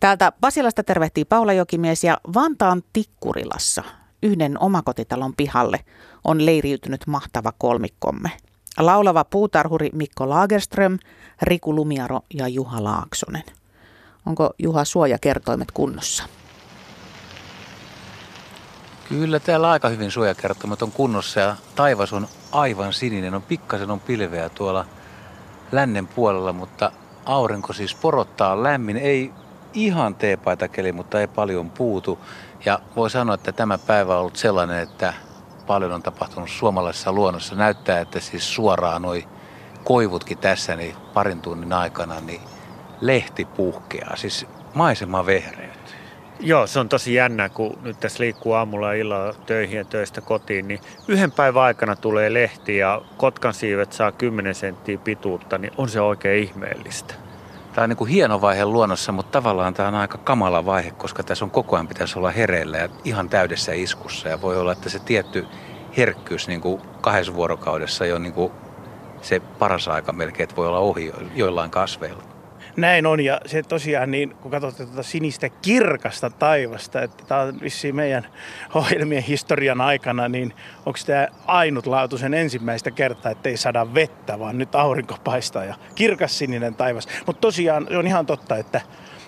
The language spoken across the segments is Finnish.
Täältä Pasilasta tervehtii Paula Jokimies ja Vantaan Tikkurilassa yhden omakotitalon pihalle on leiriytynyt mahtava kolmikkomme. Laulava puutarhuri Mikko Lagerström, Riku Lumiaro ja Juha Laaksonen. Onko Juha suojakertoimet kunnossa? Kyllä täällä aika hyvin suojakertoimet on kunnossa ja taivas on aivan sininen. On pikkasen on pilveä tuolla lännen puolella, mutta aurinko siis porottaa lämmin. Ei ihan teepaitakeli, mutta ei paljon puutu. Ja voi sanoa, että tämä päivä on ollut sellainen, että paljon on tapahtunut suomalaisessa luonnossa. Näyttää, että siis suoraan noi koivutkin tässä niin parin tunnin aikana, niin lehti puhkeaa. Siis maisema vehreä. Joo, se on tosi jännä, kun nyt tässä liikkuu aamulla ja illalla töihin ja töistä kotiin, niin yhden päivän aikana tulee lehti ja kotkan siivet saa 10 senttiä pituutta, niin on se oikein ihmeellistä. Tämä on niin kuin hieno vaihe luonnossa, mutta tavallaan tämä on aika kamala vaihe, koska tässä on koko ajan pitäisi olla hereillä ja ihan täydessä iskussa. Ja voi olla, että se tietty herkkyys niin kuin kahdessa vuorokaudessa jo niin kuin se paras aika melkein, että voi olla ohi joillain kasveilla. Näin on ja se tosiaan niin, kun katsotte tuota sinistä kirkasta taivasta, että tämä on vissiin meidän ohjelmien historian aikana, niin onko tämä ainutlaatuisen ensimmäistä kertaa, että ei saada vettä, vaan nyt aurinko paistaa ja kirkas sininen taivas. Mutta tosiaan se on ihan totta, että,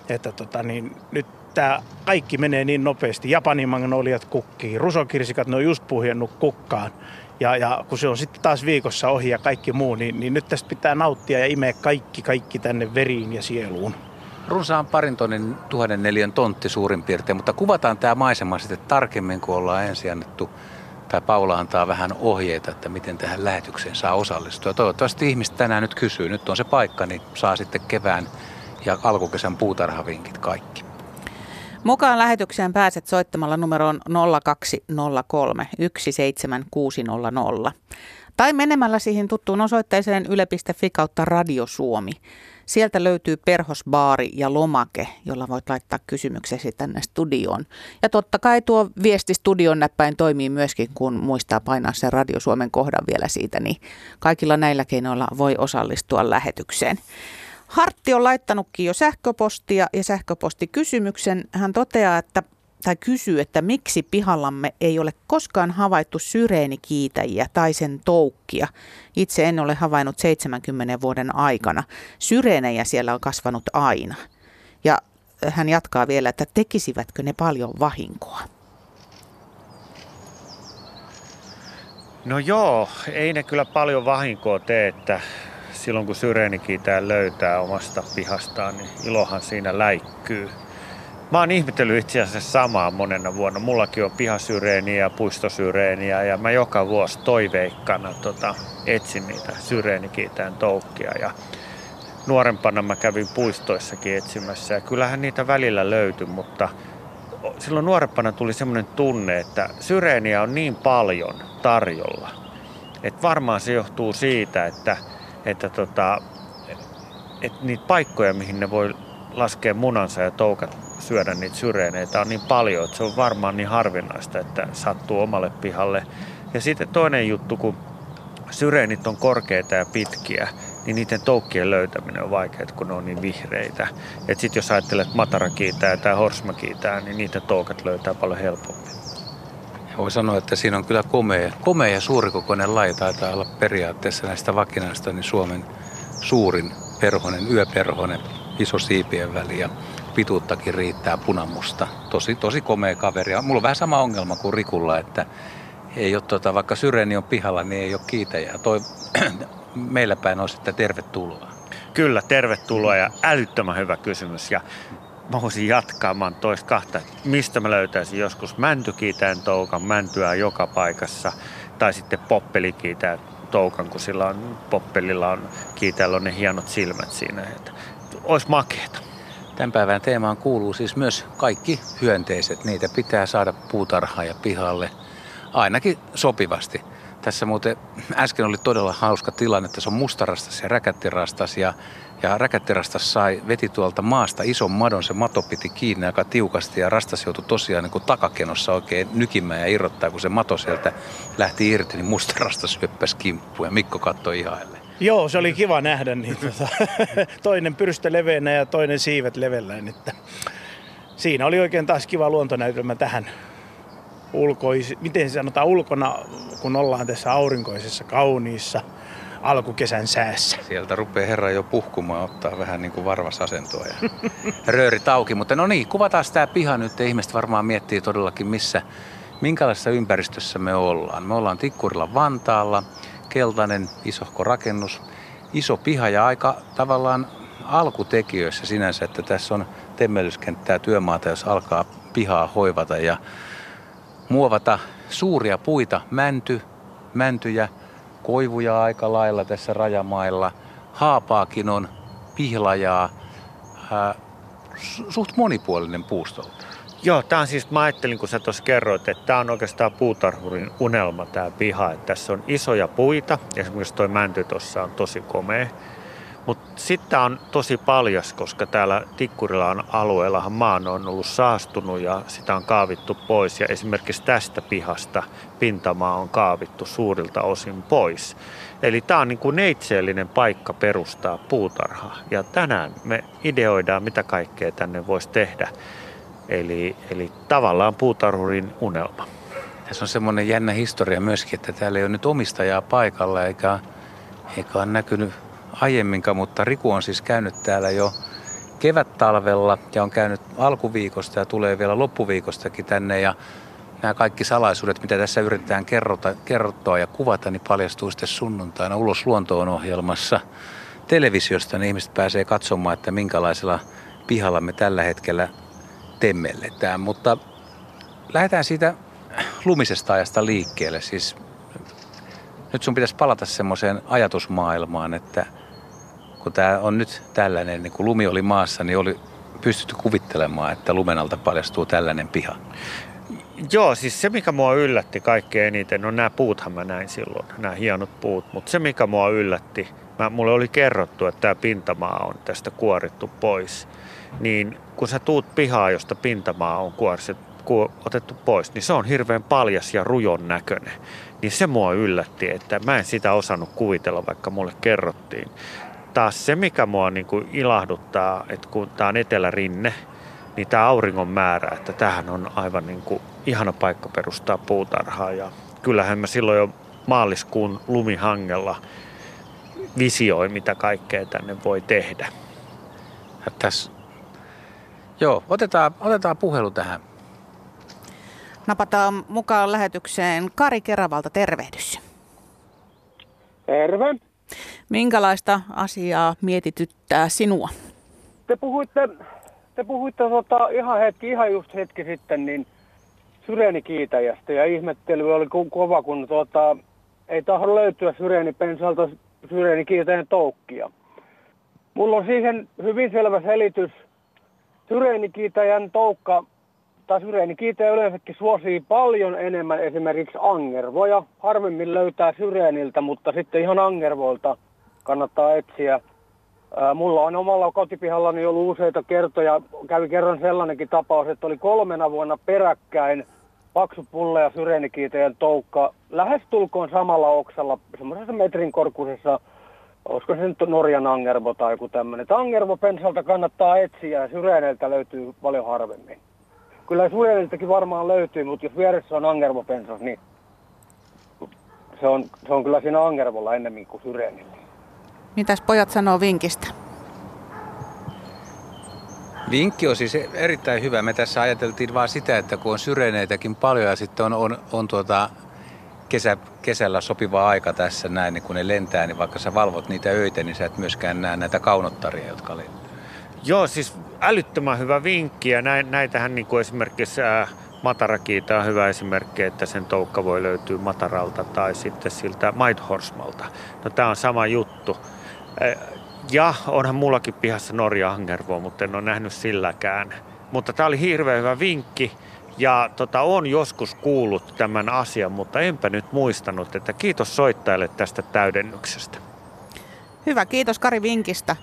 että tota, niin, nyt tämä kaikki menee niin nopeasti. Japanin magnoliat kukkii, rusokirsikat, ne on just puhjennut kukkaan. Ja, ja kun se on sitten taas viikossa ohi ja kaikki muu, niin, niin nyt tästä pitää nauttia ja imeä kaikki, kaikki tänne veriin ja sieluun. Runsaan parin tonnin tuhannen neljän tontti suurin piirtein, mutta kuvataan tämä maisema sitten tarkemmin, kun ollaan ensin annettu tai Paula antaa vähän ohjeita, että miten tähän lähetykseen saa osallistua. Toivottavasti ihmiset tänään nyt kysyy, nyt on se paikka, niin saa sitten kevään ja alkukesän puutarhavinkit kaikki. Mukaan lähetykseen pääset soittamalla numeroon 0203 17600 tai menemällä siihen tuttuun osoitteeseen yle.fi kautta Radio Suomi. Sieltä löytyy perhosbaari ja lomake, jolla voit laittaa kysymyksesi tänne studioon. Ja totta kai tuo viesti studion näppäin toimii myöskin, kun muistaa painaa sen Radio Suomen kohdan vielä siitä, niin kaikilla näillä keinoilla voi osallistua lähetykseen. Hartti on laittanutkin jo sähköpostia ja sähköpostikysymyksen. Hän toteaa, että tai kysyy, että miksi pihallamme ei ole koskaan havaittu syreenikiitäjiä tai sen toukkia. Itse en ole havainnut 70 vuoden aikana. Syreenejä siellä on kasvanut aina. Ja hän jatkaa vielä, että tekisivätkö ne paljon vahinkoa? No joo, ei ne kyllä paljon vahinkoa tee, että silloin kun syreenikin tää löytää omasta pihastaan, niin ilohan siinä läikkyy. Mä oon ihmetellyt itse asiassa samaa monena vuonna. Mullakin on pihasyreeniä ja puistosyreeniä ja mä joka vuosi toiveikkana tota, etsin niitä syreenikiitään toukkia. Ja nuorempana mä kävin puistoissakin etsimässä ja kyllähän niitä välillä löytyi, mutta silloin nuorempana tuli semmoinen tunne, että syreeniä on niin paljon tarjolla. Että varmaan se johtuu siitä, että että tota, et niitä paikkoja, mihin ne voi laskea munansa ja toukat syödä niitä syreeneitä on niin paljon, että se on varmaan niin harvinaista, että sattuu omalle pihalle. Ja sitten toinen juttu, kun syreenit on korkeita ja pitkiä, niin niiden toukkien löytäminen on vaikeaa, kun ne on niin vihreitä. Et sitten jos ajattelet matara kiitää tai horsma kiitää, niin niiden toukat löytää paljon helpommin. Voi sanoa, että siinä on kyllä komea, komea ja suurikokoinen laji. Taitaa olla periaatteessa näistä vakinaista niin Suomen suurin perhonen, yöperhonen, iso siipien väli ja pituuttakin riittää punamusta. Tosi, tosi komea kaveri. Mulla on vähän sama ongelma kuin Rikulla, että ei ole, tota, vaikka syreeni on pihalla, niin ei ole kiitäjää. Toi, meillä päin on sitten tervetuloa. Kyllä, tervetuloa ja älyttömän hyvä kysymys. Ja mä voisin jatkaa toista kahta, mistä mä löytäisin joskus mäntykiitään toukan, mäntyä joka paikassa, tai sitten poppelikiitään toukan, kun sillä on, poppelilla on kiitäällä on ne hienot silmät siinä, että olisi makeeta. Tämän päivän teemaan kuuluu siis myös kaikki hyönteiset. Niitä pitää saada puutarhaan ja pihalle ainakin sopivasti. Tässä muuten äsken oli todella hauska tilanne. Tässä on mustarastas ja räkättirastas ja ja räkättirastas sai, veti tuolta maasta ison madon, se mato piti kiinni aika tiukasti ja rastas joutui tosiaan niin kuin takakenossa oikein nykimään ja irrottaa, kun se mato sieltä lähti irti, niin musta rastas hyppäsi kimppuun ja Mikko katsoi ihaille. Joo, se oli kiva nähdä niin tota, toinen pyrstö leveänä ja toinen siivet levellään. Että siinä oli oikein taas kiva luontonäytelmä tähän ulkoisi, miten se sanotaan ulkona, kun ollaan tässä aurinkoisessa kauniissa alkukesän säässä. Sieltä rupeaa herra jo puhkumaan, ottaa vähän niin kuin varvasasentoa ja rööri auki. Mutta no niin, kuvataan tämä piha nyt. Ihmiset varmaan miettii todellakin, missä, minkälaisessa ympäristössä me ollaan. Me ollaan Tikkurilla Vantaalla, keltainen isohko rakennus, iso piha ja aika tavallaan alkutekijöissä sinänsä, että tässä on temmellyskenttää työmaata, jos alkaa pihaa hoivata ja muovata suuria puita, mänty, mäntyjä, koivuja aika lailla tässä rajamailla, haapaakin on, pihlajaa, suht monipuolinen puusto. Joo, tämä on siis, mä ajattelin kun sä tuossa kerroit, että tämä on oikeastaan puutarhurin unelma tämä piha, että tässä on isoja puita, esimerkiksi toi mänty tuossa on tosi komea, mutta sitten on tosi paljas, koska täällä Tikkurilan alueellahan maan on ollut saastunut ja sitä on kaavittu pois. Ja esimerkiksi tästä pihasta pintamaa on kaavittu suurilta osin pois. Eli tämä on niin kuin neitseellinen paikka perustaa puutarha. Ja tänään me ideoidaan, mitä kaikkea tänne voisi tehdä. Eli, eli tavallaan puutarhurin unelma. Tässä on semmoinen jännä historia myöskin, että täällä ei ole nyt omistajaa paikalla eikä, eikä ole näkynyt aiemminkaan, mutta Riku on siis käynyt täällä jo kevät-talvella ja on käynyt alkuviikosta ja tulee vielä loppuviikostakin tänne ja nämä kaikki salaisuudet, mitä tässä yritetään kerrota, kertoa ja kuvata, niin paljastuu sitten sunnuntaina ulos luontoon ohjelmassa televisiosta, niin ihmiset pääsee katsomaan, että minkälaisella pihalla me tällä hetkellä temmelletään. Mutta lähdetään siitä lumisesta ajasta liikkeelle. Siis nyt sun pitäisi palata semmoiseen ajatusmaailmaan, että – kun tämä on nyt tällainen, niin kun lumi oli maassa, niin oli pystytty kuvittelemaan, että lumenalta paljastuu tällainen piha. Joo, siis se mikä mua yllätti kaikkein eniten, no nämä puuthan mä näin silloin, nämä hienot puut, mutta se mikä mua yllätti, mä, mulle oli kerrottu, että tämä pintamaa on tästä kuorittu pois, niin kun sä tuut pihaa, josta pintamaa on kuoriset, ku, otettu pois, niin se on hirveän paljas ja rujon näköinen. Niin se mua yllätti, että mä en sitä osannut kuvitella, vaikka mulle kerrottiin taas se, mikä mua niin kuin ilahduttaa, että kun tämä on etelärinne, niin tämä auringon määrä, että tähän on aivan niin kuin ihana paikka perustaa puutarhaa. Ja kyllähän mä silloin jo maaliskuun lumihangella visioi, mitä kaikkea tänne voi tehdä. Tässä. Joo, otetaan, otetaan puhelu tähän. Napataan mukaan lähetykseen Kari Keravalta, tervehdys. Terve. Minkälaista asiaa mietityttää sinua? Te puhuitte, te puhuitte tota, ihan, hetki, ihan just hetki sitten niin syreenikiitäjästä ja ihmettely oli kova, kun tota, ei tahdo löytyä syreenipensalta syreenikiitäjän toukkia. Mulla on siihen hyvin selvä selitys. Syreenikiitäjän toukka tai syreenikiitäjä yleensäkin suosii paljon enemmän esimerkiksi angervoja. Harvemmin löytää syreeniltä, mutta sitten ihan angervoilta – kannattaa etsiä. Mulla on omalla kotipihallani ollut useita kertoja. Kävi kerran sellainenkin tapaus, että oli kolmena vuonna peräkkäin paksu pulle ja syreenikiiteen toukka lähestulkoon samalla oksalla, semmoisessa metrin korkuisessa, olisiko se nyt Norjan angervo tai joku tämmöinen. Angervo pensalta kannattaa etsiä ja syreeneiltä löytyy paljon harvemmin. Kyllä syreeneiltäkin varmaan löytyy, mutta jos vieressä on angervo pensas, niin se on, se on kyllä siinä angervolla ennemmin kuin syreenillä. Mitäs pojat sanoo vinkistä? Vinkki on siis erittäin hyvä. Me tässä ajateltiin vaan sitä, että kun on syreneitäkin paljon ja sitten on, on, on tuota kesä, kesällä sopiva aika tässä näin, niin kun ne lentää, niin vaikka sä valvot niitä öitä, niin sä et myöskään näe näitä kaunottaria, jotka lentää. Joo, siis älyttömän hyvä vinkki ja näitähän niin kuin esimerkiksi ää, Matarakiita on hyvä esimerkki, että sen toukka voi löytyä Mataralta tai sitten siltä Maidhorsmalta. No tämä on sama juttu. Ja onhan mullakin pihassa Norja Angervo, mutta en ole nähnyt silläkään. Mutta tämä oli hirveän hyvä vinkki. Ja tota, on joskus kuullut tämän asian, mutta enpä nyt muistanut, että kiitos soittajalle tästä täydennyksestä. Hyvä, kiitos Kari vinkistä.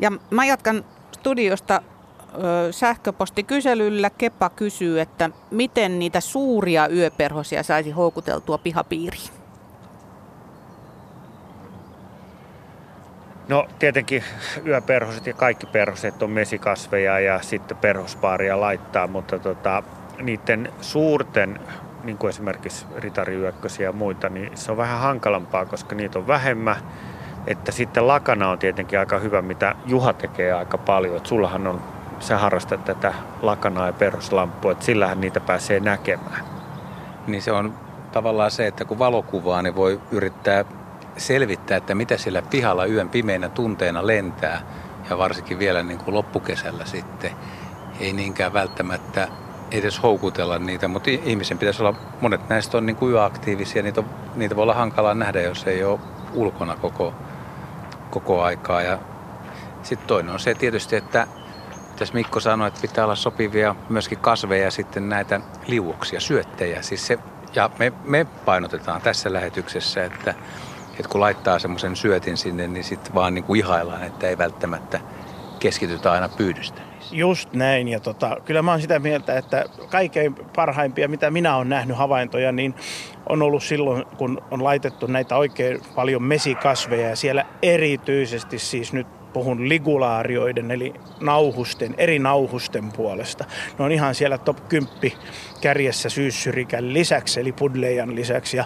Ja mä jatkan studiosta ö, sähköpostikyselyllä. Kepa kysyy, että miten niitä suuria yöperhosia saisi houkuteltua pihapiiriin? No tietenkin yöperhoset ja kaikki perhoset on mesikasveja ja sitten perhospaaria laittaa, mutta tota, niiden suurten, niin kuin esimerkiksi ritariyökkösiä ja muita, niin se on vähän hankalampaa, koska niitä on vähemmän. Että sitten lakana on tietenkin aika hyvä, mitä Juha tekee aika paljon. Että sullahan on, sä harrastat tätä lakanaa ja perhoslampua, että sillähän niitä pääsee näkemään. Niin se on tavallaan se, että kun valokuvaa, niin voi yrittää selvittää, että mitä siellä pihalla yön pimeinä tunteina lentää. Ja varsinkin vielä niin kuin loppukesällä sitten. Ei niinkään välttämättä edes houkutella niitä, mutta ihmisen pitäisi olla, monet näistä on niin kuin yöaktiivisia, niitä, on, niitä voi olla hankalaa nähdä, jos ei ole ulkona koko, koko aikaa. Ja sitten toinen on se tietysti, että tässä Mikko sanoi, että pitää olla sopivia myöskin kasveja ja sitten näitä liuoksia, syöttejä. Siis se, ja me, me painotetaan tässä lähetyksessä, että, että kun laittaa semmoisen syötin sinne, niin sitten vaan niin kuin ihaillaan, että ei välttämättä keskitytä aina pyydystä. Just näin. Ja tota, kyllä mä oon sitä mieltä, että kaikkein parhaimpia, mitä minä olen nähnyt havaintoja, niin on ollut silloin, kun on laitettu näitä oikein paljon mesikasveja ja siellä erityisesti siis nyt puhun ligulaarioiden eli nauhusten, eri nauhusten puolesta. Ne on ihan siellä top 10 kärjessä syyssyrikän lisäksi, eli pudleijan lisäksi. Ja,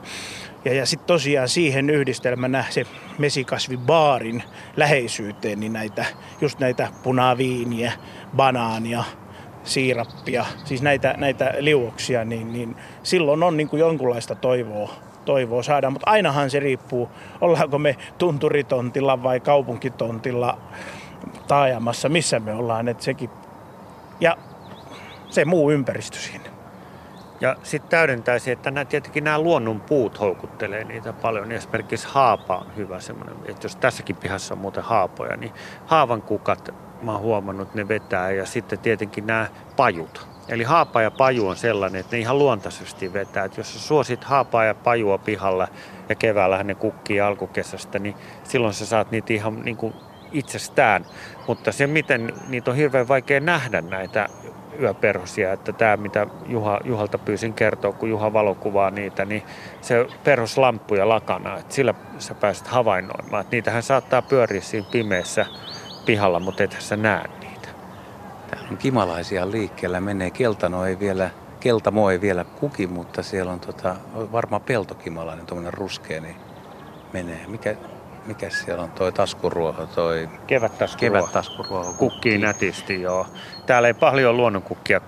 ja, ja sitten tosiaan siihen yhdistelmänä se mesikasvibaarin läheisyyteen, niin näitä, just näitä punaviiniä, banaania, siirappia, siis näitä, näitä liuoksia, niin, niin silloin on niin kuin jonkunlaista toivoa toivoa saada, mutta ainahan se riippuu, ollaanko me tunturitontilla vai kaupunkitontilla taajamassa, missä me ollaan, että sekin, ja se muu ympäristö siinä. Ja sitten täydentäisi, että nämä, tietenkin nämä luonnon puut houkuttelee niitä paljon. Esimerkiksi haapa on hyvä semmoinen, että jos tässäkin pihassa on muuten haapoja, niin haavan kukat, mä oon huomannut, ne vetää. Ja sitten tietenkin nämä pajut, Eli haapa ja paju on sellainen, että ne ihan luontaisesti vetää. Että jos suosit haapaa ja pajua pihalla ja keväällä ne kukkii alkukesästä, niin silloin sä saat niitä ihan niin kuin itsestään. Mutta se, miten niitä on hirveän vaikea nähdä näitä yöperhosia, että tämä mitä Juha, Juhalta pyysin kertoa, kun Juha valokuvaa niitä, niin se perhoslamppu ja lakana, että sillä sä pääset havainnoimaan. Että niitähän saattaa pyöriä siinä pimeässä pihalla, mutta ethän sä näe Täällä on kimalaisia liikkeellä, menee keltano ei vielä, keltamo ei vielä kuki, mutta siellä on tota, varmaan peltokimalainen, tuommoinen ruskea, niin menee. Mikä, mikä siellä on toi taskuruoho, toi kevättaskuruoho. kevättaskuruoho kukkii. kukkii nätisti, joo. Täällä ei paljon luonnonkukkia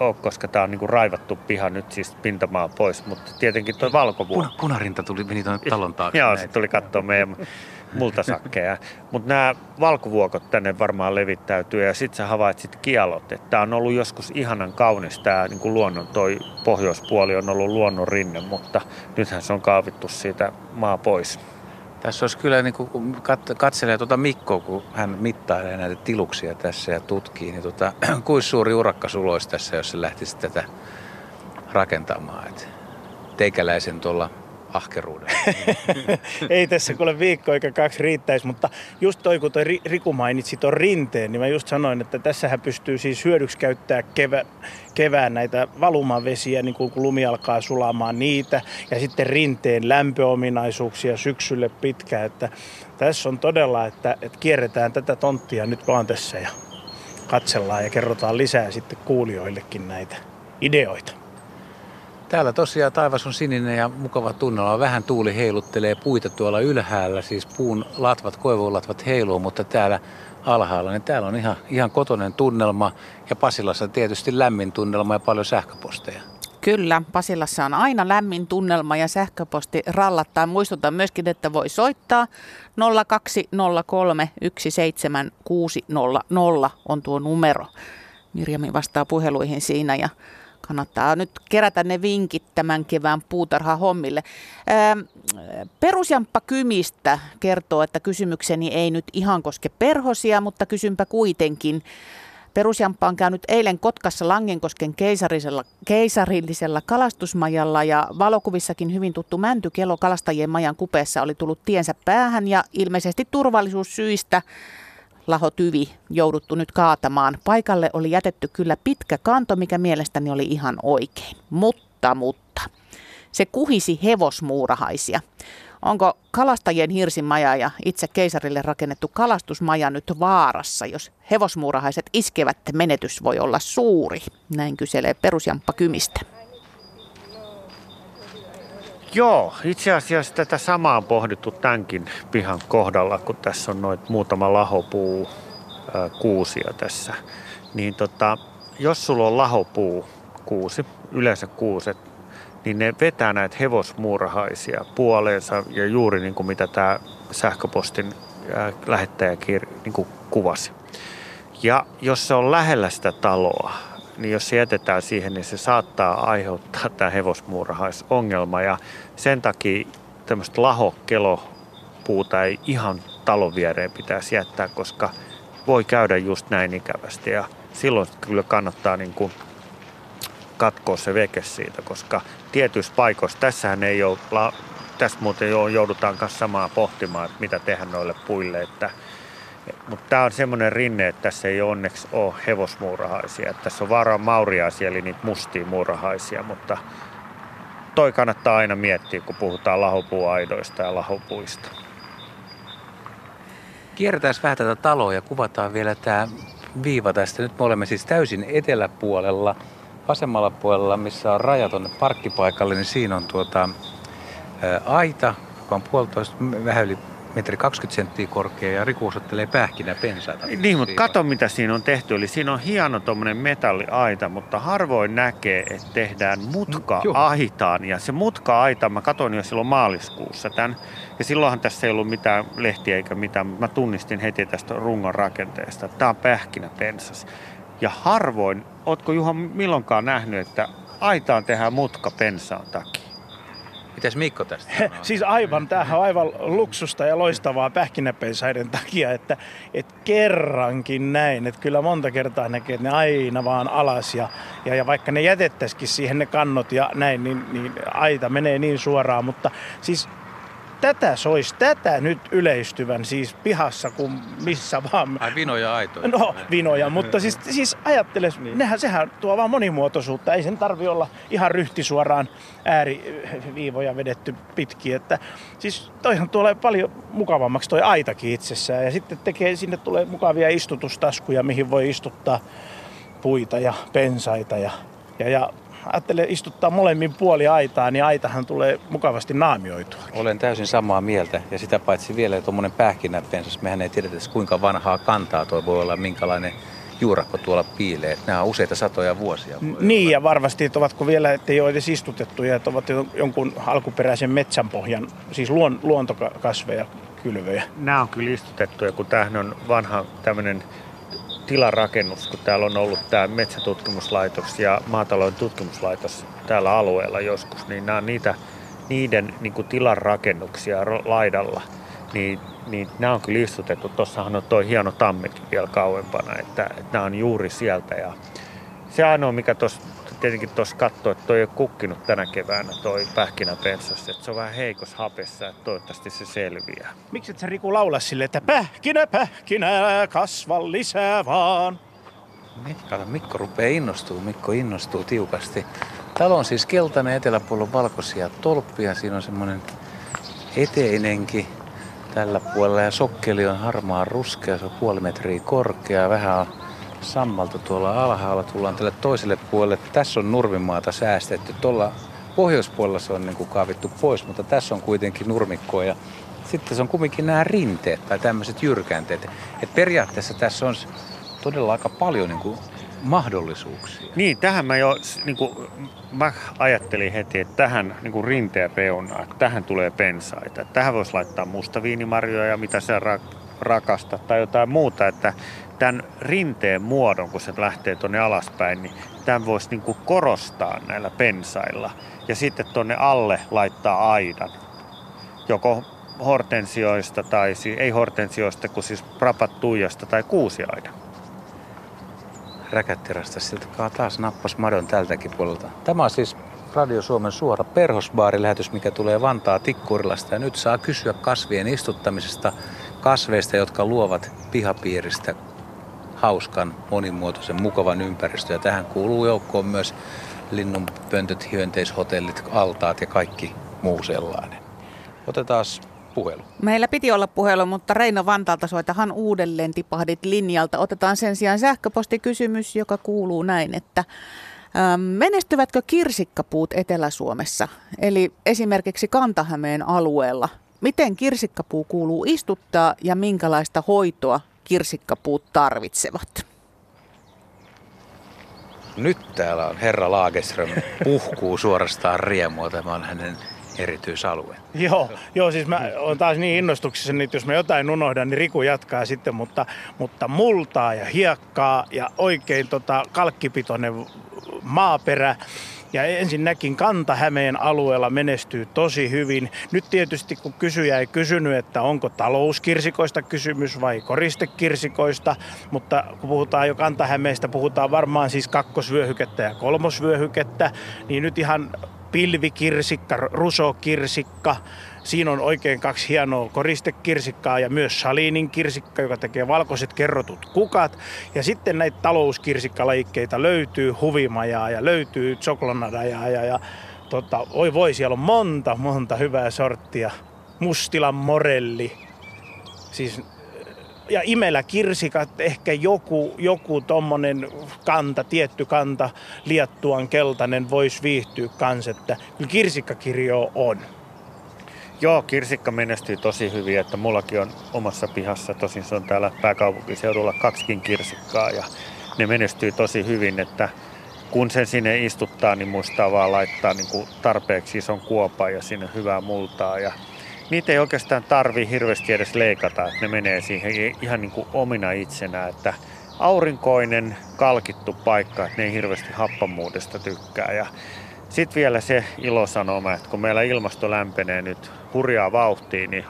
ole, koska tämä on niinku raivattu piha nyt siis pintamaa pois, mutta tietenkin tuo valkovuo. Puna, punarinta tuli, meni tuonne talon taakse. joo, se tuli katsoa meidän multasakkeja. Mutta nämä valkovuokot tänne varmaan levittäytyy ja sitten sä havaitsit kialot, että tämä on ollut joskus ihanan kaunis tämä niin luonnon, toi pohjoispuoli on ollut luonnon rinne, mutta nythän se on kaavittu siitä maa pois. Tässä olisi kyllä, niin kun katselee tuota Mikkoa, kun hän mittailee näitä tiluksia tässä ja tutkii, niin tuota, kuinka suuri urakka olisi tässä, jos se lähtisi tätä rakentamaan. Et teikäläisen tuolla ahkeruuden. Ei tässä kuule viikko eikä kaksi riittäisi, mutta just toi kun toi Riku mainitsi tuon rinteen, niin mä just sanoin, että tässähän pystyy siis hyödyksi käyttää kevä, kevään näitä valumavesiä, niin kun lumi alkaa sulamaan niitä, ja sitten rinteen lämpöominaisuuksia syksylle pitkään, että tässä on todella, että, että kierretään tätä tonttia nyt vaan tässä ja katsellaan ja kerrotaan lisää sitten kuulijoillekin näitä ideoita. Täällä tosiaan taivas on sininen ja mukava tunnelma. Vähän tuuli heiluttelee puita tuolla ylhäällä, siis puun latvat, koivulatvat heiluu, mutta täällä alhaalla, niin täällä on ihan, ihan kotonen tunnelma ja Pasilassa tietysti lämmin tunnelma ja paljon sähköposteja. Kyllä, Pasilassa on aina lämmin tunnelma ja sähköposti rallattaa. Muistutan myöskin, että voi soittaa 0203 17600 on tuo numero. Mirjami vastaa puheluihin siinä ja kannattaa nyt kerätä ne vinkit tämän kevään puutarhahommille. Perusjamppa Kymistä kertoo, että kysymykseni ei nyt ihan koske perhosia, mutta kysynpä kuitenkin. Perusjamppa on käynyt eilen Kotkassa Langenkosken keisarillisella, keisarillisella kalastusmajalla ja valokuvissakin hyvin tuttu mäntykelo kalastajien majan kupeessa oli tullut tiensä päähän ja ilmeisesti turvallisuussyistä Laho Tyvi jouduttu nyt kaatamaan. Paikalle oli jätetty kyllä pitkä kanto, mikä mielestäni oli ihan oikein. Mutta, mutta, se kuhisi hevosmuurahaisia. Onko kalastajien hirsimaja ja itse keisarille rakennettu kalastusmaja nyt vaarassa, jos hevosmuurahaiset iskevät, menetys voi olla suuri? Näin kyselee perusjamppa Kymistä. Joo, itse asiassa tätä samaa on pohdittu tämänkin pihan kohdalla, kun tässä on noit muutama lahopuu kuusia tässä. Niin tota, jos sulla on lahopuu kuusi, yleensä kuuset, niin ne vetää näitä hevosmuurahaisia puoleensa ja juuri niin kuin mitä tämä sähköpostin lähettäjä niin kuvasi. Ja jos se on lähellä sitä taloa, niin jos se jätetään siihen, niin se saattaa aiheuttaa tämä hevosmuurahaisongelma. Ja sen takia tämmöistä lahokelopuuta ei ihan talon viereen pitäisi jättää, koska voi käydä just näin ikävästi. Ja silloin kyllä kannattaa niin kuin katkoa se veke siitä, koska tietyissä paikoissa, tässähän ei ole, tässä muuten joudutaan kanssa samaa pohtimaan, että mitä tehdä noille puille, että mutta tämä on semmoinen rinne, että tässä ei onneksi ole hevosmuurahaisia. Tässä on vaaraan mauriaisia, eli niitä mustia muurahaisia, mutta toi kannattaa aina miettiä, kun puhutaan lahopuuaidoista ja lahopuista. Kierretään vähän tätä taloa ja kuvataan vielä tämä viiva tästä. Nyt me olemme siis täysin eteläpuolella. Vasemmalla puolella, missä on raja tuonne parkkipaikalle, niin siinä on tuota, ää, aita, joka on puolitoista, vähän yli metri 20 senttiä korkea ja Riku osoittelee pähkinä pensaita. Niin, mutta kato mitä siinä on tehty. Eli siinä on hieno tuommoinen metalliaita, mutta harvoin näkee, että tehdään mutka-aitaan. Ja se mutka-aita, mä katsoin jo silloin maaliskuussa tämän. Ja silloinhan tässä ei ollut mitään lehtiä eikä mitään, mutta mä tunnistin heti tästä rungon rakenteesta. Tämä on pähkinä pensas. Ja harvoin, ootko Juha milloinkaan nähnyt, että aitaan tehdään mutka pensaan takia? Mitäs Mikko tästä siis aivan, tämähän on aivan luksusta ja loistavaa pähkinäpensaiden takia, että, että kerrankin näin. Että kyllä monta kertaa näkee, että ne aina vaan alas ja, ja, ja vaikka ne jätettäisikin siihen ne kannot ja näin, niin, niin aita menee niin suoraan. Mutta siis tätä sois, tätä nyt yleistyvän siis pihassa kuin missä vaan. Ai vinoja aitoja. No vinoja, mutta siis, siis ajattele, niin. nehän, sehän tuo vaan monimuotoisuutta. Ei sen tarvi olla ihan ryhtisuoraan ääriviivoja vedetty pitkin. Että, siis toihan tulee paljon mukavammaksi toi aitakin itsessään. Ja sitten tekee, sinne tulee mukavia istutustaskuja, mihin voi istuttaa puita ja pensaita ja, ja, ja ajattelee istuttaa molemmin puoli aitaa, niin aitahan tulee mukavasti naamioitua. Olen täysin samaa mieltä ja sitä paitsi vielä tuommoinen pähkinäpensas. Mehän ei tiedetä kuinka vanhaa kantaa tuo voi olla, minkälainen juurakko tuolla piilee. Nämä on useita satoja vuosia. Niin ja varmasti, että ovatko vielä, että ei ole edes istutettuja, että ovat jonkun alkuperäisen metsänpohjan, siis luon, luontokasveja, kylvöjä. Nämä on kyllä istutettuja, kun tämähän on vanha tämmöinen tilarakennus, kun täällä on ollut tämä metsätutkimuslaitos ja maatalouden tutkimuslaitos täällä alueella joskus, niin nämä on niitä, niiden niin kuin tilan rakennuksia laidalla, niin, niin nämä on kyllä istutettu. Tuossahan on tuo hieno tammikin vielä kauempana, että, että nämä on juuri sieltä. Ja se ainoa, mikä tuossa tietenkin tuossa katsoo, että toi ei ole kukkinut tänä keväänä toi pähkinäpensas, että se on vähän heikos hapessa, että toivottavasti se selviää. Miksi et sä Riku laula sille, että pähkinä, pähkinä, kasva lisää vaan? Mikko, Mikko rupeaa innostuu, Mikko innostuu tiukasti. Talo on siis keltainen, eteläpuolella valkoisia tolppia, siinä on semmoinen eteinenkin tällä puolella ja sokkeli on harmaa ruskea, se on puoli metriä korkea, vähän on sammalta tuolla alhaalla. Tullaan tälle toiselle puolelle. Tässä on nurmimaata säästetty. Tuolla pohjoispuolella se on niin kuin kaavittu pois, mutta tässä on kuitenkin nurmikkoa. Ja sitten se on kumminkin nämä rinteet tai tämmöiset jyrkänteet. Et periaatteessa tässä on todella aika paljon niin kuin mahdollisuuksia. Niin, tähän mä jo niin kuin, mä ajattelin heti, että tähän niin kuin rinteen reunaan, että tähän tulee pensaita. Tähän voisi laittaa mustaviinimarjoja ja mitä se ra- rakasta tai jotain muuta, että tämän rinteen muodon, kun se lähtee tuonne alaspäin, niin tämän voisi niin kuin korostaa näillä pensailla. Ja sitten tuonne alle laittaa aidan. Joko hortensioista tai ei hortensioista, kun siis rapattuijasta tai kuusiaidan. Räkättirästä siltä taas nappas madon tältäkin puolelta. Tämä on siis Radio Suomen suora perhosbaarilähetys, mikä tulee Vantaa Tikkurilasta. Ja nyt saa kysyä kasvien istuttamisesta, kasveista, jotka luovat pihapiiristä hauskan, monimuotoisen, mukavan ympäristön. Ja tähän kuuluu joukkoon myös linnunpöntöt, hyönteishotellit, altaat ja kaikki muu sellainen. Otetaan puhelu. Meillä piti olla puhelu, mutta Reino Vantaalta soitahan uudelleen tipahdit linjalta. Otetaan sen sijaan sähköpostikysymys, joka kuuluu näin, että ähm, Menestyvätkö kirsikkapuut Etelä-Suomessa, eli esimerkiksi Kantahämeen alueella? Miten kirsikkapuu kuuluu istuttaa ja minkälaista hoitoa kirsikkapuut tarvitsevat? Nyt täällä on herra Laageström puhkuu suorastaan riemua. Tämä on hänen erityisalue. Joo, joo, siis mä oon taas niin innostuksessa, että jos mä jotain unohdan, niin Riku jatkaa sitten, mutta, mutta multaa ja hiekkaa ja oikein tota kalkkipitoinen maaperä. Ja ensinnäkin Kanta-Hämeen alueella menestyy tosi hyvin. Nyt tietysti kun kysyjä ei kysynyt, että onko talouskirsikoista kysymys vai koristekirsikoista, mutta kun puhutaan jo Kanta-Hämeestä, puhutaan varmaan siis kakkosvyöhykettä ja kolmosvyöhykettä, niin nyt ihan pilvikirsikka, rusokirsikka. Siinä on oikein kaksi hienoa koristekirsikkaa ja myös salinin kirsikka, joka tekee valkoiset kerrotut kukat. Ja sitten näitä talouskirsikkalajikkeita löytyy huvimajaa ja löytyy choklonadajaa ja, ja tota, oi voi, siellä on monta, monta hyvää sorttia. Mustilan morelli, siis ja imellä kirsikat, ehkä joku, joku tommonen kanta, tietty kanta, liattuan keltainen voisi viihtyä kans, että kirsikkakirjo on. Joo, kirsikka menestyy tosi hyvin, että mullakin on omassa pihassa, tosin se on täällä pääkaupunkiseudulla kaksikin kirsikkaa ja ne menestyy tosi hyvin, että kun sen sinne istuttaa, niin muistaa vaan laittaa niin kuin tarpeeksi ison kuopan ja sinne hyvää multaa ja niitä ei oikeastaan tarvi hirveästi edes leikata, että ne menee siihen ihan niin kuin omina itsenä, että aurinkoinen, kalkittu paikka, että ne ei hirveästi happamuudesta tykkää. Ja sitten vielä se ilosanoma, että kun meillä ilmasto lämpenee nyt hurjaa vauhtia, niin,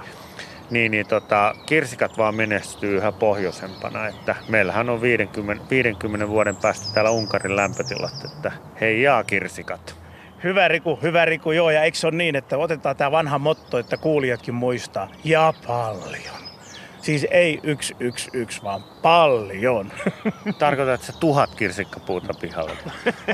niin, niin tota, kirsikat vaan menestyy yhä pohjoisempana. Että meillähän on 50, 50 vuoden päästä täällä Unkarin lämpötilat, että hei jaa kirsikat. Hyvä Riku, hyvä Riku, joo. Ja eikö se ole niin, että otetaan tämä vanha motto, että kuulijatkin muistaa. Ja paljon. Siis ei yksi, yksi, yksi, vaan paljon. Tarkoitatko että tuhat kirsikkapuuta pihalla?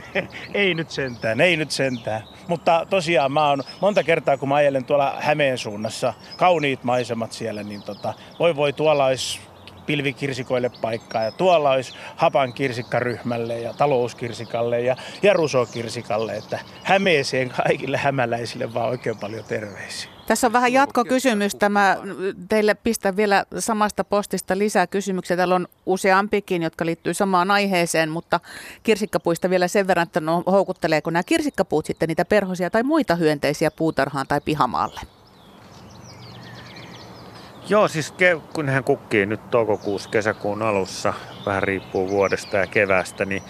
ei nyt sentään, ei nyt sentään. Mutta tosiaan mä oon monta kertaa, kun mä ajelen tuolla Hämeen suunnassa, kauniit maisemat siellä, niin tota, voi voi tuolla olisi pilvikirsikoille paikkaa. Ja tuolla olisi hapan kirsikkaryhmälle ja talouskirsikalle ja, ja rusokirsikalle. Että Hämeeseen kaikille hämäläisille vaan oikein paljon terveisiä. Tässä on vähän jatkokysymys. Tämä teille pistän vielä samasta postista lisää kysymyksiä. Täällä on useampikin, jotka liittyy samaan aiheeseen, mutta kirsikkapuista vielä sen verran, että no, houkutteleeko nämä kirsikkapuut sitten niitä perhosia tai muita hyönteisiä puutarhaan tai pihamaalle? Joo, siis ke- kun hän kukkii nyt toukokuussa, kesäkuun alussa, vähän riippuu vuodesta ja kevästä, niin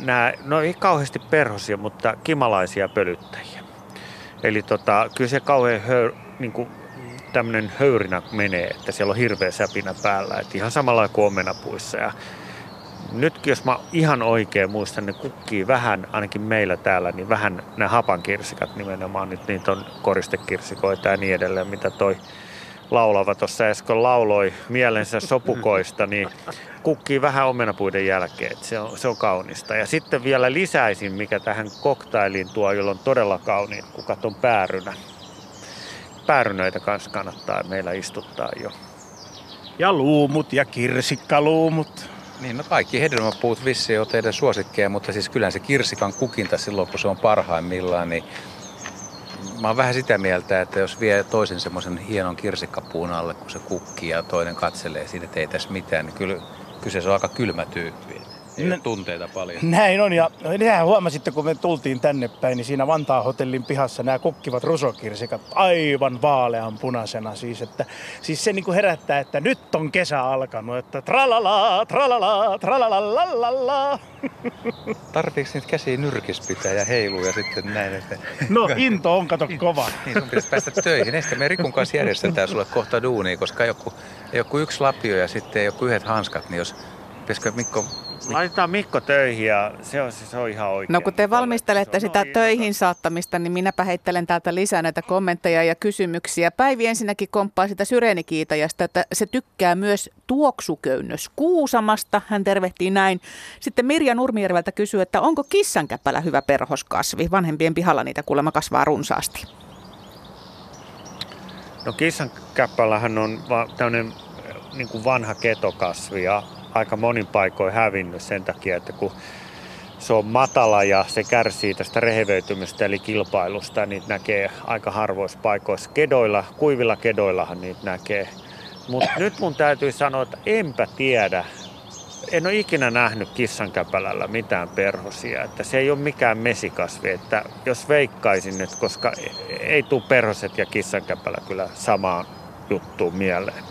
nämä, no ei kauheasti perhosia, mutta kimalaisia pölyttäjiä. Eli tota, kyllä se kauhean niin kuin, tämmöinen höyrinä menee, että siellä on hirveä säpinä päällä, että ihan samalla kuin omenapuissa. Ja nytkin jos mä ihan oikein muistan, niin kukkii vähän, ainakin meillä täällä, niin vähän nämä hapankirsikat nimenomaan, nyt niitä on koristekirsikoita ja niin edelleen, mitä toi laulava tuossa äsken lauloi mielensä sopukoista, niin kukkii vähän omenapuiden jälkeen. se, on, se on kaunista. Ja sitten vielä lisäisin, mikä tähän koktailiin tuo, jolla on todella kauniit kukat, on päärynä. Päärynöitä kanssa kannattaa meillä istuttaa jo. Ja luumut ja kirsikkaluumut. Niin, no kaikki hedelmäpuut vissiin on teidän suosikkeja, mutta siis kyllä se kirsikan kukinta silloin, kun se on parhaimmillaan, niin mä oon vähän sitä mieltä, että jos vie toisen semmoisen hienon kirsikkapuun alle, kun se kukkii ja toinen katselee siinä, että ei tässä mitään, niin kyllä, se on aika kylmä tyyppi. Ei Nä, tunteita paljon. Näin on, ja nehän huomasitte, kun me tultiin tänne päin, niin siinä Vantaa hotellin pihassa nämä kukkivat rusokirsikat aivan vaalean punaisena. Siis, että, siis se niin kuin herättää, että nyt on kesä alkanut, että tralala, tralala, tralala, Tarviiko niitä käsiä nyrkis pitää ja heiluu ja sitten näin? Että... No into on, kato kova. niin, sun pitäisi päästä töihin. Sitten me Rikun kanssa järjestetään sulle kohta duunia, koska joku, joku yksi lapio ja sitten joku yhdet hanskat, niin jos Pitäisikö Mikko Laitetaan Mikko töihin ja se on, se on ihan oikein. No kun te valmistelette sitä töihin saattamista, niin minäpä heittelen täältä lisää näitä kommentteja ja kysymyksiä. Päivi ensinnäkin komppaa sitä syreenikiitajasta, että se tykkää myös tuoksuköynnös Kuusamasta. Hän tervehtii näin. Sitten Mirja Nurmijärveltä kysyy, että onko kissankäpälä hyvä perhoskasvi? Vanhempien pihalla niitä kuulemma kasvaa runsaasti. No kissan käppälähän on va- tämmöinen niin kuin vanha ketokasvi ja aika monin paikoin hävinnyt sen takia, että kun se on matala ja se kärsii tästä rehevöitymistä eli kilpailusta, niin näkee aika harvoissa paikoissa. Kedoilla, kuivilla kedoillahan niitä näkee. Mutta nyt mun täytyy sanoa, että enpä tiedä. En ole ikinä nähnyt kissankäpälällä mitään perhosia, että se ei ole mikään mesikasvi, että jos veikkaisin nyt, koska ei tule perhoset ja kissankäpälä kyllä samaan juttuun mieleen.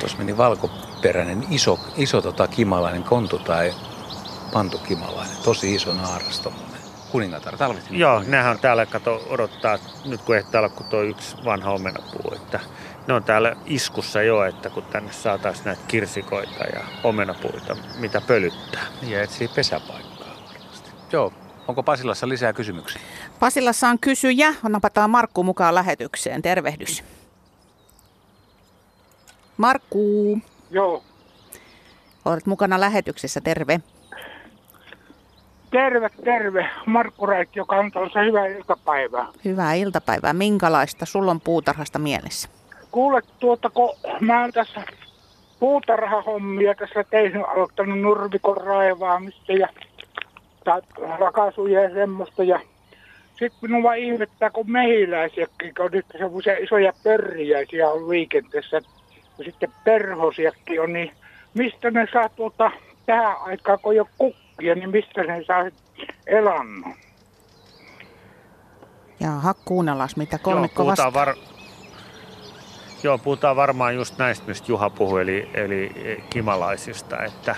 Tuossa meni valkoperäinen iso, iso tota, kimalainen kontu tai pantukimalainen. Tosi iso naaras tommonen. Kuningatar, talvittiin. Joo, nehän on täällä, kato, odottaa, nyt kun ehtaa olla kuin tuo yksi vanha omenapuu, että ne on täällä iskussa jo, että kun tänne saataisiin näitä kirsikoita ja omenapuita, mitä pölyttää. Ja etsii pesäpaikkaa varmasti. Joo, onko Pasilassa lisää kysymyksiä? Pasilassa on kysyjä. Napataan Markku mukaan lähetykseen. Tervehdys. Markku, Joo. olet mukana lähetyksessä. Terve. Terve, terve. Markku Räikki, Kantolassa. Hyvää iltapäivää. Hyvää iltapäivää. Minkälaista sulla on puutarhasta mielessä? Kuule, tuota, kun mä oon tässä puutarhahommia tässä tein, aloittanut nurmikon raivaamista ja rakasuja ja semmoista. Ja sitten minua ihmettää, kun mehiläisiäkin, kun on nyt semmoisia isoja pörriäisiä on liikenteessä. Ja sitten perhosiakin on, niin mistä ne saa tuota tähän aikaan, kun ei ole kukkia, niin mistä ne saa elannon? Jaha, kuunnellaan mitä Joo, kolmikko vastaa. puhutaan, var... Joo, puhutaan varmaan just näistä, mistä Juha puhui, eli, eli kimalaisista, että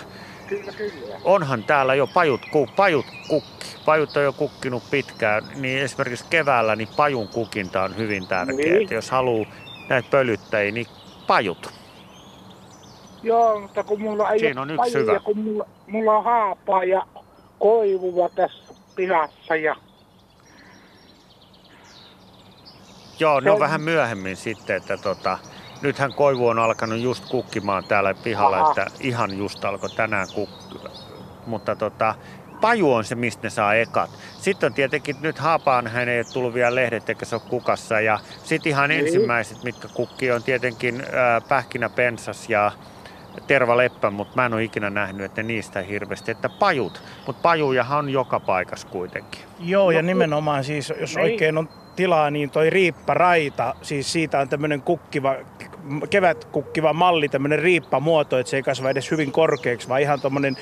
Kyllä, kyllä. onhan täällä jo pajut, ku, pajut kukki. Pajut on jo kukkinut pitkään, niin esimerkiksi keväällä niin pajun kukinta on hyvin tärkeää. Niin. Että jos haluaa näitä pölyttäjiä, niin pajut. Joo, mutta kun mulla ei Siinä ole on yksi pajia, hyvä. kun mulla, mulla on haapaa ja koivua tässä pihassa ja Joo, ne on vähän myöhemmin sitten, että tota, nythän koivu on alkanut just kukkimaan täällä pihalla, Aha. että ihan just alkoi tänään kukkia. Mutta tota, paju on se, mistä ne saa ekat. Sitten on tietenkin, nyt haapaan hän ei ole tullut vielä lehdet eikä se ole kukassa. Ja sitten ihan Niin. ensimmäiset, mitkä kukkii, on tietenkin ää, pähkinäpensas ja tervaleppä, mutta mä en ole ikinä nähnyt, että niistä hirveästi, että pajut. Mutta pajujahan on joka paikassa kuitenkin. Joo, ja No, nimenomaan siis, jos niin. oikein on tilaa, niin toi riipparaita, siis siitä on tämmöinen kukkiva, kevätkukkiva malli, tämmöinen riippamuoto, että se ei kasva edes hyvin korkeaksi, vaan ihan tuommoinen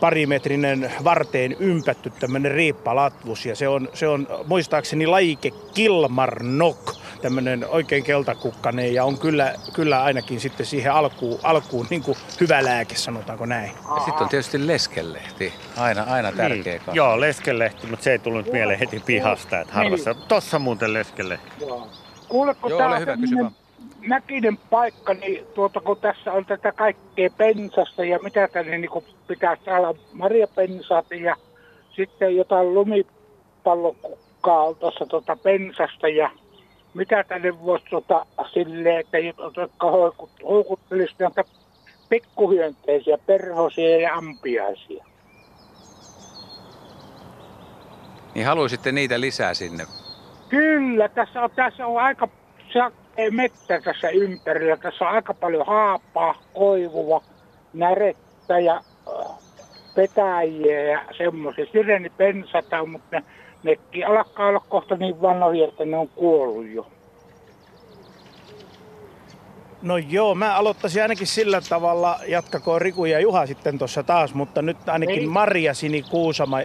parimetrinen varteen ympätty tämmöinen riippalatvus. Ja se on, se on muistaakseni lajike Kilmarnock, tämmöinen oikein keltakukkanen, ja on kyllä, kyllä ainakin sitten siihen alkuun, alkuun niin kuin hyvä lääke, sanotaanko näin. Ja sitten on tietysti leskelehti. Aina, aina tärkeä Niin, joo, leskelehti, mutta se ei tullut nyt mieleen heti pihasta. Että harvassa. Tossa muuten leskelehti. Joo. Kuule, kun Joo, ole on hyvä, kysy semmonen näkinen paikka, niin tuota, kun tässä on tätä kaikkea pensasta ja mitä tänne niin pitää saada marjapensaat ja sitten jotain lumipallokukkaa on tuossa tuota pensasta ja mitä tänne voisi tuota, silleen, että jotka houkut- houkuttelisi näitä pikkuhyönteisiä, perhosia ja ampiaisia. Niin haluaisitte niitä lisää sinne. Kyllä, tässä on, tässä on aika sakea mettä tässä ympärillä. Tässä on aika paljon haapaa, koivua, närettä ja äh, petäjiä ja semmoisia. Sirenipensata on, mutta ne, nekin alkaa olla kohta niin vanhoja, että ne on kuollut jo. No joo, mä aloittaisin ainakin sillä tavalla, jatkakoon Riku ja Juha sitten tuossa taas, mutta nyt ainakin Niin. Maria Sini Kuusama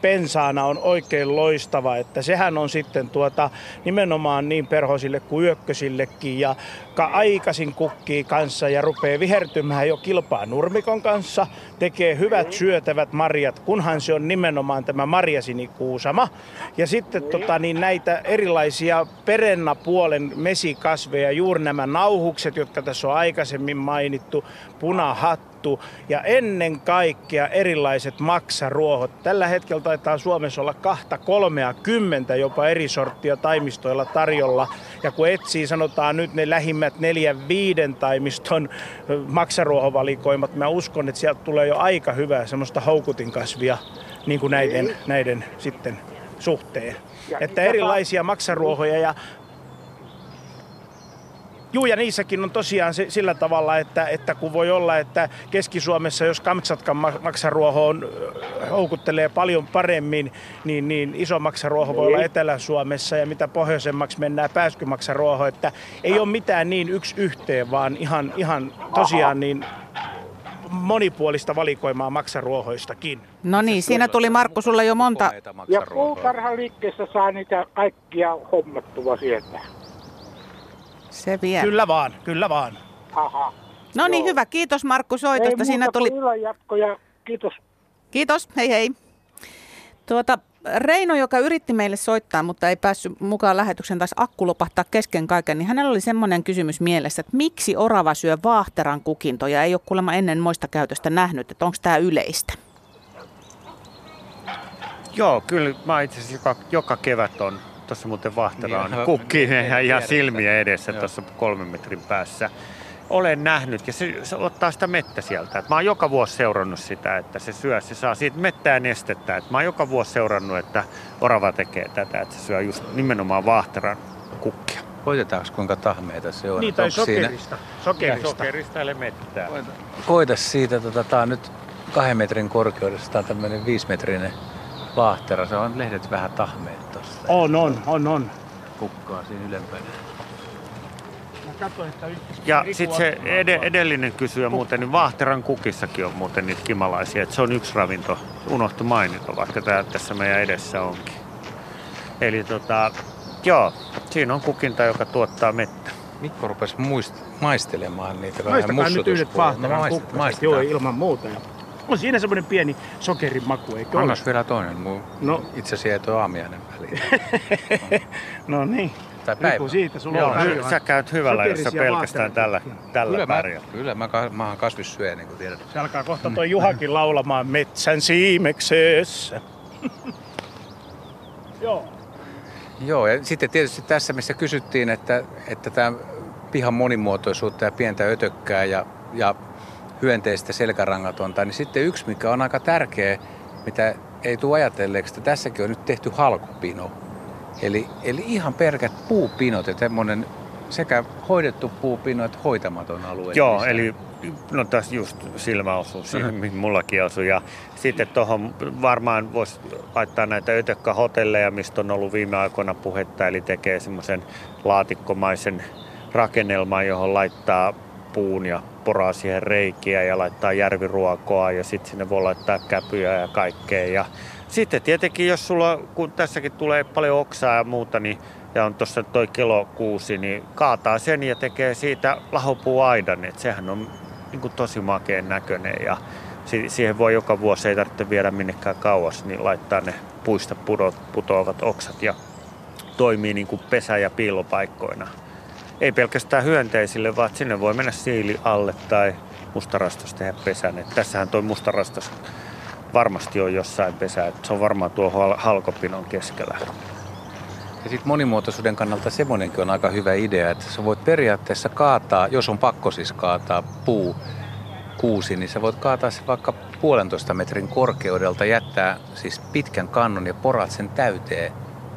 pensaana on oikein loistava, että sehän on sitten tuota nimenomaan niin perhosille kuin yökkösillekin ja ka- aikaisin kukkii kanssa ja rupeaa vihertymään jo kilpaa nurmikon kanssa, tekee hyvät syötävät marjat, kunhan se on nimenomaan tämä Maria Sini Kuusama. Ja sitten tota, niin näitä erilaisia perennapuolen mesikasveja, juuri nämä nauhukset, jotka tässä on aikaisemmin mainittu, punahattu ja ennen kaikkea erilaiset maksaruohot. Tällä hetkellä taitaa Suomessa olla kahta kolmea kymmentä jopa eri sorttia taimistoilla tarjolla. Ja kun etsii sanotaan nyt ne lähimmät neljän viiden taimiston maksaruohovalikoimat, mä uskon, että sieltä tulee jo aika hyvää semmoista houkutinkasvia niin kuin näiden, näiden sitten suhteen. Ja Että erilaisia maksaruohoja ja Juu, ja niissäkin on tosiaan se, sillä tavalla, että, että kun voi olla, että Keski-Suomessa, jos Kamtsatkan maksaruoho on, houkuttelee paljon paremmin, niin, niin iso maksaruoho voi olla Etelä-Suomessa, ja mitä pohjoisemmaksi mennään pääskymaksaruoho, että ei ole mitään niin yksi yhteen, vaan ihan, ihan tosiaan niin monipuolista valikoimaa maksaruohoistakin. No niin, siinä tuli Markku sulla jo monta. Ja puutarhaliikkeessä saa niitä kaikkia hommattua sieltä. Se vielä. Kyllä vaan, kyllä vaan. Aha. No niin, hyvä. Kiitos Markku soitosta. Ei Siinä muuta tuli... Kiitos. Kiitos, hei hei. Tuota, Reino, joka yritti meille soittaa, mutta ei päässyt mukaan lähetyksen, taas akku lopahtaa kesken kaiken, niin hänellä oli semmoinen kysymys mielessä, että miksi orava syö vaahteran kukintoja? Ei ole kuulemma ennen moista käytöstä nähnyt, että onko tämä yleistä? Joo, kyllä mä itse asiassa joka, joka kevät on tuossa muuten Vahtera on Niin, niin, ja, vieressä. silmiä edessä tuossa kolmen metrin päässä. Olen nähnyt ja se, se ottaa sitä mettä sieltä. Et mä oon joka vuosi seurannut sitä, että se syö, se saa siitä mettää ja nestettä. Et mä oon joka vuosi seurannut, että orava tekee tätä, että se syö just nimenomaan Vahteran kukkia. Koitetaanko kuinka tahmeita se on? Niin, tai Onko siinä- sokerista. Sokerista. Sokerista eli mettää. Koita siitä, tota, tää on nyt kahden metrin korkeudessa, tää on tämmönen viisimetrinen vaahtera. Se on lehdet vähän tahmeet. On, on, on, on. Kukkaa siinä ylempänä. Ja sitten se ed- edellinen kysyjä muuten, niin Vaahteran kukissakin on muuten niitä kimalaisia. Et se on yksi ravinto, unohtu mainita, vaikka tää tässä meidän edessä onkin. Eli tota, joo, siinä on kukinta, joka tuottaa mettä. Mikko rupesi muist, maistelemaan niitä vähän Maistakaa nyt yhdet mussutuspuolella. vaahteran maist- kukkaset. Joo, ilman muuta. On siinä semmoinen pieni sokerin maku, eikö ole? Annos vielä toinen. Mun No. itse asiassa ei tuo aamiainen väliin. No niin. Tai päivä. Riippuu siitä, sulla Joo, on paljon. sä käyt hyvällä, jos sä pelkästään tällä, tällä Kyllä mä, pärjät. kyllä mä, ka- mä oon kasvissyöjä, niin kuin tiedät. Se alkaa kohta toi Juhakin laulamaan metsän siimeksessä. Joo. Joo, ja sitten tietysti tässä, missä kysyttiin, että, että tämä pihan monimuotoisuutta ja pientä ötökkää ja, ja hyönteistä selkärangatonta, niin sitten yksi, mikä on aika tärkeä, mitä ei tule ajatelleeksi, että tässäkin on nyt tehty halkopino. Eli, eli ihan pelkät puupinot ja tämmöinen sekä hoidettu puupino että hoitamaton alue. Joo, lisää. eli no tässä just silmä osuu siihen, mihin mullakin osuu. Ja sitten tuohon varmaan voisi laittaa näitä ötökkähotelleja, mistä on ollut viime aikoina puhetta, eli tekee semmoisen laatikkomaisen rakennelman, johon laittaa puun ja poraa siihen reikiä ja laittaa järviruokoa ja sitten sinne voi laittaa käpyjä ja kaikkea. Ja sitten tietenkin, jos sulla, kun tässäkin tulee paljon oksaa ja muuta, niin ja on tuossa toi kelokuusi, niin kaataa sen ja tekee siitä lahopuuaidan. Et sehän on niin kuin tosi makeen näköinen ja si- siihen voi joka vuosi, ei tarvitse viedä minnekään kauas, niin laittaa ne puista pudot, putoavat oksat ja toimii niin kuin pesä- ja piilopaikkoina. Ei pelkästään hyönteisille, vaan sinne voi mennä siili alle tai mustarastas tehdä pesän. Et tässähän toi mustarastas varmasti on jossain pesä. Et se on varmaan tuo hal- halkopinon keskellä. Ja sitten monimuotoisuuden kannalta semmoinenkin on aika hyvä idea, että sä voit periaatteessa kaataa, jos on pakko siis kaataa puu, kuusi, niin sä voit kaataa se vaikka puolentoista metrin korkeudelta, jättää siis pitkän kannon ja porat sen täyteen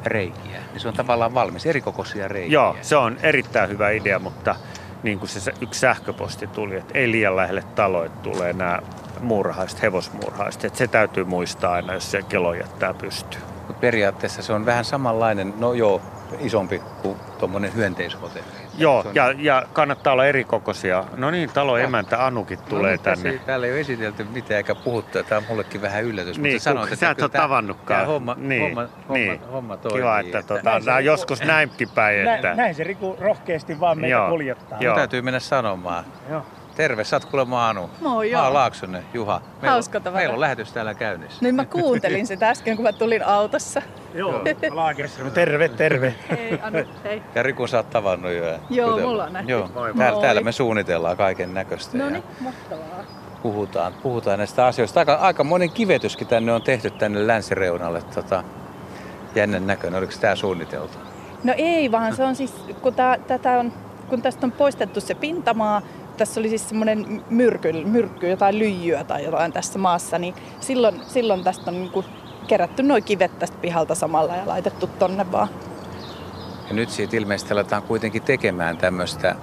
reikiä. Niin se on tavallaan valmis, erikokoisia reikiä. Joo, se on erittäin hyvä idea, mutta niin kuin se yksi sähköposti tuli, että ei liian lähelle taloja tulee nämä muurahaiset, hevosmuurahaiset. Että se täytyy muistaa aina, jos se kelo jättää pystyyn. Mut periaatteessa se on vähän samanlainen, no joo, isompi kuin tuommoinen hyönteishotelli. Joo, Se on- ja, ja kannattaa olla erikokoisia. No niin, talon emäntä Anukin tulee no, tänne. Ei, täällä ei ole esitelty mitään eikä puhuttu, ja tämä on mullekin vähän yllätys. Niin, mutta sanoit, kun että sä et ole tavannutkaan. tää Homma, Niin, homma, homma, niin. homma toimii. Kiva, että tota, Näin se joskus näinkin päin. Näin, Että, näin se Riku rohkeasti vaan meitä Joo. kuljettaa. Joo. Täytyy mennä sanomaan. Joo. Terve, sä oot kuulemma Anu. Moi Mä oon joo. Laaksonen, Juha. Hauska on, tavata. meillä on lähetys täällä käynnissä. Niin mä kuuntelin sitä äsken, kun mä tulin autossa. Joo, Laagerström, terve, terve. Hei Anu, hei. Ja Riku sä oot tavannut jo. Joo, jutellut. mulla on nähty. Joo. Moi. Täällä, Moi. täällä me suunnitellaan kaiken näköistä No ja niin, mahtavaa. puhutaan, puhutaan näistä asioista. Aika, aika monen kivetyskin tänne on tehty tänne länsireunalle. Tota, jännän näköinen. Oliko tämä suunniteltu? No ei, vaan se on siis, kun, tää, tätä on, kun tästä on poistettu se pintamaa, tässä oli siis semmoinen myrky, myrkky, jotain lyijyä tai jotain tässä maassa, niin silloin, silloin tästä on niinku kerätty noin kivet tästä pihalta samalla ja laitettu tonne vaan. Ja nyt siitä ilmeisesti aletaan kuitenkin tekemään tämmöistä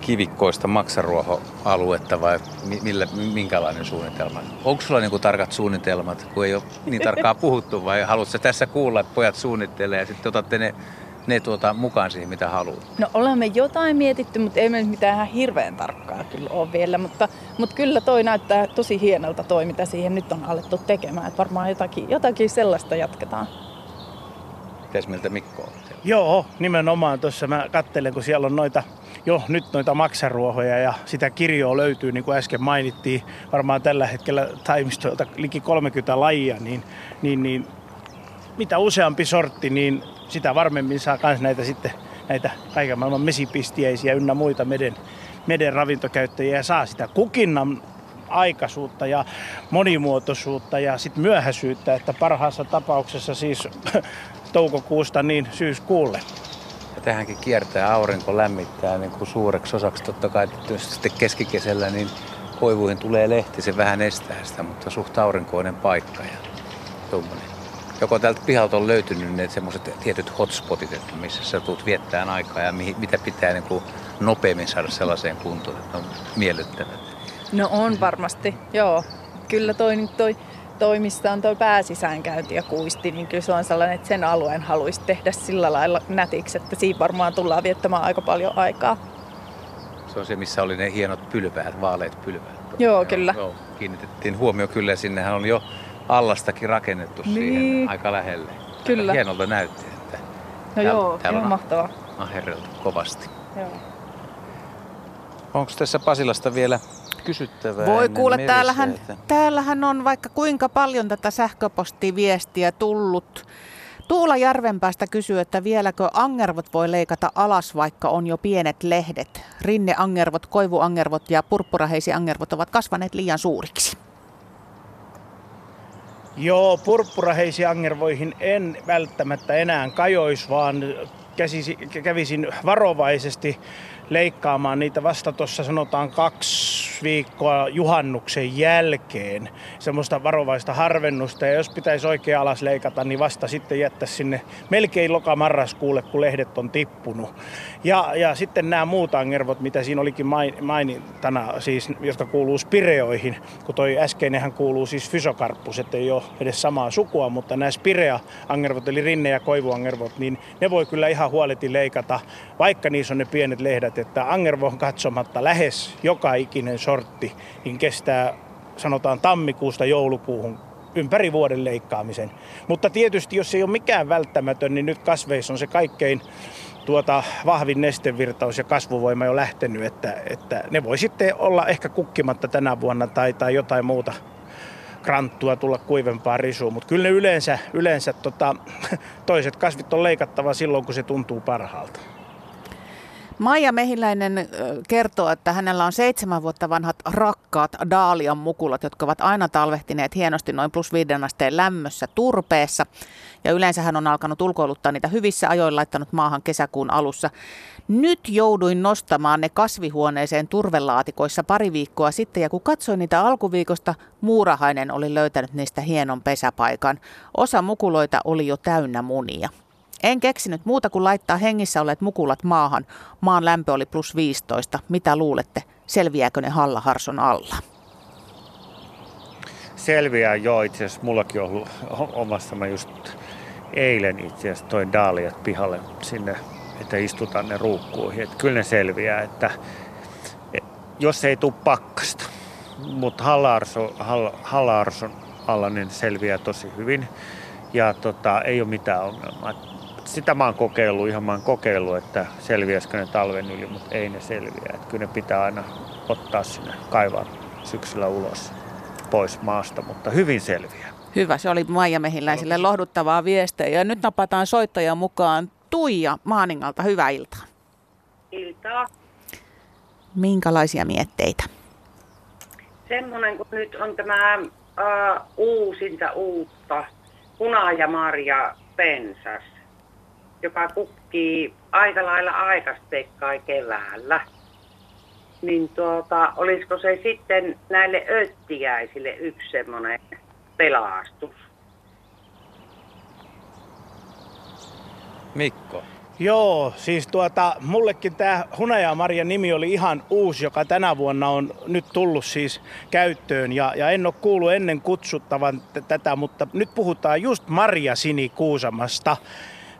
kivikkoista maksaruohoaluetta vai millä, minkälainen suunnitelma? Onko sulla niin kuin tarkat suunnitelmat, kun ei ole niin tarkkaa puhuttu vai haluatko tässä kuulla, että pojat suunnittelee ja sitten otatte ne, ne tuota, mukaan siihen, mitä haluat? No olemme jotain mietitty, mutta ei me mitään ihan hirveän tarkkaa kyllä ole vielä, mutta, mutta kyllä toi näyttää tosi hienolta toi, mitä siihen nyt on alettu tekemään. Että varmaan jotakin, jotakin sellaista jatketaan. Mites miltä Mikko on? Joo, nimenomaan tuossa mä kattelen, kun siellä on noita jo nyt noita maksaruohoja ja sitä kirjoa löytyy, niin kuin äsken mainittiin, varmaan tällä hetkellä taimistoilta liki 30 lajia, niin, niin, niin mitä useampi sortti, niin sitä varmemmin saa myös näitä sitten näitä kaiken maailman mesipistiäisiä ynnä muita meden, meden ravintokäyttäjiä ja saa sitä kukinnan aikaisuutta ja monimuotoisuutta ja sitten myöhäisyyttä, että parhaassa tapauksessa siis toukokuusta niin syyskuulle. Ja tähänkin kiertää aurinko lämmittää niin kuin suureksi osaksi. Totta kai sitten keskikesällä niin koivuihin tulee lehti, se vähän estää sitä, mutta suht aurinkoinen paikka ja tuommoinen. Joko täältä pihalta on löytynyt ne semmoiset tietyt hotspotit, että missä sä tulet viettämään aikaa ja mihin, mitä pitää niin kuin nopeammin saada sellaiseen kuntoon, että on miellyttävät. No on varmasti, joo. Kyllä toi, toi toimista on tuo pääsisäänkäynti ja kuisti, niin kyllä se on sellainen, että sen alueen haluaisi tehdä sillä lailla nätiksi, että siinä varmaan tullaan viettämään aika paljon aikaa. Se on se, missä oli ne hienot pylväät, vaaleet pylväät. Joo, kyllä. Joo, kiinnitettiin huomio kyllä sinnehän oli jo allastakin rakennettu niin. siihen aika lähelle. Kyllä. Aika hienolta näytti. Että no täällä, joo, täällä on mahtavaa. Aherreltu kovasti. Joo. Onko tässä Pasilasta vielä kysyttävää Voi kuule, täällähän, täällähän on vaikka kuinka paljon tätä sähköpostiviestiä tullut. Tuula Järvenpäästä kysyy, että vieläkö angervot voi leikata alas, vaikka on jo pienet lehdet. Rinneangervot, koivuangervot ja purppuraheisiangervot ovat kasvaneet liian suuriksi. Joo, purppuraheisiangervoihin en välttämättä enää kajois, vaan käsisi, kävisin varovaisesti leikkaamaan niitä vasta tuossa sanotaan kaksi viikkoa juhannuksen jälkeen. Semmoista varovaista harvennusta ja jos pitäisi oikein alas leikata, niin vasta sitten jättää sinne melkein lokamarraskuulle, kun lehdet on tippunut. Ja, ja sitten nämä muut angervot, mitä siinä olikin mainintana, siis, jotka kuuluu spireoihin, kun toi äskeinenhän kuuluu siis fysokarppus, että ei ole edes samaa sukua, mutta nämä spirea-angervot, eli rinne- ja koivuangervot, niin ne voi kyllä ihan huoleti leikata, vaikka niissä on ne pienet lehdet, että angervoon katsomatta lähes joka ikinen sortti, niin kestää sanotaan tammikuusta joulukuuhun ympäri vuoden leikkaamisen. Mutta tietysti jos ei ole mikään välttämätön, niin nyt kasveissa on se kaikkein tuota, vahvin nestevirtaus ja kasvuvoima jo lähtenyt, että, että ne voi sitten olla ehkä kukkimatta tänä vuonna tai, tai jotain muuta kranttua tulla kuivempaa risuun, mutta kyllä ne yleensä, yleensä tota, toiset kasvit on leikattava silloin, kun se tuntuu parhaalta. Maija Mehiläinen kertoo, että hänellä on seitsemän vuotta vanhat rakkaat daalian mukulat, jotka ovat aina talvehtineet hienosti noin plus viiden asteen lämmössä turpeessa. Ja yleensä hän on alkanut ulkoiluttaa niitä hyvissä ajoin, laittanut maahan kesäkuun alussa. Nyt jouduin nostamaan ne kasvihuoneeseen turvelaatikoissa pari viikkoa sitten ja kun katsoin niitä alkuviikosta, muurahainen oli löytänyt niistä hienon pesäpaikan. Osa mukuloita oli jo täynnä munia. En keksinyt muuta kuin laittaa hengissä olleet mukulat maahan. Maan lämpö oli plus 15. Mitä luulette? Selviääkö ne Halla Harson alla? Selviää joo, itse asiassa mullakin on ollut omassa, mä just eilen itse asiassa toin daaliat pihalle sinne, että istutaan ne ruukkuihin. Että kyllä ne selviää, että jos ei tule pakkasta, mutta Halla Arson alla niin selviää tosi hyvin ja tota, ei ole mitään ongelmaa sitä mä oon kokeillut, ihan mä oon kokeillut, että selviäisikö ne talven yli, mutta ei ne selviä. Että kyllä ne pitää aina ottaa sinne kaivaa syksyllä ulos pois maasta, mutta hyvin selviää. Hyvä, se oli Maija Mehiläisille lohduttavaa viestiä. Ja nyt napataan soittaja mukaan. Tuija Maaningalta, hyvää iltaa. Iltaa. Minkälaisia mietteitä? Semmoinen, kun nyt on tämä uh, uusinta uutta puna- ja marja pensas joka kukkii aika lailla aikastekkai keväällä. Niin tuota, olisiko se sitten näille öttiäisille yksi semmoinen pelastus? Mikko. Joo, siis tuota, mullekin tämä Hunaja Marja nimi oli ihan uusi, joka tänä vuonna on nyt tullut siis käyttöön. Ja, ja en ole kuullut ennen kutsuttavan t- tätä, mutta nyt puhutaan just Marja Sinikuusamasta.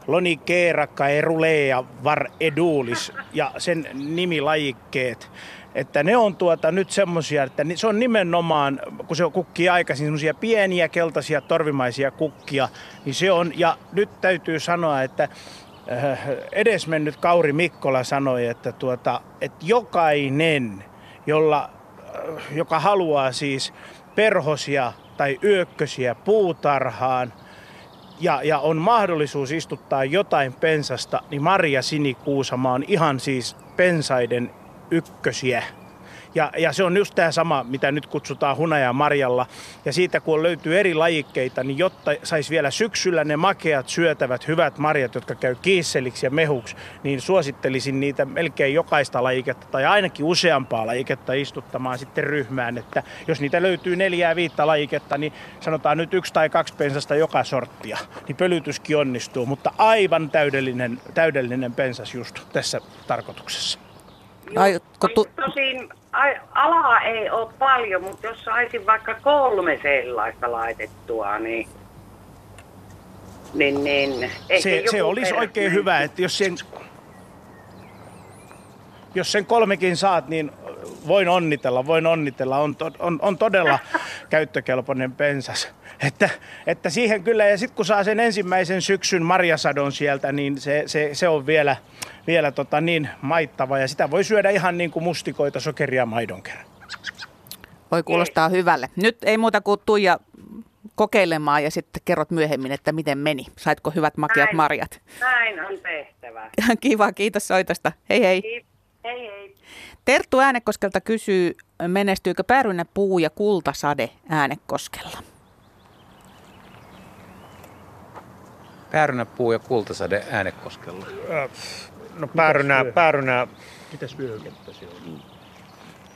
Loni Keerakka Erulea Var Edulis ja sen nimilajikkeet. Että ne on tuota nyt semmosia, että se on nimenomaan, kun se kukkii aikaisin semmosia pieniä keltaisia torvimaisia kukkia, niin se on, ja nyt täytyy sanoa, että äh, edesmennyt Kauri Mikkola sanoi, että, tuota, että jokainen, jolla, äh, joka haluaa siis perhosia tai yökkösiä puutarhaan ja, ja on mahdollisuus istuttaa jotain pensasta, niin Maria Sinikuusama on ihan siis pensaiden ykkösiä. Ja, ja se on just tämä sama, mitä nyt kutsutaan hunaja marjalla. Ja siitä kun löytyy eri lajikkeita, niin jotta saisi vielä syksyllä ne makeat, syötävät, hyvät marjat, jotka käy kiisseliksi ja mehuksi, niin suosittelisin niitä melkein jokaista lajiketta tai ainakin useampaa lajiketta istuttamaan sitten ryhmään. Että jos niitä löytyy neljää viittä lajiketta, niin sanotaan nyt yksi tai kaksi pensasta joka sorttia, niin pölytyskin onnistuu. Mutta aivan täydellinen, täydellinen pensas just tässä tarkoituksessa. Aiotko tu- Tosin alaa ei ole paljon, mutta jos saisin vaikka kolme sellaista laitettua, niin niin, niin se, se olisi oikein hyvä, että jos sen, jos sen kolmekin saat, niin voin onnitella, voin onnitella. On, to, on, on todella käyttökelpoinen pensas. Että, että siihen kyllä, ja sitten kun saa sen ensimmäisen syksyn marjasadon sieltä, niin se, se, se on vielä, vielä tota niin maittava. Ja sitä voi syödä ihan niin kuin mustikoita, sokeria maidon kerran. Voi kuulostaa hyvälle. Nyt ei muuta kuin Tuija kokeilemaan ja sitten kerrot myöhemmin, että miten meni. Saitko hyvät makiat näin, marjat? Näin on tehtävä. Kiva, kiitos soitosta. Hei hei. Hei hei. Terttu Äänekoskelta kysyy, menestyykö päärynä puu ja kultasade Äänekoskella? Päärynäpuu ja kultasade Äänekoskella. No päärynä, päärynä... Mitäs vyöhykettä se on?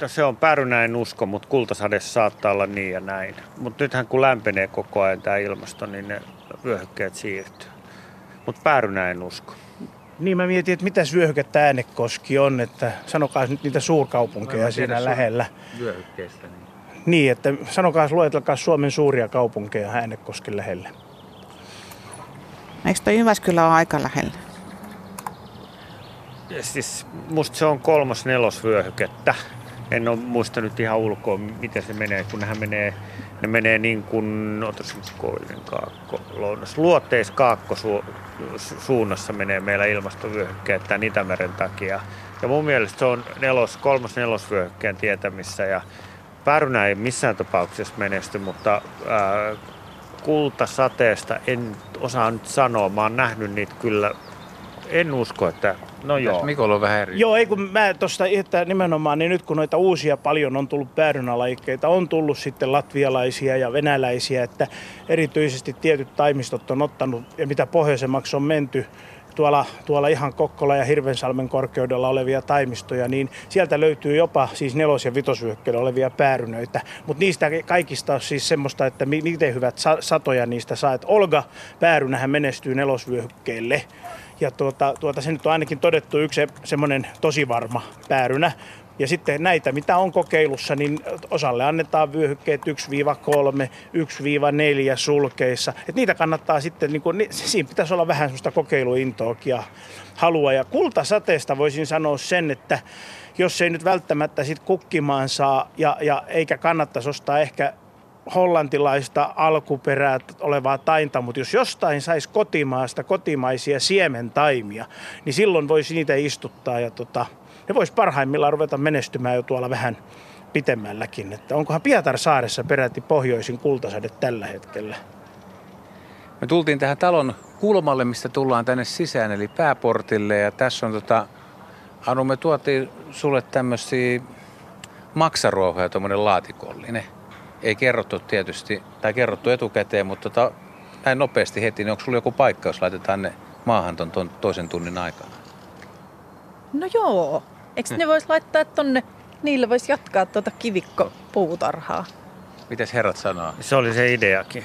No se on päärynä en usko, mutta kultasade saattaa olla niin ja näin. Mutta nythän kun lämpenee koko ajan tämä ilmasto, niin ne vyöhykkeet siirtyy. Mutta päärynä en usko. Niin mä mietin, että mitä vyöhykettä Äänekoski on, että sanokaa nyt niitä suurkaupunkeja siinä lähellä. Vyöhykkeistä. Niin. niin, että sanokaa, luetelkaa Suomen suuria kaupunkeja Äänekosken lähellä. Eikö toi Jyväskylä ole aika lähellä? Siis musta se on kolmas nelosvyöhykettä. En ole muistanut ihan ulkoa, miten se menee, kun nehän menee, ne menee niin kuin, otas kaakko, lounas, luotteis kaakko su, suunnassa menee meillä ilmastovyöhykkeet tämän Itämeren takia. Ja mun mielestä se on nelos, kolmas nelosvyöhykkeen tietämissä ja Pärnä ei missään tapauksessa menesty, mutta ää, kultasateesta en osaa nyt sanoa. Mä oon nähnyt niitä kyllä. En usko, että... No Mitäs joo. Mikolla on vähän eri. Joo, ei kun mä tuosta että nimenomaan, niin nyt kun noita uusia paljon on tullut päärynälajikkeita, on tullut sitten latvialaisia ja venäläisiä, että erityisesti tietyt taimistot on ottanut, ja mitä pohjoisemmaksi on menty, tuolla, tuolla ihan Kokkola ja Hirvensalmen korkeudella olevia taimistoja, niin sieltä löytyy jopa siis nelos- ja vitosvyöhykkeellä olevia päärynöitä. Mutta niistä kaikista on siis semmoista, että miten hyvät satoja niistä saa. Et Olga päärynähän menestyy nelosvyöhykkeelle. Ja tuota, tuota, se nyt on ainakin todettu yksi semmoinen tosi varma päärynä. Ja sitten näitä, mitä on kokeilussa, niin osalle annetaan vyöhykkeet 1-3, 1-4 sulkeissa. Et niitä kannattaa sitten, niin kuin, siinä pitäisi olla vähän sellaista kokeiluintoakin ja halua. Ja kultasateesta voisin sanoa sen, että jos ei nyt välttämättä sit kukkimaan saa ja, ja eikä kannattaisi ostaa ehkä hollantilaista alkuperää olevaa tainta, mutta jos jostain saisi kotimaasta kotimaisia siementaimia, niin silloin voisi niitä istuttaa ja tota, ne voisi parhaimmillaan ruveta menestymään jo tuolla vähän pitemmälläkin. Että onkohan Pietarsaaressa peräti pohjoisin kultasade tällä hetkellä? Me tultiin tähän talon kulmalle, mistä tullaan tänne sisään, eli pääportille. Ja tässä on tota, Anu, me tuotiin sulle tämmöisiä maksaruohoja, tuommoinen laatikollinen. Ei kerrottu tietysti, tai kerrottu etukäteen, mutta tota, näin nopeasti heti, niin onko sulla joku paikka, jos laitetaan ne maahan ton, ton toisen tunnin aikana? No joo. Eikö ne vois laittaa tonne, niillä voisi jatkaa tuota kivikkopuutarhaa? Mitäs herrat sanoo? Se oli se ideakin.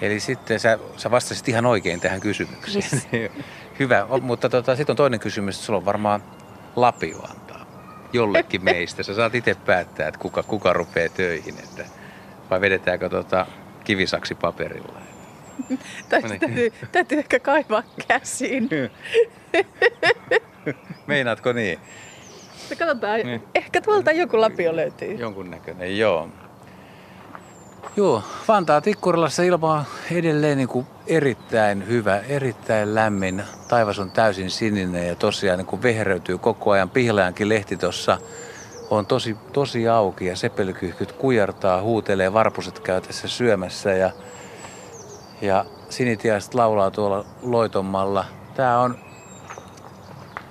Eli sitten sä, sä vastasit ihan oikein tähän kysymykseen. Yes. Hyvä, o, mutta tota, sitten on toinen kysymys, että sulla on varmaan lapio antaa jollekin meistä. Sä saat itse päättää, että kuka, kuka rupeaa töihin, että, vai vedetäänkö tota kivisaksi paperilla. Täytyy, täytyy ehkä kaivaa käsiin. Meinaatko niin? No katsotaan, Niin. ehkä tuolta joku lapio löytyy. Jonkun näköinen, joo. Joo, Vantaa Tikkurilassa ilma on edelleen niin kuin erittäin hyvä, erittäin lämmin. Taivas on täysin sininen ja tosiaan niin kuin vehreytyy koko ajan. Pihlajankin lehti tuossa on tosi, tosi auki ja sepelkyhkyt kujartaa, huutelee, varpuset käy tässä syömässä ja, ja sinitiaiset laulaa tuolla loitommalla. Tämä on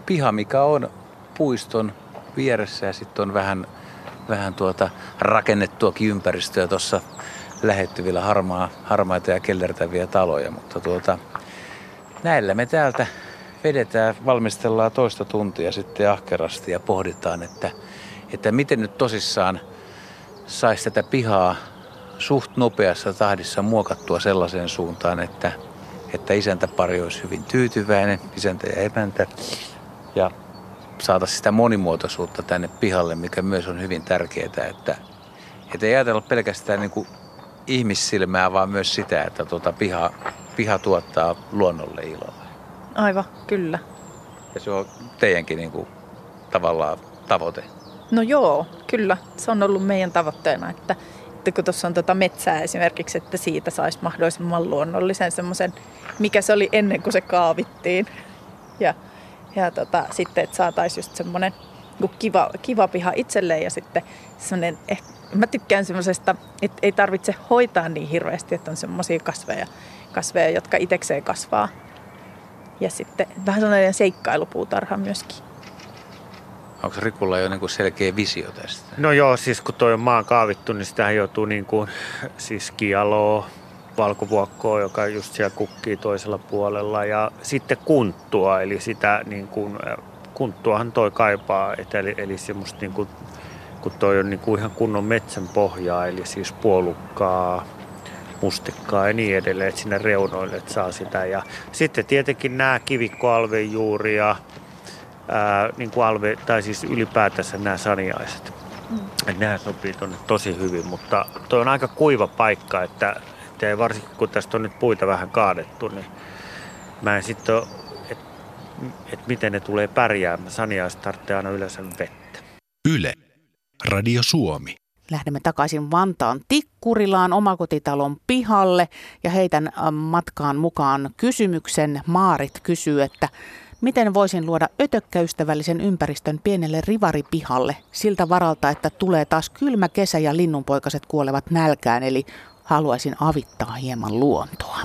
piha, mikä on puiston vieressä ja sitten on vähän, vähän tuota rakennettuakin ympäristöä tuossa lähettyvillä harmaa, harmaita ja kellertäviä taloja, mutta tuota, näillä me täältä vedetään, valmistellaan toista tuntia sitten ahkerasti ja pohditaan, että, että miten nyt tosissaan saisi tätä pihaa suht nopeassa tahdissa muokattua sellaiseen suuntaan, että, että isäntäpari olisi hyvin tyytyväinen, isäntä ja emäntä, ja saataisiin sitä monimuotoisuutta tänne pihalle, mikä myös on hyvin tärkeää, että, että ei ajatella pelkästään niin kuin ihmissilmää, vaan myös sitä, että tuota piha, piha tuottaa luonnolle iloa. Aivan, kyllä. Ja se on teidänkin niin kuin, tavallaan tavoite. No joo, kyllä. Se on ollut meidän tavoitteena, että, että kun tuossa on tuota metsää esimerkiksi, että siitä saisi mahdollisimman luonnollisen semmoisen, mikä se oli ennen kuin se kaavittiin. Ja, ja tota, sitten, että saataisiin just semmoinen niin kiva, kiva piha itselleen ja sitten semmoinen, ehkä, mä tykkään semmoisesta, että ei tarvitse hoitaa niin hirveästi, että on semmoisia kasveja, kasveja, jotka itekseen kasvaa. Ja sitten vähän sellainen seikkailupuutarha myöskin. Onko Rikulla jo niin selkeä visio tästä? No joo, siis kun toi on maan kaavittu, niin sitähän joutuu niin kuin, siis kialoa, valkovuokkoa, joka just siellä kukkii toisella puolella ja sitten kunttua, eli sitä niin kuin, kunttuahan toi kaipaa, et eli, eli semmoista niin kuin, kun toi on niin kuin ihan kunnon metsän pohjaa, eli siis puolukkaa, mustikkaa ja niin edelleen, että sinne reunoille että saa sitä. Ja sitten tietenkin nämä kivikkoalven juuri ja ää, niin kuin alve, tai siis ylipäätänsä nämä saniaiset. Mm. Että nämä sopii tuonne tosi hyvin, mutta toi on aika kuiva paikka, että, että ei varsinkin kun tästä on nyt puita vähän kaadettu, niin mä en sitten että et miten ne tulee pärjäämään. Saniaiset tarvitsee aina yleensä vettä. Yle. Radio Suomi. Lähdemme takaisin Vantaan Tikkurilaan omakotitalon pihalle ja heitän äh, matkaan mukaan kysymyksen. Maarit kysyy, että miten voisin luoda ötökkäystävällisen ympäristön pienelle rivaripihalle siltä varalta, että tulee taas kylmä kesä ja linnunpoikaset kuolevat nälkään, eli haluaisin avittaa hieman luontoa.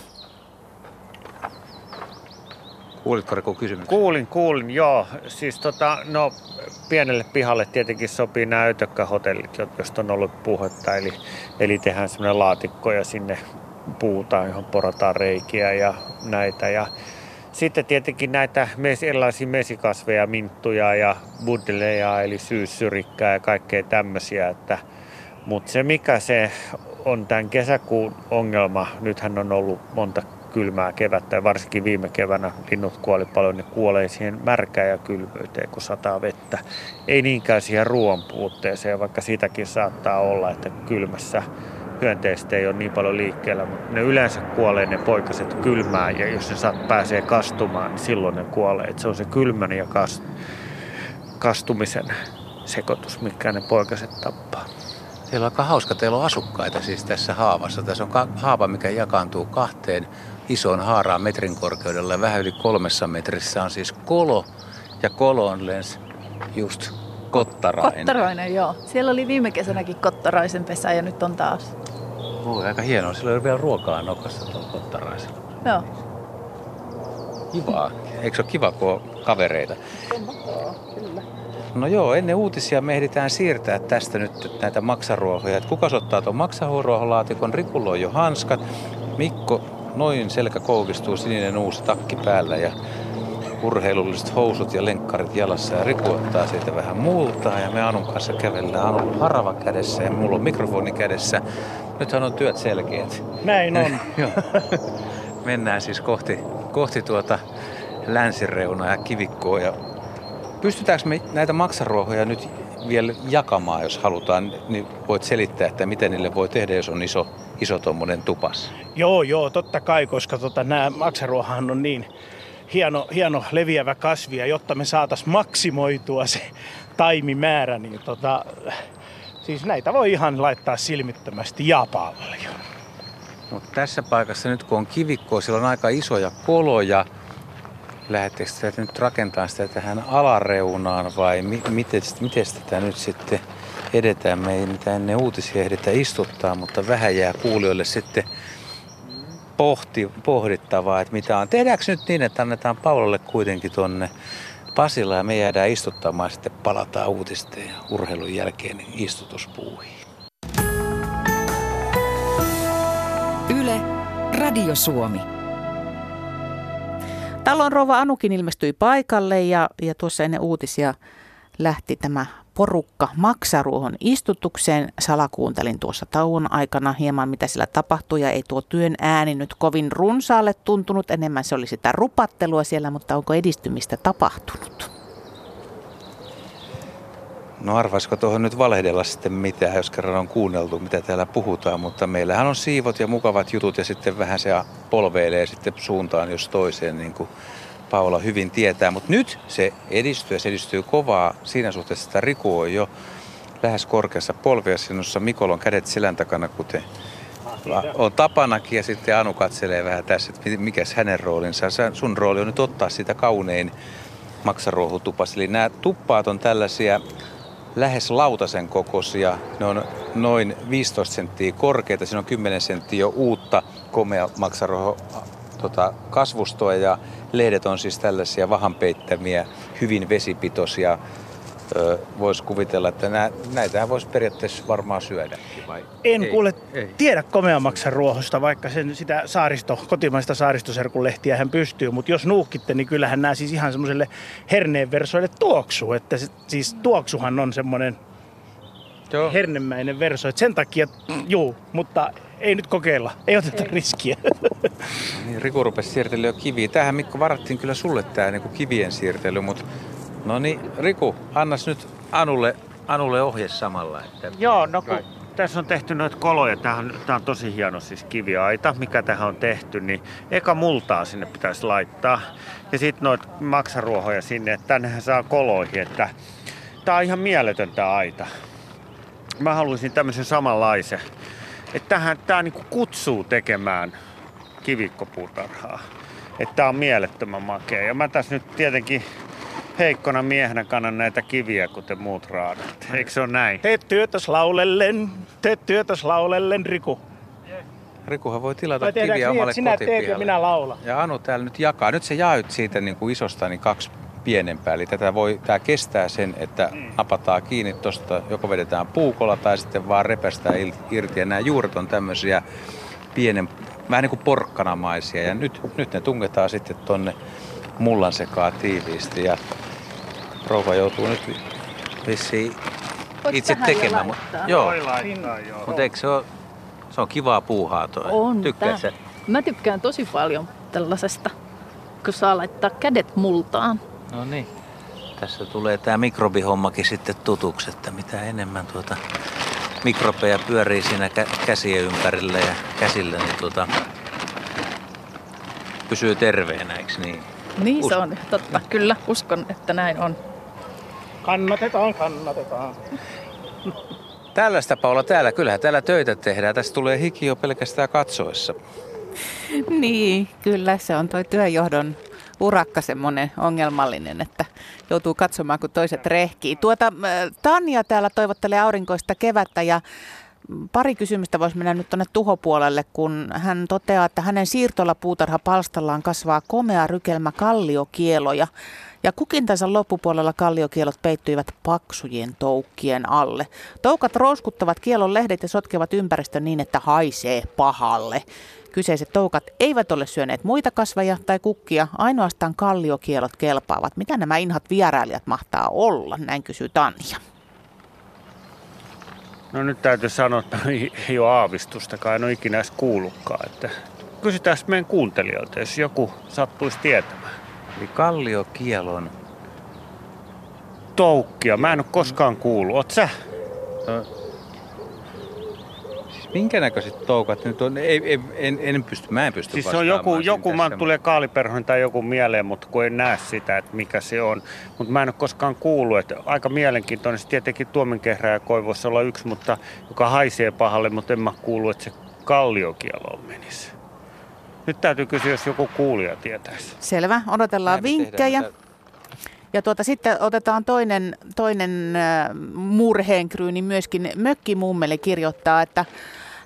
Kuulitko Riku kysymyksen? Kuulin, kuulin, joo. Siis tota, no pienelle pihalle tietenkin sopii nämä ötökkähotellit, joista on ollut puhetta. Eli, eli tehdään semmoinen laatikko ja sinne puutaan, johon porataan reikiä ja näitä. Ja sitten tietenkin näitä mes, erilaisia mesikasveja, minttuja ja buddeleja, eli syyssyrikkaa ja kaikkea tämmöisiä. Että, mutta se mikä se on tämän kesäkuun ongelma, nythän on ollut monta kylmää kevättä ja varsinkin viime keväänä linnut kuoli paljon, ne kuolee siihen märkään ja kylmyyteen, kun sataa vettä. Ei niinkään siihen ruoan puutteeseen, vaikka sitäkin saattaa olla, että kylmässä hyönteistä ei ole niin paljon liikkeellä, mutta ne yleensä kuolee ne poikaset kylmään ja jos ne saat pääsee kastumaan, niin silloin ne kuolee. Et se on se kylmän ja kast, kastumisen sekoitus, mikä ne poikaset tappaa. Teillä on aika hauska, teillä on asukkaita siis tässä haavassa. Tässä on ka- haava, mikä jakaantuu kahteen isoon haaraan metrin korkeudella vähän yli kolmessa metrissä on siis kolo ja koloon lens just kottarainen. Kottarainen, joo. Siellä oli viime kesänäkin kottaraisen pesä ja nyt on taas. Voi, aika hienoa. Sillä oli vielä ruokaa nokassa tuolla kottaraisella. Joo. Kivaa. Eikö se ole kiva, kun on kavereita? Kyllä. No joo, ennen uutisia me ehditään siirtää tästä nyt näitä maksaruohoja. Et kuka ottaa tuon maksaruoholaatikon? Rikulla on jo hanskat. Mikko noin selkä koukistuu, sininen uusi takki päällä ja urheilulliset housut ja lenkkarit jalassa. Ja Riku ottaa siitä vähän multaa ja me Anun kanssa kävellään. Anulla on harava kädessä ja mulla on mikrofoni kädessä. Nythän on työt selkeät. Näin on. Mennään siis kohti, kohti tuota länsireunaa ja kivikkoa. Ja pystytäänkö me näitä maksaruohoja nyt vielä jakamaan, jos halutaan, niin voit selittää, että miten niille voi tehdä, jos on iso, iso tuommoinen tupas. Joo, joo, totta kai, koska tota, nämä maksaruohahan on niin hieno, hieno leviävä kasvi ja jotta me saatas maksimoitua se taimimäärä, niin tota, siis näitä voi ihan laittaa silmittömästi ja paljon. No, tässä paikassa nyt kun on kivikkoa, siellä on aika isoja koloja. Lähettekö sitä nyt rakentamaan sitä tähän alareunaan vai mi- miten, miten tätä nyt sitten edetään? Me ei mitään ennen uutisia ehditä istuttaa, mutta vähän jää kuulijoille sitten pohti, pohdittavaa, että mitä on. Tehdäänkö nyt niin, että annetaan Paulalle kuitenkin tonne Pasilla ja me jäädään istuttamaan sitten palataan uutisten ja urheilun jälkeen istutuspuuhiin. Yle, Radio Suomi. Talon rouva Anukin ilmestyi paikalle ja, ja tuossa ennen uutisia lähti tämä porukka maksaruohon istutukseen. Salakuuntelin tuossa tauon aikana hieman, mitä siellä tapahtui ja ei tuo työn ääni nyt kovin runsaalle tuntunut. Enemmän se oli sitä rupattelua siellä, mutta onko edistymistä tapahtunut? No arvaisiko tuohon nyt valehdella sitten mitään, jos kerran on kuunneltu, mitä täällä puhutaan, mutta meillähän on siivot ja mukavat jutut ja sitten vähän se polveilee sitten suuntaan jos toiseen, niin kuin Paula hyvin tietää. Mutta nyt se edistyy ja se edistyy kovaa siinä suhteessa, että Riku on jo lähes korkeassa polviasinussa. Mikol on kädet selän takana, kuten on tapanakin ja sitten Anu katselee vähän tässä, että mikä hänen roolinsa. Sun rooli on nyt ottaa sitä kaunein maksaruohutupas. Eli nämä tuppaat on tällaisia lähes lautasen kokoisia. Ne on noin 15 senttiä korkeita. Siinä on 10 senttiä jo uutta komea maksaroho tota, kasvustoa ja lehdet on siis tällaisia vahanpeittämiä, hyvin vesipitoisia. Voisi kuvitella, että nä, näitä voisi periaatteessa varmaan syödä. Vai? En ei, kuule ei. tiedä komeamaksan ruohosta, vaikka sen sitä saaristo, kotimaista saaristoserkulehtiä hän pystyy, mutta jos nuukitte, niin kyllähän nämä siis ihan semmoiselle herneenversoille tuoksuu. Että se, siis tuoksuhan on semmoinen Joo. hernemäinen verso. Et sen takia, juu, mutta ei nyt kokeilla. Ei oteta ei. riskiä. Niin, Riku rupesi siirtelyä kiviä. Tähän Mikko varattiin kyllä sulle tämä niin kivien siirtely, mutta no niin, Riku, annas nyt Anulle, Anulle ohje samalla. Että... Joo, no kun tässä on tehty noita koloja, tämä on, tämä on tosi hieno siis kiviaita, mikä tähän on tehty, niin eka multaa sinne pitäisi laittaa. Ja sitten noita maksaruohoja sinne, että tännehän saa koloihin, että tämä on ihan mieletön tämä aita. Mä haluaisin tämmöisen samanlaisen että tähän, tämä niinku kutsuu tekemään kivikkopuutarhaa. Että tämä on mielettömän makea. Ja mä tässä nyt tietenkin heikkona miehenä kannan näitä kiviä, kuten muut raadat. Eikö se ole näin? Teet työtäs laulellen, teet työtäs laulellen, Riku. Rikuhan voi tilata Vai kiviä niin, omalle sinä teet ja minä laulan. Ja Anu täällä nyt jakaa. Nyt se jaat siitä niin kuin isosta niin kaksi pienempää. Eli tätä voi, tämä kestää sen, että mm. napataan kiinni tuosta, joko vedetään puukolla tai sitten vaan repästää irti. Ja nämä juuret on tämmöisiä pienen, vähän niin kuin porkkanamaisia. Ja nyt, nyt ne tungetaan sitten tonne mullan sekaa tiiviisti. Ja rouva joutuu nyt vissiin itse tekemään. Mutta, joo. Voi laittaa, joo. Mutta eikö se ole, se on kivaa puuhaa toi? On. Mä tykkään tosi paljon tällaisesta, kun saa laittaa kädet multaan. No niin. Tässä tulee tämä mikrobihommakin sitten tutuksi, että mitä enemmän tuota mikrobeja pyörii siinä kä- käsien ympärillä ja käsillä, niin tuota, pysyy terveenä, eikö niin? Niin Us- se on, totta. Kyllä, uskon, että näin on. Kannatetaan, kannatetaan. Tällaista Paula täällä, kyllähän täällä töitä tehdään. Tästä tulee hiki jo pelkästään katsoessa. Niin, kyllä se on toi työjohdon urakka semmoinen ongelmallinen, että joutuu katsomaan, kun toiset rehkii. Tuota, Tanja täällä toivottelee aurinkoista kevättä ja pari kysymystä voisi mennä nyt tuonne tuhopuolelle, kun hän toteaa, että hänen siirtolla puutarhapalstallaan kasvaa komea rykelmä kalliokieloja. Ja kukintansa loppupuolella kalliokielot peittyivät paksujen toukkien alle. Toukat rouskuttavat kielon lehdet ja sotkevat ympäristön niin, että haisee pahalle. Kyseiset toukat eivät ole syöneet muita kasveja tai kukkia, ainoastaan kalliokielot kelpaavat. Mitä nämä inhat vierailijat mahtaa olla? Näin kysyy Tanja. No nyt täytyy sanoa, että ei ole aavistustakaan, en ole ikinä edes kuullutkaan. Että kysytään meidän kuuntelijoilta, jos joku sattuisi tietämään. Eli kalliokielon. Toukkia. Mä en ole koskaan kuullut. Oot sä? No, minkä näköiset toukat nyt on? Ei, ei, en, en pysty, mä en pysty Siis se on joku, joku mä tulee kaaliperhonen tai joku mieleen, mutta kun en näe sitä, että mikä se on. Mutta mä en ole koskaan kuullut, että aika mielenkiintoinen. Se tietenkin tuomenkehrääjä voisi olla yksi, mutta joka haisee pahalle, mutta en mä kuullut, että se kalliokielo menisi. Nyt täytyy kysyä, jos joku kuulija tietäisi. Selvä, odotellaan Näin tehdään, vinkkejä. mitä- Ja tuota, sitten otetaan toinen, toinen murheenkryyni myöskin. Mökkimummeli kirjoittaa, että,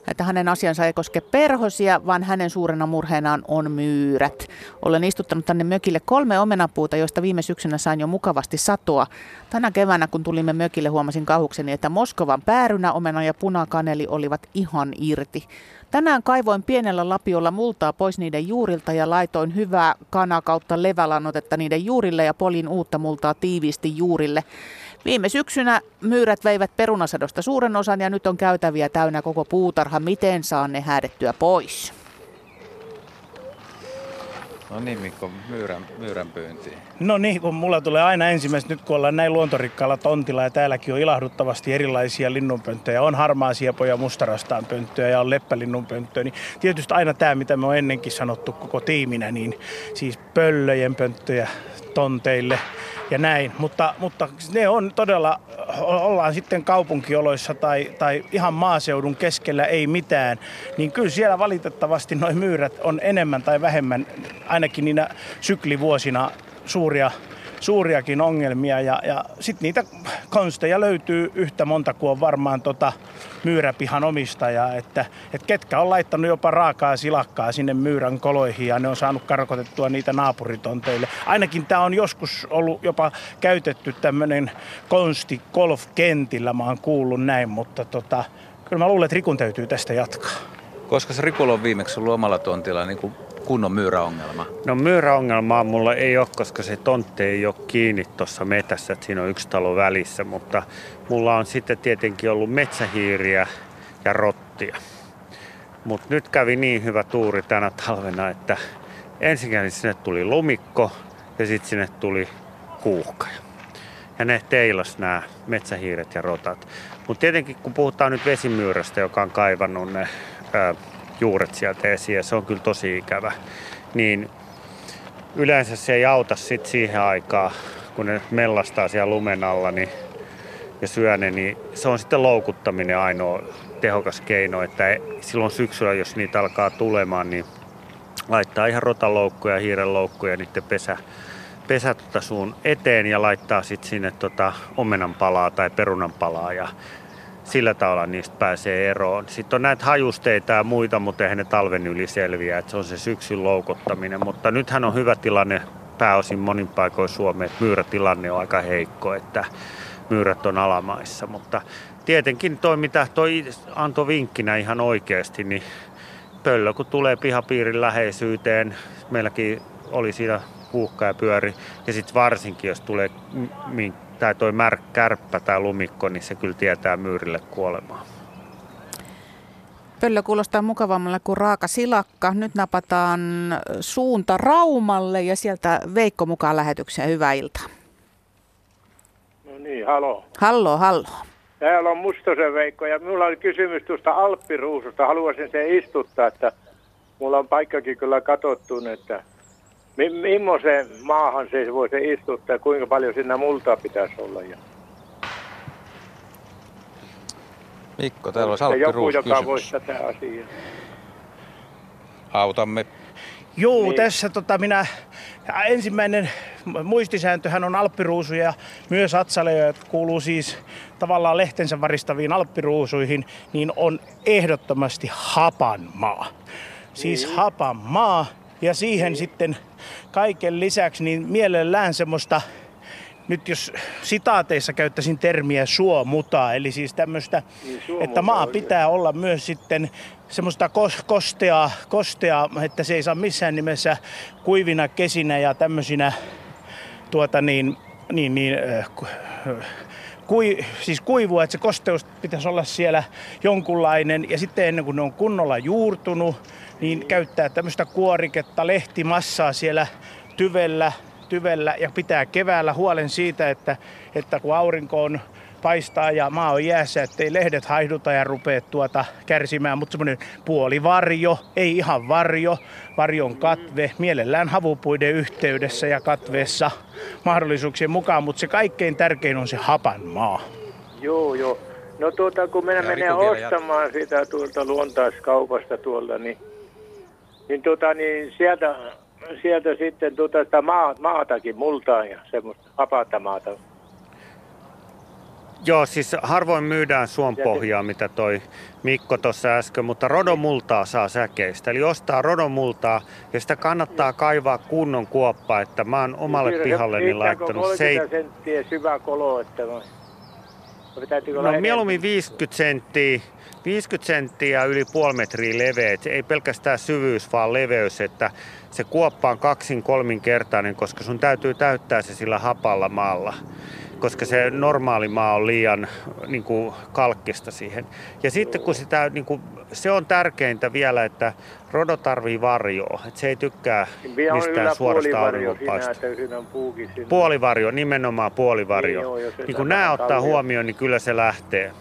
että hänen asiansa ei koske perhosia, vaan hänen suurena murheenaan on myyrät. Olen istuttanut tänne mökille kolme omenapuuta, joista viime syksynä sain jo mukavasti satoa. Tänä keväänä, kun tulimme mökille, huomasin kauhukseni, että Moskovan päärynä, omena ja punakaneli olivat ihan irti. Tänään kaivoin pienellä lapiolla multaa pois niiden juurilta ja laitoin hyvää kana kautta levälannotetta niiden juurille ja polin uutta multaa tiiviisti juurille. Viime syksynä myyrät veivät perunasadosta suuren osan ja nyt on käytäviä täynnä koko puutarha. Miten saan ne häädettyä pois? No niin Mikko, myyrän, myyrän pyyntiin. No niin, kun mulla tulee aina ensimmäisenä, nyt kun ollaan näin luontorikkaalla tontilla ja täälläkin on ilahduttavasti erilaisia linnunpönttöjä. On harmaa siepoja, mustarastaan pönttöjä ja on leppälinnunpönttöä. Niin tietysti aina tämä, mitä me on ennenkin sanottu koko tiiminä, niin siis pöllöjen pönttöjä tonteille ja näin. Mutta, mutta ne on todella, ollaan sitten kaupunkioloissa tai, tai ihan maaseudun keskellä ei mitään, niin kyllä siellä valitettavasti noin myyrät on enemmän tai vähemmän, ainakin niinä syklivuosina suuria, suuriakin ongelmia. Ja, ja sitten niitä konsteja löytyy yhtä monta kuin on varmaan tota myyräpihan omistaja, että, että ketkä on laittanut jopa raakaa silakkaa sinne myyrän koloihin ja ne on saanut karkotettua niitä naapuritonteille. Ainakin tämä on joskus ollut jopa käytetty tämmöinen konsti golfkentillä, mä oon kuullut näin, mutta tota, kyllä mä luulen, että Rikun täytyy tästä jatkaa. Koska se Rikulo on viimeksi ollut omalla tontilla niin kuin kunnon myyräongelma. No myyräongelmaa mulla ei ole, koska se tontti ei ole kiinni tuossa metässä, että siinä on yksi talo välissä, mutta mulla on sitten tietenkin ollut metsähiiriä ja rottia. Mutta nyt kävi niin hyvä tuuri tänä talvena, että ensinnäkin sinne tuli lumikko ja sitten sinne tuli kuuhkaja. Ja ne teilas nämä metsähiiret ja rotat. Mutta tietenkin kun puhutaan nyt vesimyyrästä, joka on kaivannut ne juuret sieltä esiin ja se on kyllä tosi ikävä, niin yleensä se ei auta sit siihen aikaan, kun ne mellastaa siellä lumen alla niin, ja syö ne, niin se on sitten loukuttaminen ainoa tehokas keino, että silloin syksyllä, jos niitä alkaa tulemaan, niin laittaa ihan rotaloukkuja, hiirenloukkuja niiden pesä, pesä tota suun eteen ja laittaa sitten sinne tota omenan palaa tai perunan palaa ja sillä tavalla niistä pääsee eroon. Sitten on näitä hajusteita ja muita, mutta eihän ne talven yli selviä, että se on se syksyn loukottaminen. Mutta nythän on hyvä tilanne pääosin monin paikoin Suomeen, että myyrätilanne on aika heikko, että myyrät on alamaissa. Mutta tietenkin toi, mitä toi antoi vinkkinä ihan oikeasti, niin pöllö kun tulee pihapiirin läheisyyteen, meilläkin oli siinä huuhka ja pyöri, ja sitten varsinkin jos tulee m- tai toi mär, kärppä tai lumikko, niin se kyllä tietää myyrille kuolemaa. Pöllö kuulostaa mukavammalle kuin raaka silakka. Nyt napataan suunta Raumalle ja sieltä Veikko mukaan lähetykseen. Hyvää iltaa. No niin, halo. Hallo, hallo. Täällä on Mustosen Veikko ja minulla oli kysymys tuosta Alppiruususta. Haluaisin sen istuttaa, että mulla on paikkakin kyllä katsottu, että millaiseen maahan se voi se istuttaa ja kuinka paljon siinä multaa pitäisi olla. Ja Mikko, täällä olisi Ja joku, joka kysymys. voisi tätä asiaa. Autamme. Joo, Niin. niin. tässä tota minä, ensimmäinen muistisääntöhän on alppiruusu ja myös atsaleja, jotka kuuluu siis tavallaan lehtensä varistaviin alppiruusuihin, niin on ehdottomasti hapanmaa. Siis Niin. hapanmaa ja siihen sitten kaiken lisäksi niin mielellään semmoista nyt jos sitaateissa käyttäisin termiä suomutaa, eli siis tämmöistä, Niin, suomuta että maa oikein. pitää olla myös sitten semmoista kos- kosteaa, kosteaa, että se ei saa missään nimessä kuivina kesinä ja tämmöisinä tuota niin, niin, niin äh, äh, kui, siis kuivua, että se kosteus pitäisi olla siellä jonkunlainen ja sitten ennen kuin ne on kunnolla juurtunut, niin käyttää tämmöistä kuoriketta, lehtimassaa siellä tyvellä, tyvellä ja pitää keväällä huolen siitä, että, että kun aurinko on paistaa ja maa on jäässä, ettei lehdet haihduta ja rupee tuota kärsimään, mutta semmoinen puolivarjo, ei ihan varjo, varjon katve, mielellään havupuiden yhteydessä ja katveessa mahdollisuuksien mukaan, mutta se kaikkein tärkein on se hapan maa. Joo, joo. No tuota, kun minä menen ostamaan jat... sitä tuolta luontaiskaupasta tuolta, niin, niin, tuota, niin sieltä, sieltä sitten tuota sitä maa, maatakin multaa ja semmoista hapata maata. Joo, siis harvoin myydään suonpohjaa, mitä toi Mikko tuossa äsken, mutta rodomultaa saa säkeistä. Eli ostaa rodomultaa ja sitä kannattaa kaivaa kunnon kuoppa, että mä oon omalle pihalleni laittanut... 30 senttiä syvä kolo, että no, no mieluummin 50 senttiä, 50 senttiä yli puoli metriä leveät. Ei pelkästään syvyys, vaan leveys, että se kuoppa on kaksin kolminkertainen, koska sun täytyy täyttää se sillä hapalla maalla koska se normaali maa on liian niin kuin, kalkkista siihen. Ja sitten kun sitä, niin kuin, se on tärkeintä vielä, että rodo tarvii varjoa, että se ei tykkää mistään suorasta auringonpaista. Puolivarjo, nimenomaan puolivarjo. Niin, joo, niin kun nämä ottaa huomioon, niin kyllä se lähtee.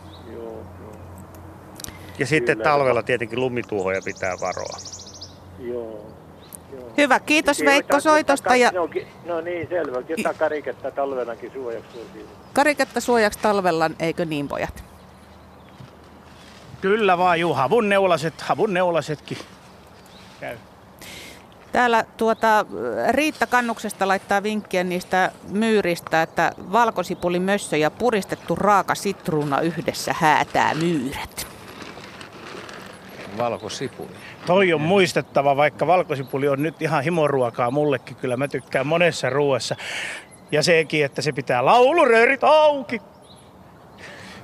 Joo, joo. Ja sitten kyllä, talvella tietenkin lumituhoja pitää varoa. Joo. Hyvä, kiitos Veikko soitosta. Ja... No, no niin, selvä. Jotain kariketta talvenakin suojaksi. Kariketta suojaksi talvella, eikö niin pojat? Kyllä vaan, juu. Havun neulaset, havun neulasetkin käy. Täällä tuota, Riitta Kannuksesta laittaa vinkkiä niistä myyristä, että valkosipuli mössö ja puristettu raaka sitruuna yhdessä häätää myyrät. Valkosipuli. Toi on muistettava, vaikka valkosipuli on nyt ihan himoruokaa mullekin. Kyllä mä tykkään monessa ruoassa. Ja sekin, että se pitää lauluröörit auki.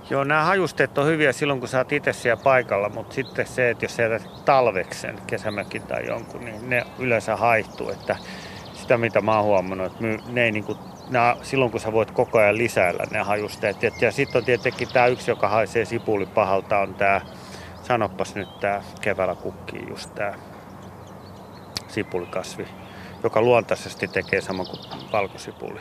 Joo, nämä hajusteet on hyviä silloin, kun sä oot itse siellä paikalla, mutta sitten se, että jos sä jätät talveksen, kesämökin tai jonkun, niin ne yleensä haihtuu. Että sitä, mitä mä oon huomannut, että ne ei niin kuin, nämä, silloin kun sä voit koko ajan lisäillä ne hajusteet. Ja, ja sitten on tietenkin tämä yksi, joka haisee sipuli pahalta, on tämä Sanopas nyt tää keväällä kukkii just tää sipulikasvi, joka luontaisesti tekee sama kuin valkosipuli.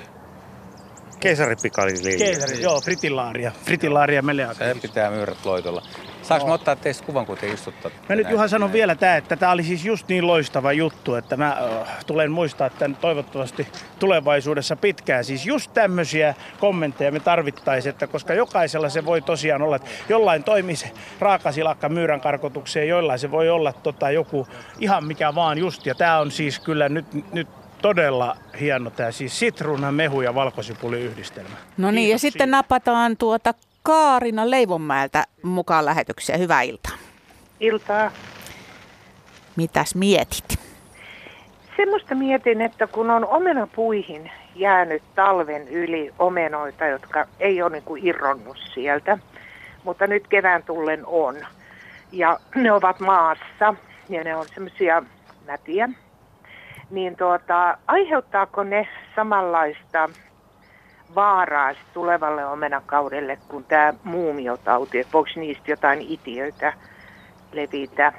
Keisaripikali Keisari, joo, fritillaaria. Fritillaaria meleakia. Se pitää myyrät loitolla. Saanko no. ottaa teistä kuvan, kun te istuttaa? Mä nyt Juha sanon vielä tämä, että tämä oli siis just niin loistava juttu, että mä äh, tulen muistaa tämän toivottavasti tulevaisuudessa pitkään. Siis just tämmöisiä kommentteja me tarvittaisiin, että koska jokaisella se voi tosiaan olla, että jollain toimii se raakasilakka myyrän karkotukseen, jollain se voi olla tota, joku ihan mikä vaan just. Ja tämä on siis kyllä nyt, nyt todella hieno tämä siis sitruunan mehu ja valkosipuli yhdistelmä. No niin, Kiitos ja siitä. sitten napataan tuota Kaarina Leivonmäeltä mukaan lähetykseen. Hyvää iltaa. Iltaa. Mitäs mietit? Semmoista mietin, että kun on omenapuihin jäänyt talven yli omenoita, jotka ei ole niin kuin irronnut sieltä, mutta nyt kevään tullen on. Ja ne ovat maassa ja ne on semmoisia nätiä. Niin tuota, aiheuttaako ne samanlaista vaaraa tulevalle omenakaudelle kuin tämä muumiotauti, että voiko niistä jotain itiöitä levitä.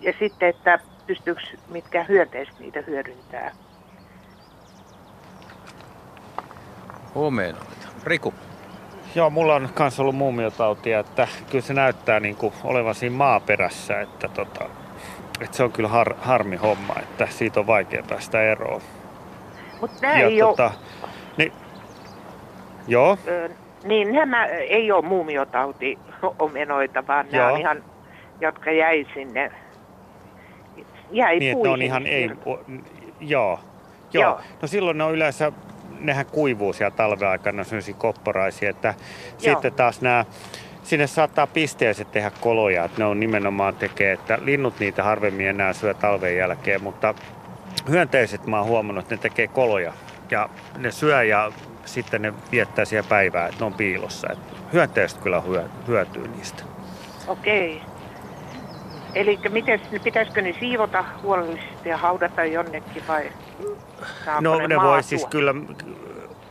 Ja sitten, että pystyykö mitkä hyönteiset niitä hyödyntää. Omenoita. Riku. Joo, mulla on myös ollut muumiotautia, että kyllä se näyttää niin kuin olevan siinä maaperässä, että, tota, että se on kyllä har, harmi homma, että siitä on vaikea päästä eroon. Mutta nämä ei tota, ole... Joo. Ö, niin nämä ei ole muumiotauti omenoita, vaan Joo. nämä on ihan, jotka jäi sinne, jäi niin, että ne on ihan ei, joo. Joo. Joo. No silloin ne on yleensä, nehän kuivuu siellä talven aikana, sellaisia kopporaisia, että Joo. sitten taas nämä, sinne saattaa pisteiset tehdä koloja, että ne on nimenomaan tekee, että linnut niitä harvemmin enää syö talven jälkeen, mutta hyönteiset mä oon huomannut, että ne tekee koloja ja ne syö ja sitten ne viettää siellä päivää, että ne on piilossa. Että hyönteiset kyllä hyötyy niistä. Okei. Eli miten, pitäisikö ne siivota huolellisesti ja haudata jonnekin vai No ne, ne voi siis kyllä,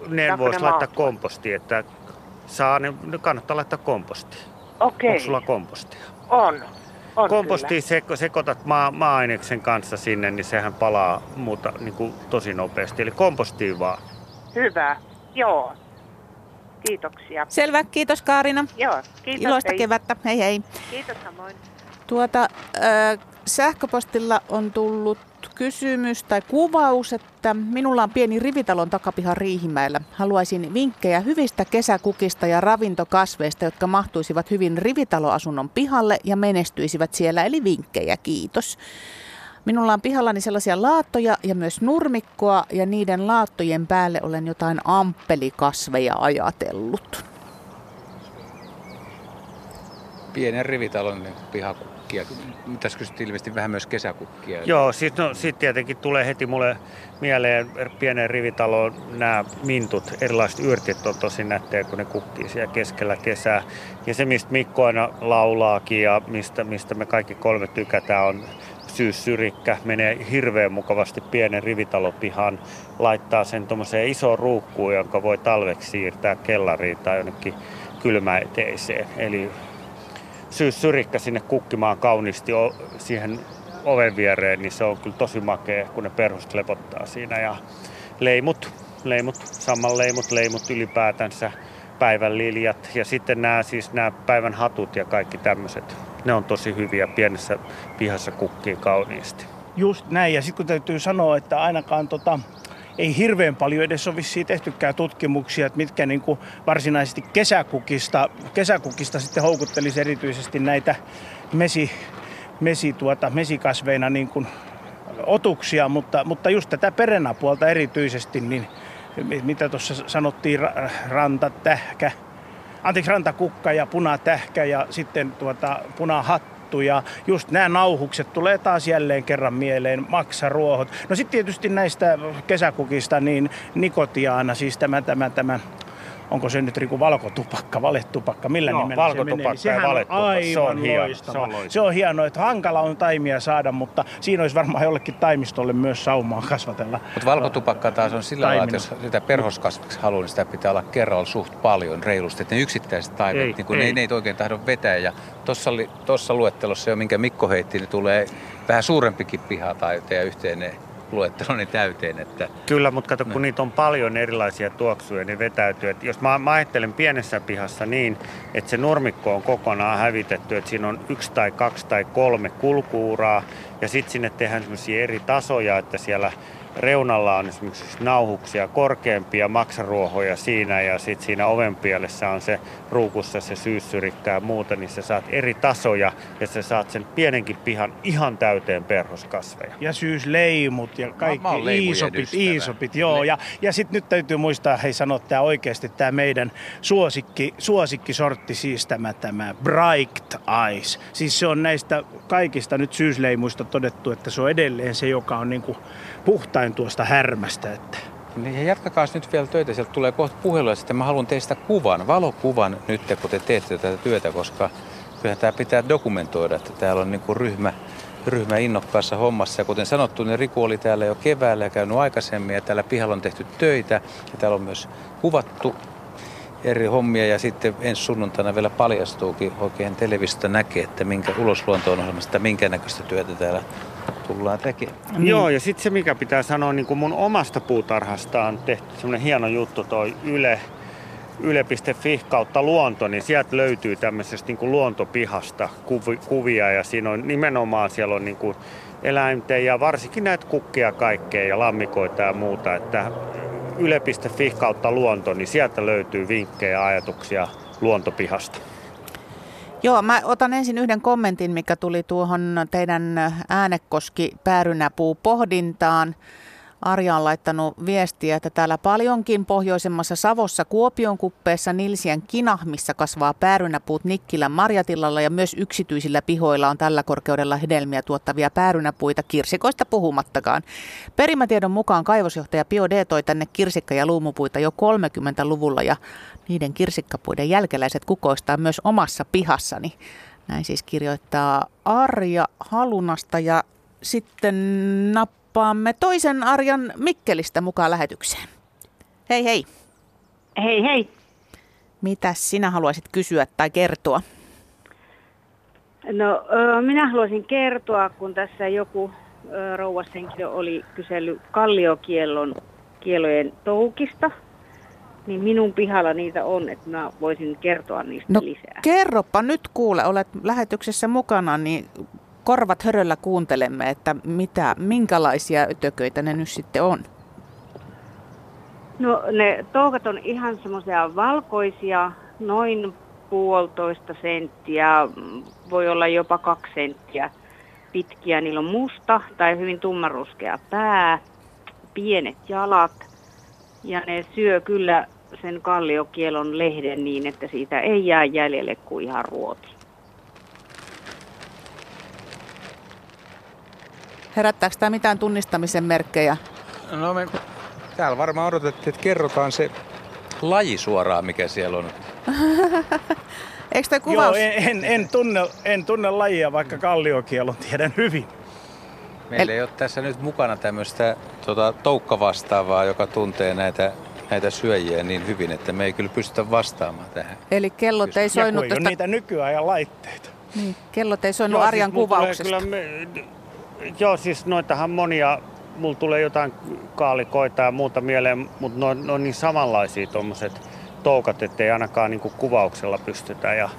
ne voisi laittaa kompostiin, että saa ne, ne kannattaa laittaa kompostiin. Okei. Onko sulla kompostia? On. On kompostiin seko, sekoitat maa, maa-aineksen kanssa sinne, niin sehän palaa muuta, niin kuin tosi nopeasti. Eli kompostiin vaan. Hyvä, joo. Kiitoksia. Selvä, kiitos Kaarina. Joo, kiitos. Iloista hei. kevättä, hei hei. Kiitos samoin. Tuota, äh, sähköpostilla on tullut kysymys tai kuvaus, että minulla on pieni rivitalon takapiha Riihimäellä. Haluaisin vinkkejä hyvistä kesäkukista ja ravintokasveista, jotka mahtuisivat hyvin rivitaloasunnon pihalle ja menestyisivät siellä, eli vinkkejä, kiitos. Minulla on pihallani sellaisia laattoja ja myös nurmikkoa ja niiden laattojen päälle olen jotain amppelikasveja ajatellut. Pienen rivitalon niin pihakukkia. Tässä kysyttiin ilmeisesti vähän myös kesäkukkia. Joo, siis no, sitten tietenkin tulee heti mulle mieleen pienen rivitaloon nämä mintut, erilaiset yrtit on tosi nättejä, kun ne kukkii siellä keskellä kesää. Ja se, mistä Mikko aina laulaakin ja mistä, mistä me kaikki kolme tykätään, on syyssyrikkä. Menee hirveän mukavasti pienen rivitalopihan, laittaa sen tuommoiseen isoon ruukkuun, jonka voi talveksi siirtää kellariin tai jonnekin kylmäeteiseen. Eli syyssyrikkä sinne kukkimaan kauniisti siihen oven viereen, niin se on kyllä tosi makea, kun ne perhoset lepottaa siinä. Ja leimut, leimut, samman leimut, leimut ylipäätänsä, päivän liljat ja sitten nämä, siis nämä päivän hatut ja kaikki tämmöiset. Ne on tosi hyviä pienessä pihassa kukkii kauniisti. Just näin. Ja sitten kun täytyy sanoa, että ainakaan tota, ei hirveän paljon edes ole vissiin tehtykään tutkimuksia, että mitkä niin kuin varsinaisesti kesäkukista, kesäkukista sitten houkuttelisi erityisesti näitä mesi, mesi tuota, mesikasveina niin kuin otuksia, mutta, mutta just tätä perenapuolta erityisesti, niin mi- mitä tuossa sanottiin, ra- rantatähkä, anteeksi, rantakukka ja punatähkä ja sitten tuota, punahattu ja just nämä nauhukset tulee taas jälleen kerran mieleen, maksaruohot. No sitten tietysti näistä kesäkukista niin nikotiaana, siis tämä, tämä, tämä onko se nyt Riku valkotupakka, valetupakka, millä Joo, nimellä valkotupakka se menee? ja Niin sehän valetupakka, on se on aivan hieno, loistava. se on loistava. Se on hienoa, että hankala on taimia saada, mutta siinä olisi varmaan jollekin taimistolle myös saumaa kasvatella. Mutta valkotupakka taas on sillä lailla, että jos sitä perhoskasviksi haluaa, niin sitä pitää olla kerralla suht paljon reilusti. Että ne yksittäiset taimet, Ei, niin kun ei. Ne, ne ei oikein tahdo vetää. Ja tuossa, oli, tuossa luettelossa jo, minkä Mikko heitti, niin tulee vähän suurempikin piha tai yhteinen luetteloni täyteen. Että Kyllä, mutta kato, kun niitä on paljon erilaisia tuoksuja, niin vetäytyy. Et jos mä, mä ajattelen pienessä pihassa niin, että se nurmikko on kokonaan hävitetty, että siinä on yksi tai kaksi tai kolme kulkuuraa, ja sitten sinne tehdään semmoisia eri tasoja, että siellä reunalla on esimerkiksi nauhuksia, korkeampia maksaruohoja siinä, ja sitten siinä ovenpielessä on se ruukussa se syyssyrikkä ja muuta, niin sä saat eri tasoja, ja sä saat sen pienenkin pihan ihan täyteen perhoskasveja. Ja syysleimut ja kaikki mä leimujen iisopit, iisopit, joo. Ja, ja sitten nyt täytyy muistaa, hei sanoa tämä oikeasti, tämä meidän suosikki, suosikkisortti, siis tämä, tämä Bright Eyes. Siis se on näistä kaikista nyt syysleimuista todettu, että se on edelleen se, joka on niinku puhtain tuosta härmästä. Että. Niin ja jatkakaa nyt vielä töitä, sieltä tulee kohta puhelu ja sitten mä haluan teistä kuvan, valokuvan nyt, kun te teette tätä työtä, koska kyllä tämä pitää dokumentoida, että täällä on niin kuin ryhmä, ryhmä innokkaassa hommassa. Ja kuten sanottu, niin Riku oli täällä jo keväällä ja käynyt aikaisemmin ja täällä pihalla on tehty töitä ja täällä on myös kuvattu eri hommia ja sitten ensi sunnuntaina vielä paljastuukin oikein televisiosta näkee, että minkä ulosluontoon ohjelmasta minkä näköistä työtä täällä tullaan tekemään. Niin. Joo, ja sitten se mikä pitää sanoa, niin kuin mun omasta puutarhasta on tehty semmoinen hieno juttu, toi Yle, yle.fi kautta luonto, niin sieltä löytyy tämmöisestä niin kuin luontopihasta kuvi, kuvia, ja siinä on nimenomaan siellä on niin kuin eläinten ja varsinkin näitä kukkia kaikkea ja lammikoita ja muuta, että yle.fi kautta luonto, niin sieltä löytyy vinkkejä ja ajatuksia luontopihasta. Joo, mä otan ensin yhden kommentin, mikä tuli tuohon teidän äänekoski päärynäpuu pohdintaan. Arja on laittanut viestiä, että täällä paljonkin pohjoisemmassa Savossa Kuopion kuppeessa Nilsiän kinahmissa kasvaa päärynäpuut Nikkilän marjatilalla ja myös yksityisillä pihoilla on tällä korkeudella hedelmiä tuottavia päärynäpuita, kirsikoista puhumattakaan. Perimätiedon mukaan kaivosjohtaja Pio D toi tänne kirsikka- ja luumupuita jo 30-luvulla ja niiden kirsikkapuiden jälkeläiset kukoistaa myös omassa pihassani. Näin siis kirjoittaa Arja Halunasta ja sitten nappaamme toisen Arjan Mikkelistä mukaan lähetykseen. Hei hei. Hei hei. Mitä sinä haluaisit kysyä tai kertoa? No minä haluaisin kertoa, kun tässä joku rouvashenkilö oli kysellyt kalliokiellon kielojen toukista, niin minun pihalla niitä on, että mä voisin kertoa niistä no, lisää. kerropa nyt kuule, olet lähetyksessä mukana, niin korvat höröllä kuuntelemme, että mitä, minkälaisia ötököitä ne nyt sitten on. No ne toukat on ihan semmoisia valkoisia, noin puolitoista senttiä, voi olla jopa kaksi senttiä pitkiä. Niillä on musta tai hyvin tummaruskea pää, pienet jalat ja ne syö kyllä sen kalliokielon lehden niin, että siitä ei jää jäljelle kuin ihan ruoti. Herättääkö tämä mitään tunnistamisen merkkejä? No me täällä varmaan odotettiin, että kerrotaan se laji suoraan, mikä siellä on. Eikö tämä kuvaus? Joo, en, en, en, tunne, en tunne lajia, vaikka kalliokielon tiedän hyvin. Meillä ei ole tässä nyt mukana tämmöistä tota, toukkavastaavaa, joka tuntee näitä, näitä syöjiä niin hyvin, että me ei kyllä pystytä vastaamaan tähän. Eli kellot ei soinut ja tästä... niitä nykyajan laitteita. Niin, kellot ei soinut Arjan siis kuvauksesta. Kyllä me... Joo, siis noitahan monia, mulla tulee jotain kaalikoita ja muuta mieleen, mutta ne on, ne on niin samanlaisia tuommoiset toukat, ettei ainakaan niin kuvauksella pystytä. Ja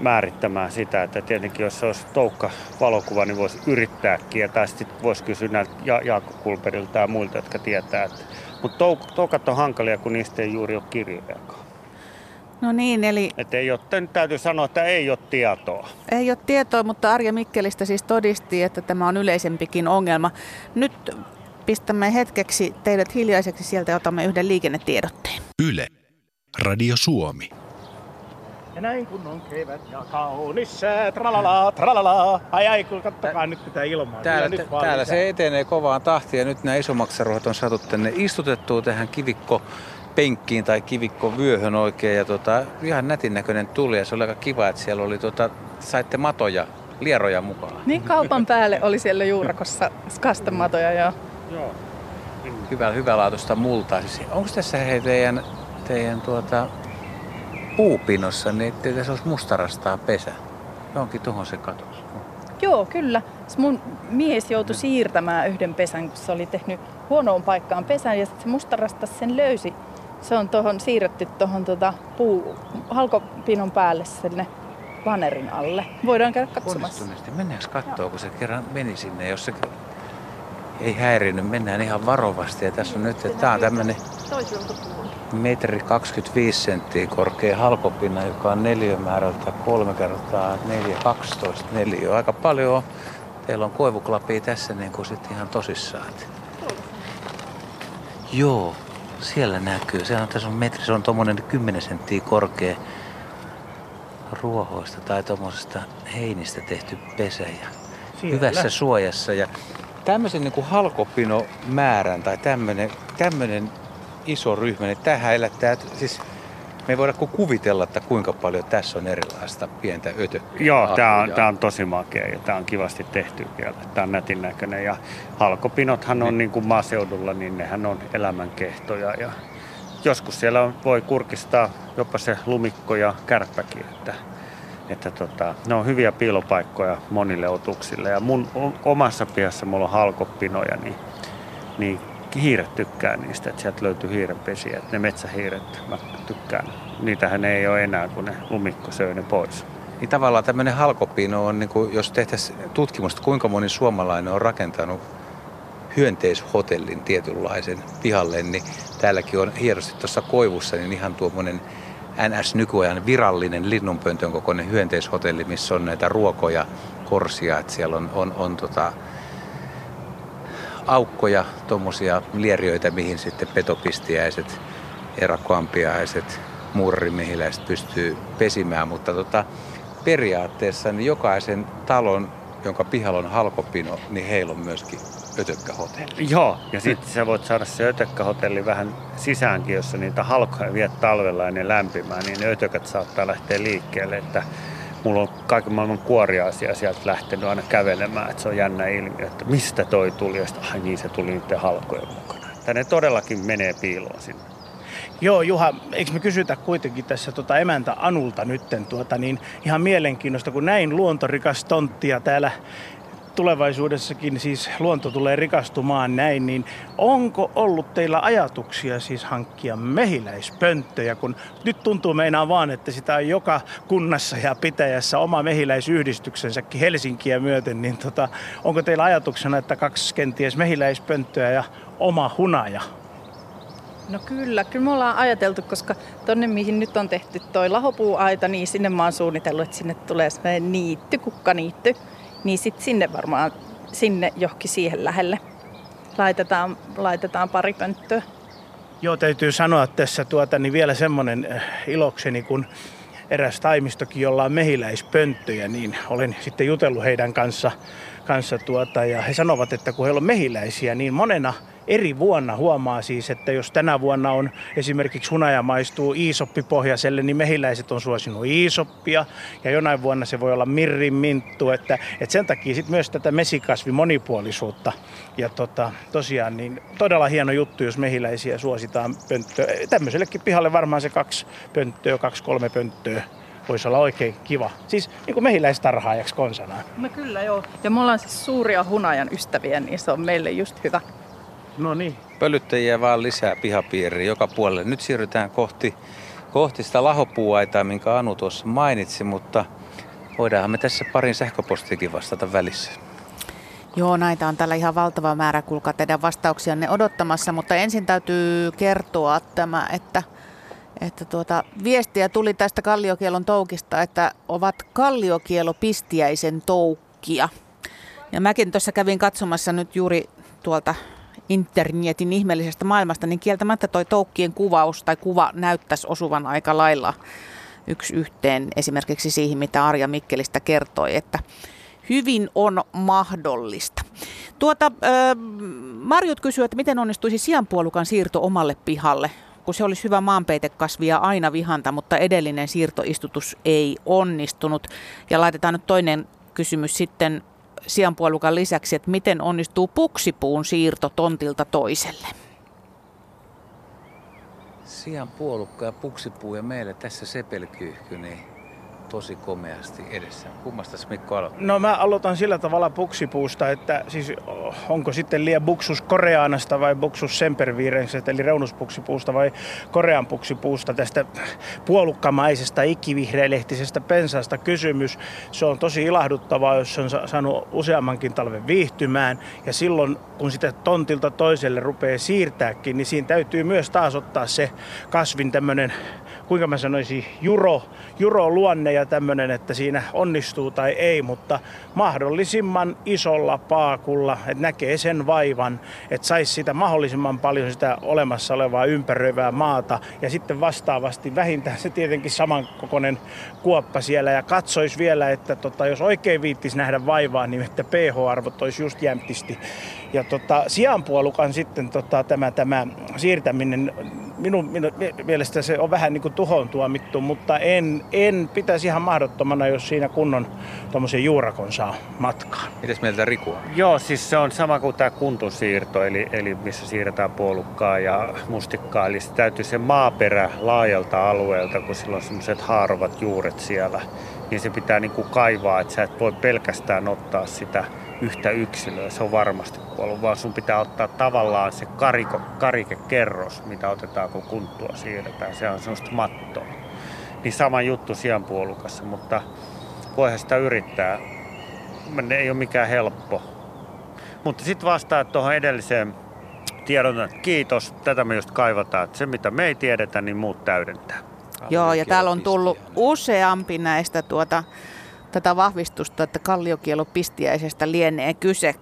määrittämään sitä, että tietenkin jos se olisi toukka valokuva, niin voisi yrittääkin, tai sitten voisi kysyä näiltä ja- Jaakko Kulperilta ja muilta, jotka tietää. Että, mutta touk- toukat on hankalia, kun niistä ei juuri ole kirjojakaan. No niin, eli... Että ei ole, nyt täytyy sanoa, että ei ole tietoa. Ei ole tietoa, mutta Arja Mikkelistä siis todisti, että tämä on yleisempikin ongelma. Nyt pistämme hetkeksi teidät hiljaiseksi sieltä ja otamme yhden liikennetiedotteen. Yle. Radio Suomi. Ja näin kun on kevät ja kaunis sää, tralala, tralala. Ai ai, kun kattokaa nyt tätä ilmaa. Täällä, nyt täällä se etenee kovaan tahtiin ja nyt nämä isommaksaruhat on saatu tänne istutettua tähän kivikko penkkiin tai kivikko vyöhön oikein ja tota, ihan nätin näköinen tuli ja se oli aika kiva, että siellä oli tota, saitte matoja, lieroja mukaan. Niin kaupan päälle oli siellä juurakossa kastematoja ja Joo. Hyvä, hyvälaatuista multaa. Siis, onko tässä hei teidän, teidän tuota, puupinossa, niin ettei tässä olisi mustarastaa pesä. Johonkin tuohon se katosi. Joo, kyllä. Mun mies joutui siirtämään yhden pesän, kun se oli tehnyt huonoon paikkaan pesän ja sitten se mustarastas sen löysi. Se on tohon, siirretty tuohon tota puu, halkopinon päälle sinne vanerin alle. Voidaan käydä katsomassa. Mennäänkö katsoa, kun se kerran meni sinne, jos se ei häirinyt, mennään ihan varovasti. Ja tässä on nyt, että tämä on tämmöinen metri 25 senttiä korkea halkopinna, joka on neliömäärältä 3 kertaa 4, 12 neliö. Aika paljon on. Teillä on koivuklapia tässä niin kuin sitten ihan tosissaan. Joo, siellä näkyy. Se on, tässä on metri, se on tuommoinen 10 senttiä korkea ruohoista tai tuommoisesta heinistä tehty pesä ja siellä. hyvässä suojassa. Ja tämmöisen niin halkopinomäärän tai tämmöinen, tämmöinen iso ryhmä, niin tähän elättää, siis me ei voida kuvitella, että kuinka paljon tässä on erilaista pientä ötökköä. Joo, tämä on, tää on tosi makea ja tämä on kivasti tehty vielä. Tämä on nätin näköinen ja halkopinothan on niin. niin kuin maaseudulla, niin nehän on elämänkehtoja ja joskus siellä on, voi kurkistaa jopa se lumikko ja kärppäkin, että, että tota, ne on hyviä piilopaikkoja monille otuksille. Ja mun omassa pihassa mulla on halkopinoja, niin, niin hiiret tykkää niistä, että sieltä löytyy hiirenpesiä, että ne metsähiiret, mä tykkään. Niitähän ei ole enää, kun ne lumikko söi ne pois. Niin tavallaan tämmöinen halkopino on, niin kuin, jos tehtäisiin tutkimusta, kuinka moni suomalainen on rakentanut hyönteishotellin tietynlaisen pihalle, niin täälläkin on hienosti tuossa koivussa niin ihan tuommoinen NS nykyajan virallinen linnunpöntön kokoinen hyönteishotelli, missä on näitä ruokoja, korsia, että siellä on, on, on tota, aukkoja, tuommoisia lieriöitä, mihin sitten petopistiäiset, erakkoampiaiset, muurarimehiläiset pystyy pesimään, mutta tota, periaatteessa niin jokaisen talon, jonka pihalla on halkopino, niin heillä on myöskin ötökkähotelli. Joo, ja sitten sä voit saada se ötökkähotelli vähän sisäänkin, jossa niitä halkoja viet talvella ja ne lämpimään, niin ne ötökät saattaa lähteä liikkeelle, että mulla on kaiken maailman kuoriaisia sieltä lähtenyt aina kävelemään, että se on jännä ilmiö, että mistä toi tuli, ja sitten, ai niin se tuli niiden halkojen mukana. Että ne todellakin menee piiloon sinne. Joo, Juha, eikö me kysytä kuitenkin tässä tuota emäntä Anulta nytten tuota, niin ihan mielenkiinnosta, kun näin luontorikas tonttia täällä tulevaisuudessakin siis luonto tulee rikastumaan näin, niin onko ollut teillä ajatuksia siis hankkia mehiläispönttöjä, kun nyt tuntuu meinaa vaan, että sitä on joka kunnassa ja pitäjässä oma mehiläisyhdistyksensäkin Helsinkiä myöten, niin tota, onko teillä ajatuksena, että kaksi kenties mehiläispönttöä ja oma hunaja? No kyllä, kyllä me ollaan ajateltu, koska tonne mihin nyt on tehty toi lahopuuaita, niin sinne mä oon suunnitellut, että sinne tulee semmoinen niitty, kukkaniitty. Niin sitten sinne varmaan, sinne johonkin siihen lähelle laitetaan, laitetaan pari pönttöä. Joo, täytyy sanoa tässä tuota, niin vielä semmoinen äh, ilokseni, kun eräs taimistokin, jolla on mehiläispönttöjä, niin olen sitten jutellut heidän kanssa, kanssa tuota, ja he sanovat, että kun heillä on mehiläisiä, niin monena eri vuonna huomaa siis, että jos tänä vuonna on esimerkiksi hunaja maistuu iisoppipohjaiselle, niin mehiläiset on suosinut iisoppia ja jonain vuonna se voi olla mirrin minttu, että, että sen takia sitten myös tätä mesikasvi monipuolisuutta ja tota, tosiaan niin todella hieno juttu, jos mehiläisiä suositaan pönttöä. Tämmöisellekin pihalle varmaan se kaksi pönttöä, kaksi kolme pönttöä voisi olla oikein kiva. Siis niin kuin mehiläistarhaajaksi konsanaan. No kyllä joo. Ja me ollaan siis suuria hunajan ystäviä, niin se on meille just hyvä. No niin. Pölyttäjiä vaan lisää pihapiiriin joka puolelle. Nyt siirrytään kohti, kohti sitä lahopuuaitaa, minkä Anu tuossa mainitsi, mutta voidaanhan me tässä parin sähköpostiikin vastata välissä. Joo, näitä on täällä ihan valtava määrä, kuulkaa teidän vastauksianne odottamassa, mutta ensin täytyy kertoa tämä, että, että tuota, viestiä tuli tästä kalliokielon toukista, että ovat kalliokielo-pistiäisen toukkia. Ja mäkin tuossa kävin katsomassa nyt juuri tuolta internetin ihmeellisestä maailmasta, niin kieltämättä toi toukkien kuvaus tai kuva näyttäisi osuvan aika lailla yksi yhteen esimerkiksi siihen, mitä Arja Mikkelistä kertoi, että hyvin on mahdollista. Tuota, äh, Marjut kysyy, että miten onnistuisi sianpuolukan siirto omalle pihalle, kun se olisi hyvä maanpeitekasvia aina vihanta, mutta edellinen siirtoistutus ei onnistunut. Ja laitetaan nyt toinen kysymys sitten sianpuolukan lisäksi, että miten onnistuu puksipuun siirto tontilta toiselle? Sianpuolukka ja puksipuu ja meille tässä sepelkyyhky, niin tosi komeasti edessä. Kummasta Mikko aloittaa? No mä aloitan sillä tavalla buksipuusta, että siis onko sitten liian buksus koreanasta vai buksus semperviirensestä, eli reunuspuksipuusta vai korean puksipuusta tästä puolukkamaisesta ikivihreälehtisestä pensaasta kysymys. Se on tosi ilahduttavaa, jos on saanut useammankin talven viihtymään ja silloin kun sitä tontilta toiselle rupeaa siirtääkin, niin siinä täytyy myös taas ottaa se kasvin tämmöinen kuinka mä sanoisin, juro, juro luonne ja tämmöinen, että siinä onnistuu tai ei, mutta mahdollisimman isolla paakulla, että näkee sen vaivan, että saisi sitä mahdollisimman paljon sitä olemassa olevaa ympäröivää maata ja sitten vastaavasti vähintään se tietenkin samankokoinen kuoppa siellä ja katsoisi vielä, että tota, jos oikein viittisi nähdä vaivaa, niin että pH-arvot olisi just jämptisti. Ja tota, sianpuolukan sitten tota, tämä, tämä siirtäminen, minun, minun mielestä se on vähän niin kuin tuhoon tuomittu, mutta en, en pitäisi ihan mahdottomana, jos siinä kunnon tuommoisen juurakon saa matkaan. Mitäs mieltä Riku Joo, siis se on sama kuin tämä kuntusiirto, eli, eli missä siirretään puolukkaa ja mustikkaa. Eli se täytyy se maaperä laajalta alueelta, kun sillä on semmoiset haarovat juuret siellä, niin se pitää niin kuin kaivaa, että sä et voi pelkästään ottaa sitä yhtä yksilöä, se on varmasti kuollut, vaan sun pitää ottaa tavallaan se kariko, karikekerros, mitä otetaan kun kunttua siirretään. Se on semmoista mattoa. Niin sama juttu sianpuolukassa, mutta voihan sitä yrittää. Ne ei ole mikään helppo. Mutta sitten vastaa tuohon edelliseen tiedon, että kiitos, tätä me just kaivataan. Että se mitä me ei tiedetä, niin muut täydentää. Joo, ja täällä on tullut useampi näistä tuota, tätä vahvistusta, että kalliokielo pistiäisestä lienee kyse.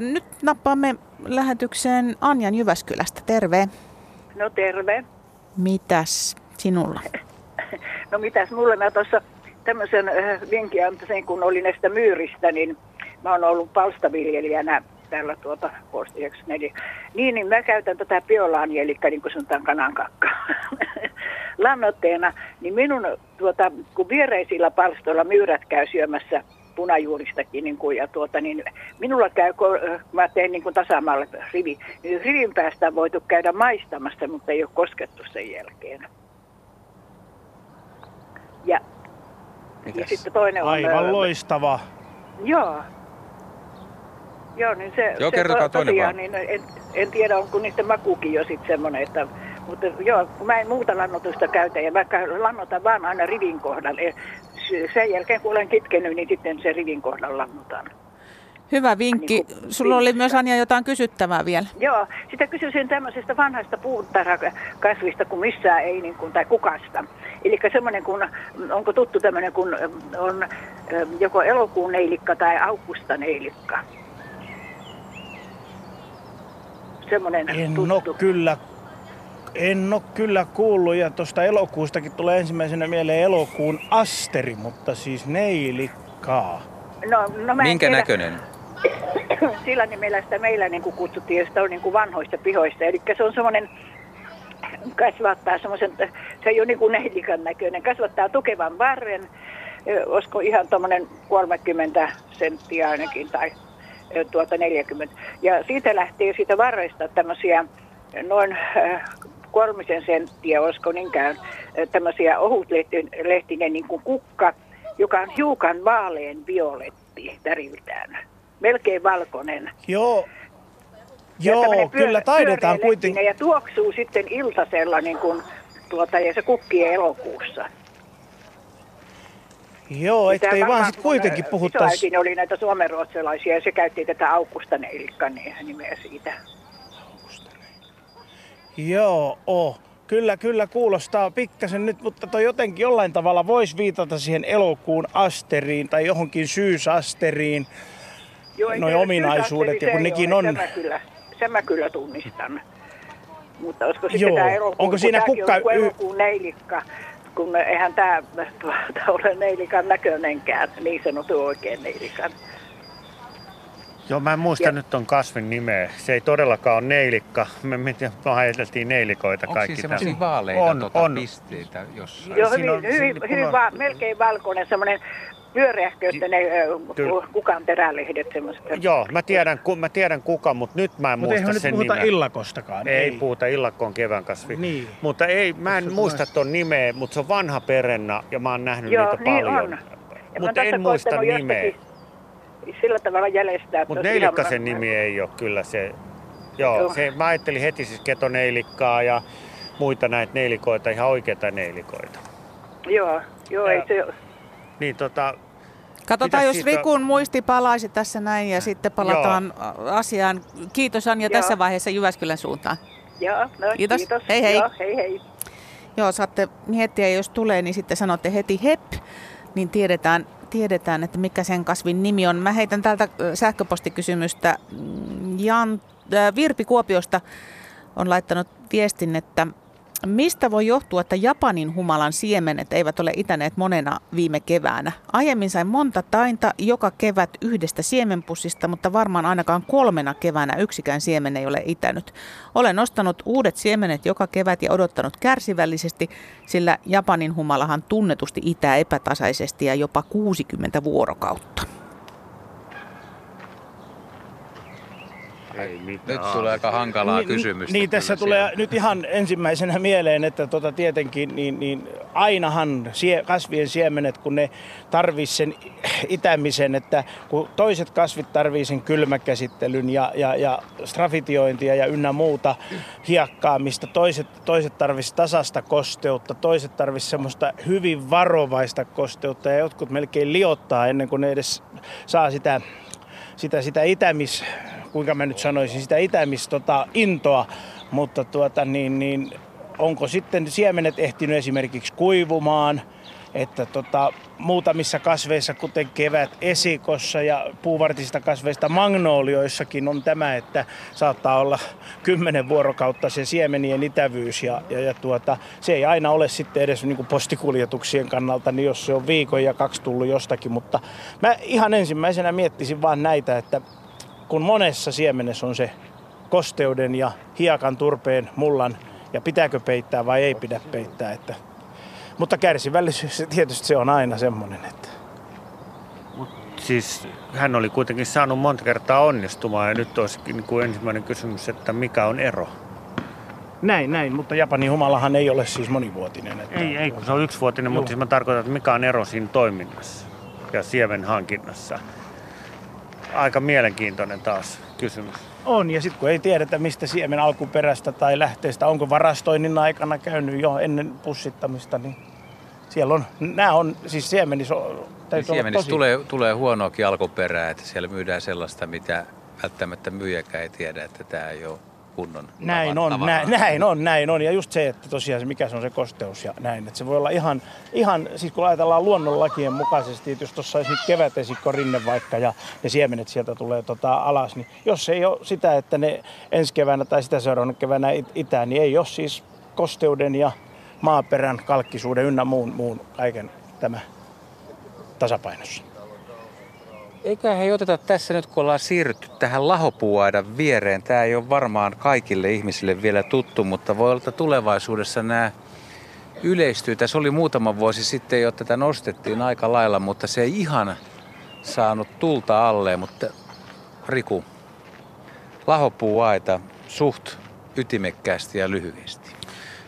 Nyt nappaamme lähetykseen Anjan Jyväskylästä. Terve. No terve. Mitäs sinulla? No mitäs mulle mä tuossa tämmöisen vinkin antaisin, kun oli näistä myyristä, niin mä oon ollut palstaviljelijänä täällä tuota vuosi Niin, niin mä käytän tätä biolaania, eli niin kuin sanotaan kanankakka lannoitteena, niin minun tuota, kun viereisillä palstoilla myyrät käy syömässä punajuuristakin. Niin kuin, ja tuota, niin minulla käy, kun mä teen niin kuin tasamalle rivi, niin rivin päästä on voitu käydä maistamassa, mutta ei ole koskettu sen jälkeen. Ja, ja sitten toinen on... Aivan loistava. Joo. Joo, niin se, Joo, se kertokaa to, toinen tosiaan, vaan. niin en, en, tiedä, onko niiden makuukin jo sitten semmoinen, että mutta joo, kun mä en muuta lannotusta käytä ja vaikka lannotan vaan aina rivin kohdalla. s- Sen jälkeen kun olen kitkenyt, niin sitten se rivin kohdalla lannotan. Hyvä vinkki. Niin kuin Sulla oli myös Anja jotain kysyttävää vielä. Joo, sitä kysyisin tämmöisestä vanhasta puutarhakasvista, kun missään ei, niin kuin, tai kukasta. Eli semmoinen, kun, onko tuttu tämmöinen, kun on joko elokuun neilikka tai augusta neilikka. Semmoinen En ole kyllä, en ole kyllä kuullut ja tuosta elokuustakin tulee ensimmäisenä mieleen elokuun asteri, mutta siis neilikkaa. No, no mä Minkä tiedä. näköinen? Sillä nimellä sitä meillä niin kuin kutsuttiin, ja sitä on niin kuin vanhoista pihoista. Eli se on semmoinen, kasvattaa semmoisen, se ei ole niin kuin neilikan näköinen, kasvattaa tukevan varren, olisiko ihan tuommoinen 30 senttiä ainakin, tai tuota 40. Ja siitä lähtee siitä varresta tämmöisiä noin kolmisen senttiä, olisiko niinkään, tämmöisiä ohutlehtinen niin kuin kukka, joka on hiukan vaalean violetti väriltään. Melkein valkoinen. Joo, Ja joo kyllä taidetaan kuitenkin. Ja tuoksuu sitten iltasella niin kuin, tuota, ja se kukkii elokuussa. Joo, ettei Tämä vaan varmaan sit kuitenkin puhuttaisi. Isoäitini oli näitä suomenruotsalaisia ja se käytti tätä Aukusta Neilikka nimeä siitä. Joo, oh. Kyllä, kyllä kuulostaa pikkasen nyt, mutta toi jotenkin jollain tavalla voisi viitata siihen elokuun asteriin tai johonkin syysasteriin. Joo, Noi se ominaisuudet, ja kun nekin on... Sen mä kyllä, sen mä kyllä tunnistan. Mutta olisiko sitten Joo. tämä elokuun, Onko siinä kukka- on y- elokuun neilikka, kun eihän tämä tuota, ole neilikan näköinenkään, niin sanottu oikein neilikan. Joo, mä en muista Ja- nyt ton kasvin nimeä. Se ei todellakaan ole neilikka. Me, me, me ajateltiin neilikoita Onko kaikki. semmoisia vaaleita on, tota, on. pisteitä jossain? Joo, Siinä hyvin, on- hyvin, hyvin puna- va- melkein valkoinen, semmoinen pyöreähköistä ne Kyllä. kukan terälehdet semmoiset. Joo, mä tiedän, ku, mä tiedän kuka, mutta nyt mä en eihän muista nyt sen puhuta nimeä. illakostakaan. Ei, puhuta, illakko on kevään kasvi. Niin. Mutta ei, mä en Tässä muista ton nimeä, mutta se on vanha perenna ja mä oon nähnyt Joo, niitä niin paljon. on. Ja Mutta en muista nimeä. jostakin Sillä tavalla jäljestää. Mutta neilikkasen ihan- nimi ei ole kyllä se. Joo, Joo. Se, mä ajattelin heti siis ketoneilikkaa ja muita näitä neilikoita, ihan oikeita neilikoita. Joo, joo, ei se... Niin tota, Katsotaan, Mitäs jos siitä- Rikun muisti palaisi tässä näin ja sitten palataan asiaan. Kiitos Anja Joo. tässä vaiheessa Jyväskylän suuntaan. Joo, no, Kiitos. kiitos. Hei, hei. Joo, hei hei. Joo, saatte miettiä, jos tulee, niin sitten sanotte heti hep, niin tiedetään, tiedetään, että mikä sen kasvin nimi on. Mä heitän täältä sähköpostikysymystä. Mm, Jan, äh, Virpi Kuopiosta on laittanut viestin, että mistä voi johtua, että Japanin humalan siemenet eivät ole itäneet monena viime keväänä? Aiemmin sain monta tainta joka kevät yhdestä siemenpussista, mutta varmaan ainakaan kolmena keväänä yksikään siemen ei ole itänyt. Olen ostanut uudet siemenet joka kevät ja odottanut kärsivällisesti, sillä Japanin humalahan tunnetusti itää epätasaisesti ja jopa 60 vuorokautta. Ei mitään. Nyt tulee aika hankalaa Niin- kysymystä. Niin, tässä tulee siellä. nyt ihan ensimmäisenä mieleen, että tota tietenkin niin, niin ainahan sie, kasvien siemenet, kun ne tarvii sen itämisen, että kun toiset kasvit tarvii sen kylmäkäsittelyn ja, ja, ja strafitiointia ja ynnä muuta hiekkaamista, toiset, toiset tarvisi tasasta kosteutta, toiset tarvisi semmoista hyvin varovaista kosteutta ja jotkut melkein liottaa ennen kuin ne edes saa sitä sitä, sitä itämis, kuinka mä nyt sanoisin, sitä itämis tota, intoa, mutta tuota, niin, niin, onko sitten siemenet ehtinyt esimerkiksi kuivumaan, että tota, muutamissa kasveissa, kuten kevät esikossa ja puuvartisista kasveista magnoolioissakin on tämä, että saattaa olla kymmenen vuorokautta se siemenien itävyys ja, ja, ja tuota, se ei aina ole sitten edes niin kuin postikuljetuksien kannalta, niin jos se on viikon ja kaksi tullut jostakin, mutta mä ihan ensimmäisenä miettisin vaan näitä, että kun monessa siemenessä on se kosteuden ja hiekan, turpeen, mullan ja pitääkö peittää vai ei pidä peittää, että mutta kärsivällisyys tietysti se on aina semmoinen, että siis hän oli kuitenkin saanut monta kertaa onnistumaan ja nyt olisikin niin kuin ensimmäinen kysymys, että mikä on ero? Näin, näin, mutta Japanin humalahan ei ole siis monivuotinen. Että... Ei, ei, kun se on yksivuotinen, Joo. mutta siis mä tarkoitan, että mikä on ero siinä toiminnassa ja siemen hankinnassa. Aika mielenkiintoinen taas kysymys. On, ja sitten kun ei tiedetä, mistä siemen alkuperästä tai lähteestä, onko varastoinnin aikana käynyt jo ennen pussittamista, niin siellä on, nämä on, siis siemenissä täytyy siemenissä tosi... tulee, tulee huonoakin alkuperää, että siellä myydään sellaista, mitä välttämättä myyjäkään ei tiedä, että tämä ei ole kunnon Näin on, näin, näin on, näin on. Ja just se, että tosiaan se, mikä se on se kosteus ja näin. Että se voi olla ihan, ihan siis kun ajatellaan luonnonlakien mukaisesti, että jos tuossa olisi nyt kevätesikko rinne vaikka ja ne siemenet sieltä tulee tota alas, niin jos ei ole sitä, että ne ensi keväänä tai sitä seuraavana keväänä itään, niin ei ole siis kosteuden ja maaperän, kalkkisuuden ynnä muun, muun kaiken tämä tasapainossa. Eikä he oteta tässä nyt, kun ollaan siirrytty tähän lahopuuaidan viereen. Tämä ei ole varmaan kaikille ihmisille vielä tuttu, mutta voi olla, että tulevaisuudessa nämä yleistyy. Tässä oli muutama vuosi sitten jo tätä nostettiin aika lailla, mutta se ei ihan saanut tulta alle. Mutta Riku, lahopuuaita suht ytimekkäästi ja lyhyesti.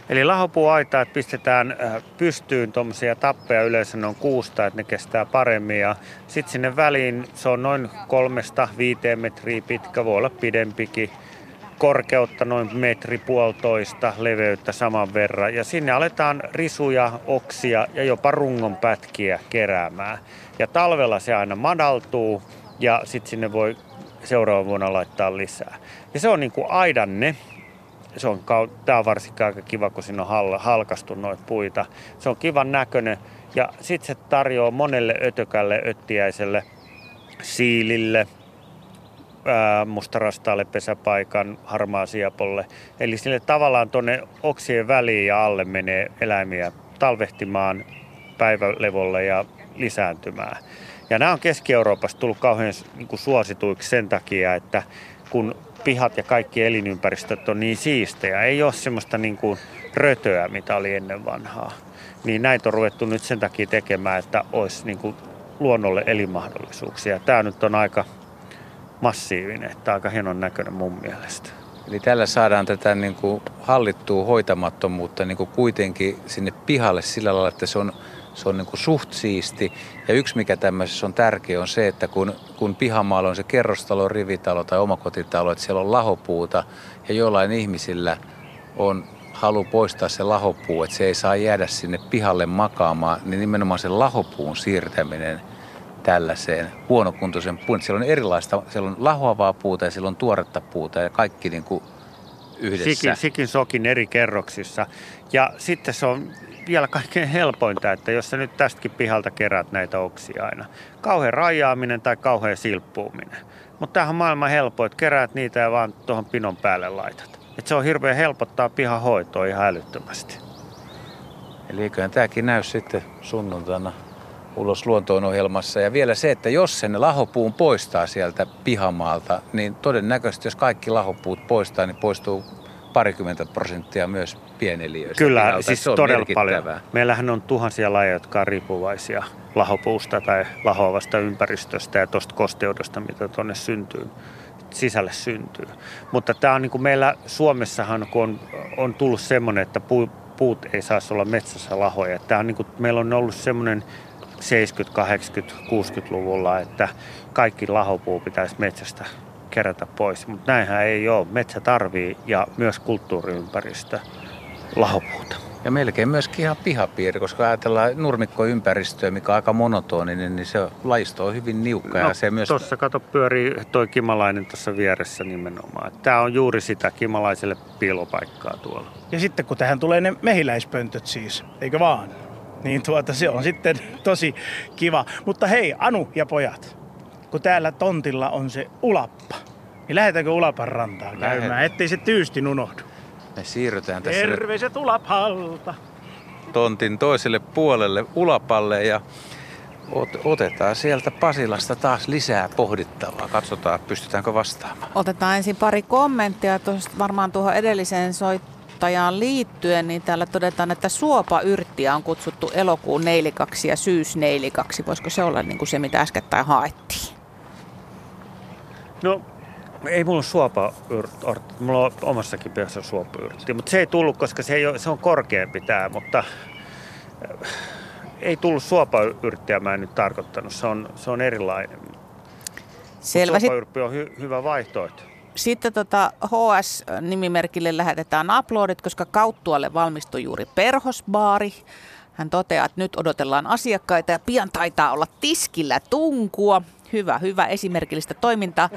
Eli lahopuuaita, että pistetään äh, pystyyn tuommoisia tappeja, yleensä ne on kuusta, että ne kestää paremmin. Ja sitten sinne väliin se on noin kolmesta viiteen metriä pitkä, voi olla pidempikin. Korkeutta noin metri puolitoista, leveyttä saman verran. Ja sinne aletaan risuja, oksia ja jopa rungon pätkiä keräämään. Ja talvella se aina madaltuu ja sitten sinne voi seuraavan vuonna laittaa lisää. Ja se on niin kuin aidanne, se on, tämä on varsinkin aika kiva, kun siinä on hal, halkastu noita puita. Se on kivan näköinen ja sitten se tarjoaa monelle ötökälle, öttiäiselle, siilille, mustarastaalle pesäpaikan, harmaa siapolle. Eli sille tavallaan tuonne oksien väliin ja alle menee eläimiä talvehtimaan päivälevolle ja lisääntymään. Ja nämä on Keski-Euroopassa tullut kauhean niin suosituiksi sen takia, että kun pihat ja kaikki elinympäristöt on niin siistejä. Ei ole semmoista niin kuin rötöä, mitä oli ennen vanhaa. Niin näitä on ruvettu nyt sen takia tekemään, että olisi niin kuin luonnolle elinmahdollisuuksia. Tämä nyt on aika massiivinen, että aika hienon näköinen mun mielestä. Eli tällä saadaan tätä niin kuin hallittua hoitamattomuutta niin kuin kuitenkin sinne pihalle sillä lailla, että se on se on niin kuin suht siisti. Ja yksi mikä tämmöisessä on tärkeä on se, että kun, kun pihamaalla on se kerrostalo, rivitalo tai omakotitalo, että siellä on lahopuuta ja jollain ihmisillä on halu poistaa se lahopuu, että se ei saa jäädä sinne pihalle makaamaan, niin nimenomaan sen lahopuun siirtäminen tällaiseen huonokuntoisen puun. Siellä on erilaista, siellä on lahoavaa puuta ja siellä on tuoretta puuta ja kaikki niin kuin yhdessä. Sikin, sikin sokin eri kerroksissa. Ja sitten se on vielä kaikkein helpointa, että jos sä nyt tästäkin pihalta kerät näitä oksia aina. Kauhean rajaaminen tai kauhean silppuuminen. Mutta tämähän on maailman helppo, että keräät niitä ja vaan tuohon pinon päälle laitat. Et se on hirveän helpottaa pihan hoitoa ihan älyttömästi. Eli eiköhän tämäkin näy sitten sunnuntaina ulos luontoon ohjelmassa. Ja vielä se, että jos sen lahopuun poistaa sieltä pihamaalta, niin todennäköisesti jos kaikki lahopuut poistaa, niin poistuu parikymmentä prosenttia myös pieneliöistä. Kyllä, siis todella paljon. Meillähän on tuhansia lajeja, jotka on riippuvaisia lahopuusta tai lahoavasta ympäristöstä ja tuosta kosteudesta, mitä tuonne syntyy sisälle syntyy. Mutta tämä on niin kuin meillä Suomessahan, kun on, on tullut semmoinen, että puu, puut ei saisi olla metsässä lahoja. Tämä on niin kuin, meillä on ollut semmoinen 70, 80, 60-luvulla, että kaikki lahopuu pitäisi metsästä kerätä pois. Mutta näinhän ei ole. Metsä tarvii ja myös kulttuuriympäristö lahopuuta. Ja melkein myöskin ihan pihapiiri, koska ajatellaan nurmikkoympäristöä, mikä on aika monotoninen, niin se lajisto on hyvin niukka. No, ja se myös... Tuossa kato pyörii toi kimalainen tuossa vieressä nimenomaan. Tämä on juuri sitä kimalaiselle piilopaikkaa tuolla. Ja sitten kun tähän tulee ne mehiläispöntöt siis, eikö vaan? Niin tuota, se on sitten tosi kiva. Mutta hei, Anu ja pojat, kun täällä tontilla on se ulappa, niin lähdetäänkö Ulapan rantaan Lähet. käymään, ettei se tyystin unohdu? Me siirrytään tässä Terveiset Ulapalta. tontin toiselle puolelle Ulapalle ja ot- otetaan sieltä Pasilasta taas lisää pohdittavaa. Katsotaan, pystytäänkö vastaamaan. Otetaan ensin pari kommenttia. Tuosta varmaan tuohon edelliseen soit, fikkauttajaan liittyen, niin täällä todetaan, että suopayrttiä on kutsuttu elokuun neilikaksi ja syysneilikaksi. Voisiko se olla niin kuin se, mitä äskettäin haettiin? No ei mulla ole suopa mulla on omassakin pihassa suopayrtti, mutta se ei tullut, koska se, ei ole, se on korkeampi tämä, mutta äh, ei tullut suopayrttiä mä en nyt tarkoittanut, se on, se on erilainen. Selvä. Suopayrtti on hy, hyvä vaihtoehto. Sitten tota HS-nimimerkille lähetetään aplodit, koska Kauttualle valmistui juuri perhosbaari. Hän toteaa, että nyt odotellaan asiakkaita ja pian taitaa olla tiskillä tunkua. Hyvä, hyvä esimerkillistä toimintaa.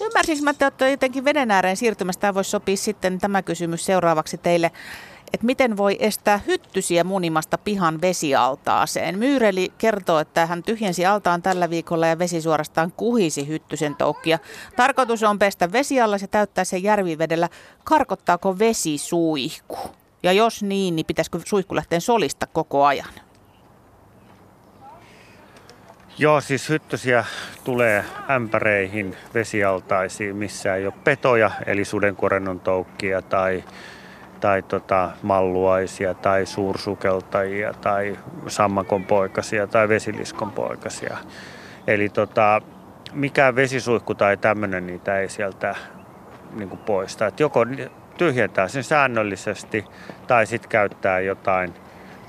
Ymmärsinkö, että olette jotenkin veden ääreen siirtymästä. Tämä voisi sopia sitten tämä kysymys seuraavaksi teille että miten voi estää hyttysiä munimasta pihan vesialtaaseen. Myyreli kertoo, että hän tyhjensi altaan tällä viikolla ja vesi suorastaan kuhisi hyttysen toukkia. Tarkoitus on pestä vesialla ja täyttää sen järvivedellä. Karkottaako vesi suihku? Ja jos niin, niin pitäisikö suihku lähteä solista koko ajan? Joo, siis hyttysiä tulee ämpäreihin, vesialtaisiin, missä ei ole petoja, eli sudenkuorennon toukkia tai tai tota, malluaisia tai suursukeltajia tai sammakon poikasia tai vesiliskon poikasia. Eli tota, mikään vesisuihku tai tämmöinen niitä ei sieltä niin kuin poista. Et joko tyhjentää sen säännöllisesti tai sitten käyttää jotain –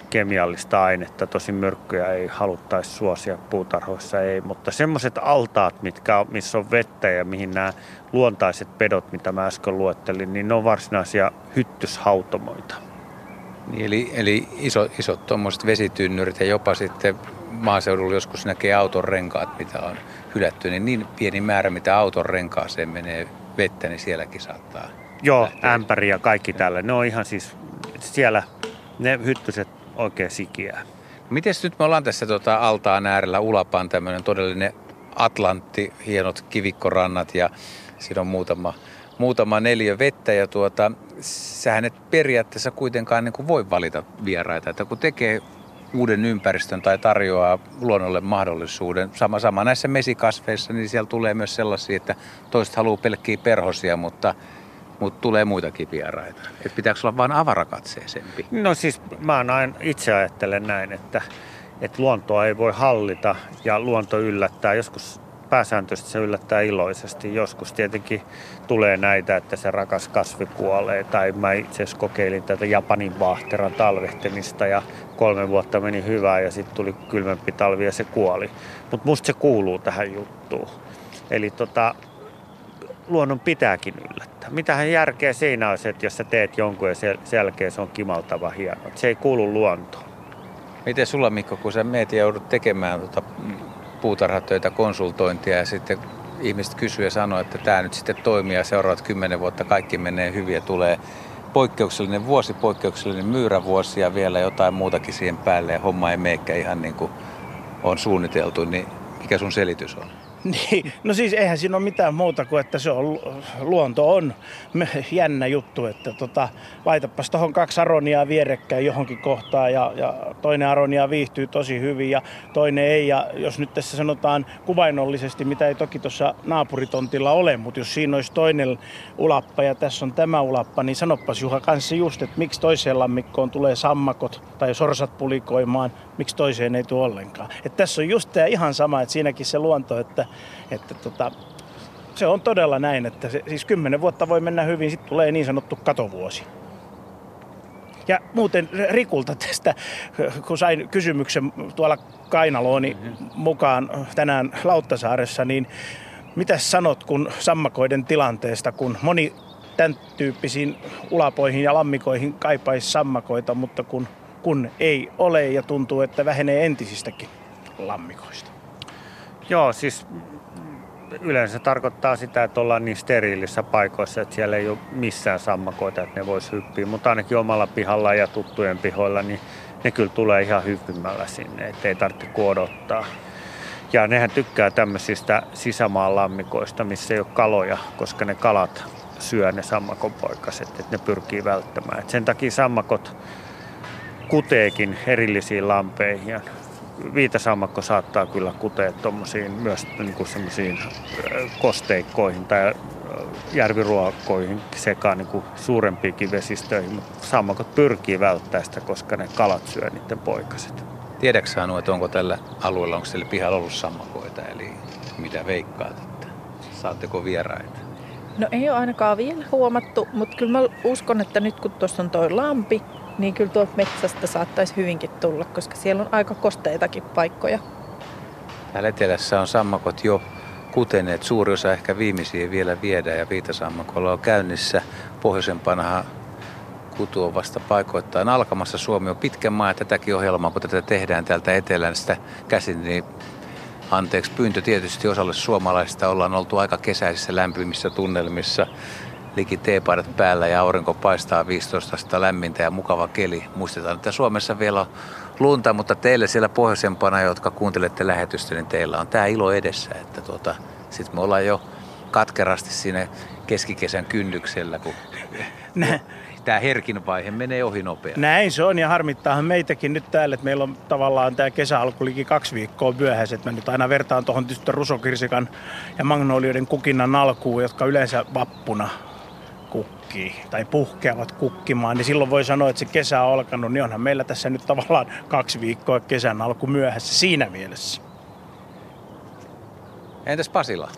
kemiallista ainetta. Tosin myrkkyjä ei haluttaisi suosia puutarhoissa, ei. Mutta semmoiset altaat, mitkä missä on vettä ja mihin nämä luontaiset pedot, mitä mä äsken luettelin, niin ne on varsinaisia hyttyshautomoita. Niin, eli, eli iso, isot tuommoiset vesitynnyrit ja jopa sitten maaseudulla joskus näkee auton renkaat, mitä on hylätty, niin niin pieni määrä, mitä auton renkaaseen menee vettä, niin sielläkin saattaa Joo, lähteä. ämpäri ja kaikki tällä. Ne on ihan siis siellä, ne hyttyset oikein sikiää. Miten nyt me ollaan tässä tota, altaan äärellä, Ulapan tämmöinen todellinen Atlantti, hienot kivikkorannat ja siinä on muutama, muutama neljä vettä ja tuota, sähän et periaatteessa kuitenkaan niin kuin voi valita vieraita, että kun tekee uuden ympäristön tai tarjoaa luonnolle mahdollisuuden. Sama, sama näissä mesikasveissa, niin siellä tulee myös sellaisia, että toiset haluaa pelkkiä perhosia, mutta mutta tulee muitakin vieraita. Et pitääkö olla vain avarakatseisempi? No siis mä aina itse ajattelen näin, että, että luontoa ei voi hallita ja luonto yllättää. Joskus pääsääntöisesti se yllättää iloisesti. Joskus tietenkin tulee näitä, että se rakas kasvi kuolee. Tai mä itse asiassa kokeilin tätä Japanin vaahteran talvehtimista ja kolme vuotta meni hyvää ja sitten tuli kylmempi talvi ja se kuoli. Mutta musta se kuuluu tähän juttuun. Eli tota, luonnon pitääkin yllättää. Mitähän järkeä siinä on, että jos sä teet jonkun ja sen jälkeen se on kimaltava hieno. Se ei kuulu luontoon. Miten sulla Mikko, kun sä meet ja joudut tekemään tuota puutarhatöitä, konsultointia ja sitten ihmiset kysyy ja sanoo, että tämä nyt sitten toimii ja seuraavat kymmenen vuotta kaikki menee hyvin ja tulee poikkeuksellinen vuosi, poikkeuksellinen myyrävuosi ja vielä jotain muutakin siihen päälle ja homma ei meekään ihan niin kuin on suunniteltu, niin mikä sun selitys on? Niin, no siis eihän siinä ole mitään muuta kuin, että se on, luonto on jännä juttu, että tota, laitapas tuohon kaksi aroniaa vierekkäin johonkin kohtaan ja, ja toinen aronia viihtyy tosi hyvin ja toinen ei. Ja jos nyt tässä sanotaan kuvainnollisesti, mitä ei toki tuossa naapuritontilla ole, mutta jos siinä olisi toinen ulappa ja tässä on tämä ulappa, niin sanoppas Juha kanssa just, että miksi toiseen lammikkoon tulee sammakot tai sorsat pulikoimaan, miksi toiseen ei tule ollenkaan. Että tässä on just tämä ihan sama, että siinäkin se luonto, että että tota, se on todella näin, että se, siis kymmenen vuotta voi mennä hyvin, sitten tulee niin sanottu katovuosi. Ja muuten Rikulta tästä, kun sain kysymyksen tuolla Kainalooni mukaan tänään Lauttasaaressa, niin mitä sanot kun sammakoiden tilanteesta, kun moni tämän tyyppisiin ulapoihin ja lammikoihin kaipaisi sammakoita, mutta kun, kun ei ole ja tuntuu, että vähenee entisistäkin lammikoista? Joo, siis yleensä tarkoittaa sitä, että ollaan niin steriilissä paikoissa, että siellä ei ole missään sammakoita, että ne voisi hyppiä. Mutta ainakin omalla pihalla ja tuttujen pihoilla, niin ne kyllä tulee ihan hyppimällä sinne, ettei tarvitse kuodottaa. Ja nehän tykkää tämmöisistä sisämaan lammikoista, missä ei ole kaloja, koska ne kalat syö ne sammakonpoikaset, että ne pyrkii välttämään. Et sen takia sammakot kuteekin erillisiin lampeihin viitasammakko saattaa kyllä kutea tuommoisiin myös niin kuin semmoisiin kosteikkoihin tai järviruokoihin sekaan niin kuin suurempiinkin vesistöihin, mutta sammakot pyrkii välttämään sitä, koska ne kalat syö niiden poikaset. Tiedätkö Anu, että onko tällä alueella, onko siellä pihalla ollut sammakoita, eli mitä veikkaat, että saatteko vieraita? No ei ole ainakaan vielä huomattu, mutta kyllä mä uskon, että nyt kun tuossa on toi lampi, niin kyllä tuolta metsästä saattaisi hyvinkin tulla, koska siellä on aika kosteitakin paikkoja. Täällä etelässä on sammakot jo kuteneet. Suuri osa ehkä viimeisiä vielä viedään ja viitasammakolla on käynnissä. Pohjoisempanahan kutu on vasta paikoittain alkamassa. Suomi on pitkän maa ja tätäkin ohjelmaa, kun tätä tehdään täältä etelästä käsin, niin anteeksi pyyntö tietysti osalle suomalaisista. Ollaan oltu aika kesäisissä lämpimissä tunnelmissa liki teepaidat päällä ja aurinko paistaa 15 astetta lämmintä ja mukava keli. Muistetaan, että Suomessa vielä on lunta, mutta teille siellä pohjoisempana, jotka kuuntelette lähetystä, niin teillä on tämä ilo edessä, että tuota, sitten me ollaan jo katkerasti siinä keskikesän kynnyksellä, kun tämä herkin vaihe menee ohi nopeasti. Näin se on ja harmittaahan meitäkin nyt täällä, että meillä on tavallaan tämä kesä alku liki kaksi viikkoa myöhässä. Että mä nyt aina vertaan tuohon tietysti rusokirsikan ja magnolioiden kukinnan alkuun, jotka yleensä vappuna kukkii tai puhkeavat kukkimaan, niin silloin voi sanoa, että se kesä on alkanut, niin onhan meillä tässä nyt tavallaan kaksi viikkoa kesän alku myöhässä siinä mielessä. Entäs Pasila?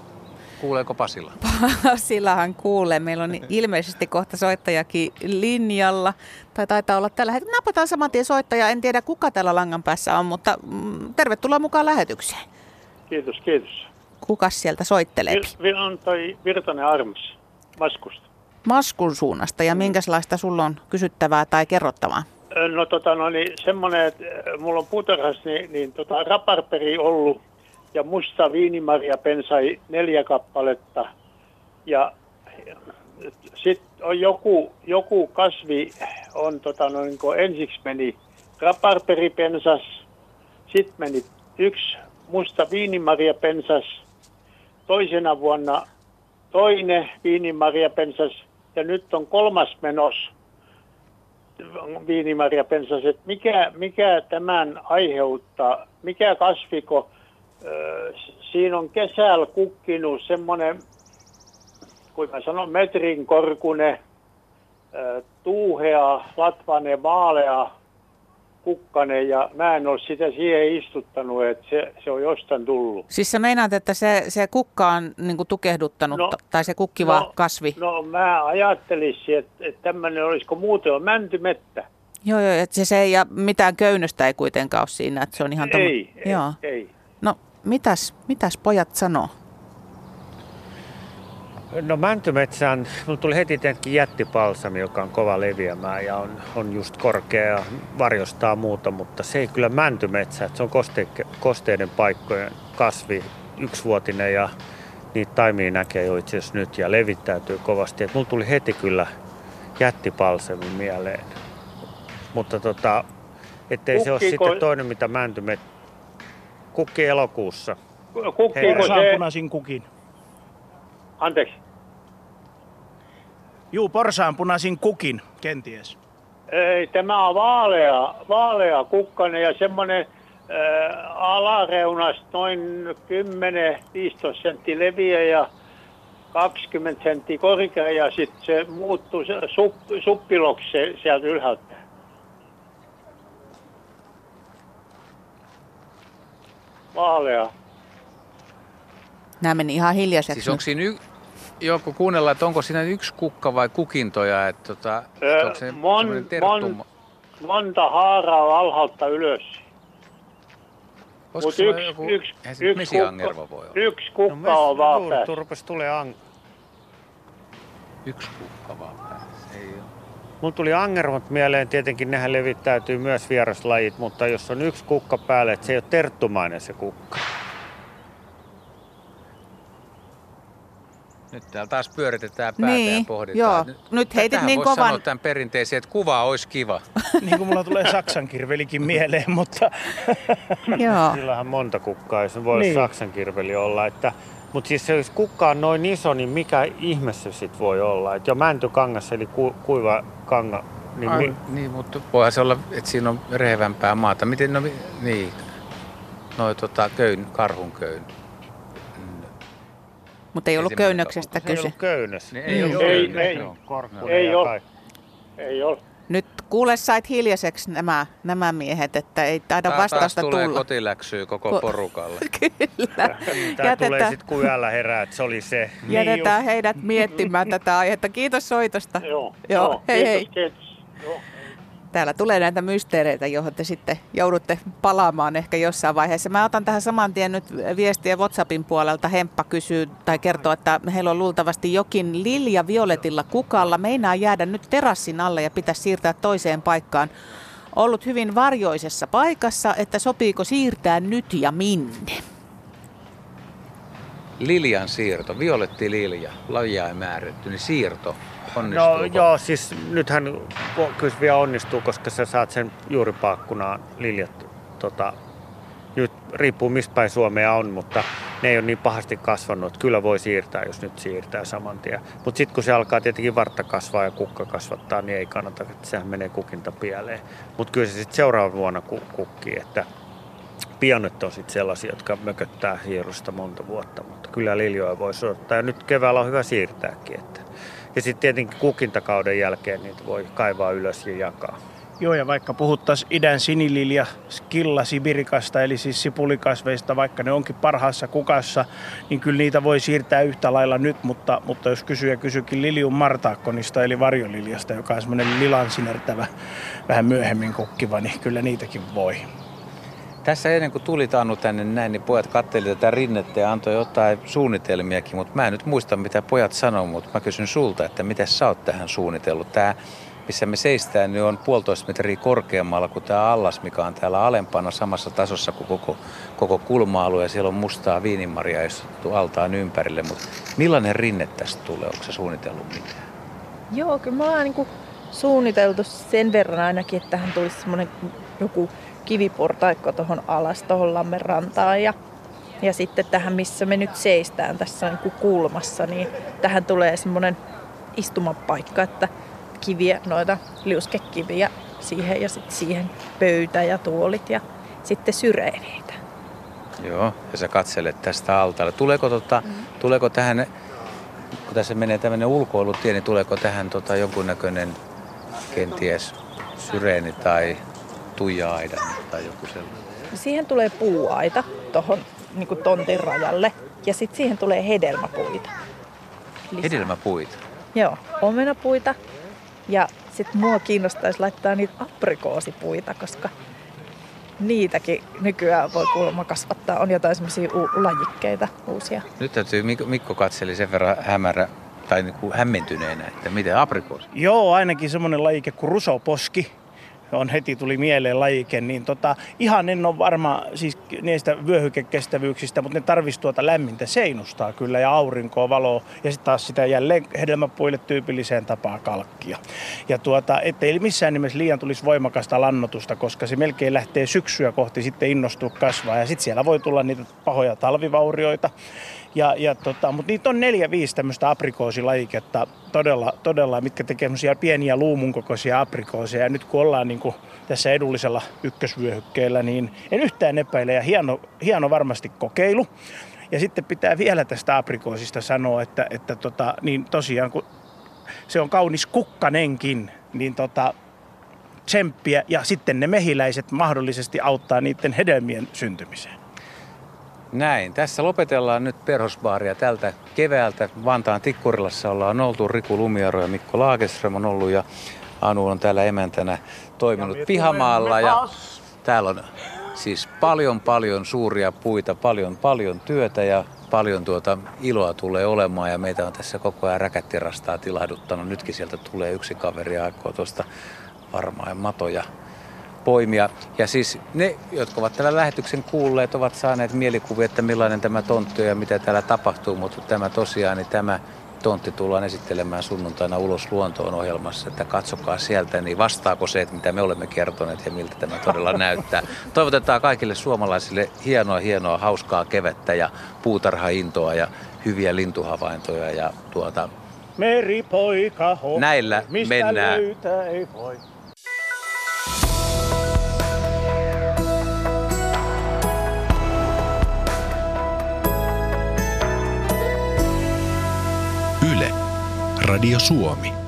Kuuleeko Pasila? Pasilahan kuulee. Meillä on ilmeisesti kohta soittajakin linjalla. Tai taitaa olla tällä hetkellä. Napataan saman tien soittaja. En tiedä kuka täällä langan päässä on, mutta mm, tervetuloa mukaan lähetykseen. Kiitos, kiitos. Kukas sieltä soittelee? Vir, on toi Virtanen Armas Maskusta. Maskun suunnasta ja minkälaista sulla on kysyttävää tai kerrottavaa? No tota, no niin, semmoinen, että mulla on puutarhassa niin, niin tota, raparperi ollut ja musta viinimaria pensai neljä kappaletta. Ja sitten on joku, joku kasvi, on tota, no, niin ensiksi meni raparperipensas, sitten meni yksi musta viinimaria pensas, toisena vuonna toinen viinimaria pensas ja nyt on kolmas menos viinimaria pensas, että mikä, mikä tämän aiheuttaa, mikä kasviko, siinä on kesällä kukkinut semmoinen, kuin mä sanon, metrin korkune, tuuhea, latvanen, maalea kukkanen ja mä en ole sitä siihen istuttanut, että se, se on jostain tullut. Siis sä meinaat, että se, se kukka on niin tukehduttanut no, tai se kukkiva no, kasvi? No mä ajattelisin, että, että tämmöinen olisiko muuten on mäntymettä. Joo, joo, että se, se ei, ja mitään köynnöstä ei kuitenkaan ole siinä, että se on ihan... Ei, ei, joo. ei. No, mitäs, mitäs pojat sanoo? No Mäntymetsään, mulla tuli heti tietenkin jättipalsami, joka on kova leviämään ja on, on just korkea ja varjostaa muuta, mutta se ei kyllä mäntymetsä, että se on koste, kosteiden paikkojen kasvi, yksivuotinen ja niitä taimia näkee jo itse asiassa nyt ja levittäytyy kovasti. Et mulla tuli heti kyllä jättipalsami mieleen. Mutta tota, ettei Kukkiiko... se ole sitten toinen mitä mäntymetsä. Kukki elokuussa. Kukkiiko se... punaisin kukin. Anteeksi. Juu, porsaan punaisin kukin, kenties. Ei, tämä on vaalea, vaalea kukkanen ja semmoinen äh, alareunas noin 10-15 sentti leviä ja 20 sentti korkea ja sitten se muuttuu sup, suppiloksi sieltä ylhäältä. Vaalea. Nämä meni ihan hiljaiseksi. Siis onko siinä y- joku kuunnella, että onko siinä yksi kukka vai kukintoja? Että tota, öö, onko se mon, mon, monta haaraa alhaalta ylös. Mutta yksi, joku, yksi, yksi, kukka, voi olla. yksi kukka no, on vaan päässä. Turpes tulee ang... Yksi kukka vaan päässä. Ei ole. Mulla tuli angervot mieleen, tietenkin nehän levittäytyy myös vieraslajit, mutta jos on yksi kukka päälle, että se ei ole terttumainen se kukka. Nyt täällä taas pyöritetään päätä niin, ja pohditaan. Joo. Nyt, nyt heitit niin kovan... sanoa tämän perinteisen, että kuva olisi kiva. niin kuin mulla tulee saksankirvelikin mieleen, mutta... joo. Sillähän monta kukkaa, jos voi niin. saksankirveli olla. Että, mutta siis jos kukka on noin iso, niin mikä ihme se sitten voi olla? Että jo mäntykangas, eli ku, kuiva kanga... Niin, Ai, mi... niin, mutta voihan se olla, että siinä on rehevämpää maata. Miten, no, niin, noin tota, köyn, karhun köyn. Mutta ei ollut köynnöksestä Se ei kyse. ollut köynnös. Niin ei Mm. ollut Ei, köynnös, ei, joo. Ei ja ole. Ei ole. Nyt kuule sait hiljaiseksi nämä, nämä miehet, että ei taida Tää vastausta tulee tulla. kotiläksyä koko Ko- porukalle. Kyllä. Tää tulee sitten kun yöllä herää, että se oli se. jätetään heidät miettimään tätä aihetta. Kiitos soitosta. Joo, Joo, hei hei. kiitos, kiitos. Joo. Täällä tulee näitä mysteereitä, johon te sitten joudutte palaamaan ehkä jossain vaiheessa. Mä otan tähän saman tien nyt viestiä WhatsAppin puolelta. Hemppa kysyy tai kertoo, että heillä on luultavasti jokin lilja violetilla kukalla. Meinaa jäädä nyt terassin alle ja pitäisi siirtää toiseen paikkaan. Ollut hyvin varjoisessa paikassa, että sopiiko siirtää nyt ja minne. Liljan siirto, violetti lilja, lajia ei määrätty, niin siirto No joo, siis nythän kyllä vielä onnistuu, koska sä saat sen juuripalkkunaan liljat. Tota, nyt riippuu mistä päin Suomea on, mutta ne ei ole niin pahasti kasvanut. Kyllä voi siirtää, jos nyt siirtää saman tien. Mutta sitten kun se alkaa tietenkin vartta kasvaa ja kukka kasvattaa, niin ei kannata, että sehän menee kukinta pieleen. Mutta kyllä se sitten seuraavana vuonna ku- kukkii, että pionet on sitten sellaisia, jotka mököttää hierosta monta vuotta, mutta kyllä liljoja voisi odottaa. Ja nyt keväällä on hyvä siirtääkin. Että. Ja sitten tietenkin kukintakauden jälkeen niitä voi kaivaa ylös ja jakaa. Joo, ja vaikka puhuttaisiin idän sinililja skilla sibirikasta, eli siis sipulikasveista, vaikka ne onkin parhaassa kukassa, niin kyllä niitä voi siirtää yhtä lailla nyt, mutta, mutta jos kysyjä kysyykin lilium martaakkonista, eli varjoliljasta, joka on semmoinen lilan sinertävä, vähän myöhemmin kukkiva, niin kyllä niitäkin voi. Tässä ennen kuin tuli Tannu tänne näin, niin pojat katteli tätä rinnettä ja antoi jotain suunnitelmiakin, mutta mä en nyt muista mitä pojat sanoo, mutta mä kysyn sulta, että mitä sä oot tähän suunnitellut. Tää, missä me seistään, niin on puolitoista metriä korkeammalla kuin tämä allas, mikä on täällä alempana samassa tasossa kuin koko, koko kulma-alue. Siellä on mustaa viinimaria istuttu altaan ympärille, mutta millainen rinne tästä tulee? Onko se suunnitellut mitään? Joo, kyllä me ollaan niinku suunniteltu sen verran ainakin, että tähän tulisi semmoinen joku kiviportaikko tuohon alas, tuohon lammen rantaan. Ja, ja sitten tähän, missä me nyt seistään tässä niinku kulmassa, niin tähän tulee semmoinen istumapaikka, että kiviä, noita liuskekiviä siihen ja sitten siihen pöytä ja tuolit ja sitten syreeneitä. Joo, ja sä katselet tästä altaalle. Tuleeko, tota, mm. tuleeko tähän, kun tässä menee tämmöinen ulkoilutie, niin tuleeko tähän tota, jonkunnäköinen kenties syreeni tai tuija-aida tai joku sellainen? Siihen tulee puuaita tuohon niin tontin rajalle ja sitten siihen tulee hedelmäpuita. lisää. Hedelmäpuita. Joo, omenapuita. Ja sitten mua kiinnostaisi laittaa niitä aprikoosipuita, koska niitäkin nykyään voi kuulemma kasvattaa. On jotain semmoisia u- lajikkeita uusia. Nyt täytyy, Mikko, Mikko katseli sen verran hämärä tai niin kuin hämmentyneenä, että miten aprikoosi. Joo, ainakin semmoinen lajike kuin rusoposki on heti tuli mieleen lajike, niin tota, ihan en ole varma siis niistä vyöhykekestävyyksistä, mutta ne tarvitsisi tuota lämmintä seinustaa kyllä ja aurinkoa, valoa ja sitten taas sitä jälleen hedelmäpuille tyypilliseen tapaan kalkkia. Ja tuota, ettei missään nimessä liian tulisi voimakasta lannotusta, koska se melkein lähtee syksyä kohti sitten innostua kasvaa ja sitten siellä voi tulla niitä pahoja talvivaurioita. Ja, ja tota, mutta niitä on neljä, viisi tämmöistä aprikoosilajiketta todella, todella, mitkä tekee semmoisia pieniä luumun kokoisia aprikooseja. Ja nyt kun ollaan niin kuin tässä edullisella ykkösvyöhykkeellä, niin en yhtään epäile ja hieno, hieno varmasti kokeilu. Ja sitten pitää vielä tästä aprikoosista sanoa, että, että tota, niin tosiaan kun se on kaunis kukkanenkin, niin tota, tsemppiä ja sitten ne mehiläiset mahdollisesti auttaa niiden hedelmien syntymiseen. Näin. Tässä lopetellaan nyt perhosbaaria tältä keväältä. Vantaan Tikkurilassa ollaan oltu. Riku Lumiaro ja Mikko Laageström on ollut ja Anu on täällä emäntänä toiminut pihamaalla. Ja täällä on siis paljon paljon suuria puita, paljon paljon työtä ja paljon tuota iloa tulee olemaan ja meitä on tässä koko ajan räkättirastaa tilahduttanut. Nytkin sieltä tulee yksi kaveri ja aikoo tuosta varmaan matoja poimia. Ja siis ne, jotka ovat tällä lähetyksen kuulleet, ovat saaneet mielikuvia, että millainen tämä tontti on ja mitä täällä tapahtuu, mutta tämä tosiaan, niin tämä tontti tullaan esittelemään sunnuntaina ulos luontoon ohjelmassa, että katsokaa sieltä, niin vastaako se, että mitä me olemme kertoneet ja miltä tämä todella näyttää. Toivotetaan kaikille suomalaisille hienoa, hienoa, hauskaa kevettä ja puutarhaintoa ja hyviä lintuhavaintoja ja tuota, Meripoika ho, Näillä mistä mennään. löytää ei voi. Radio Suomi.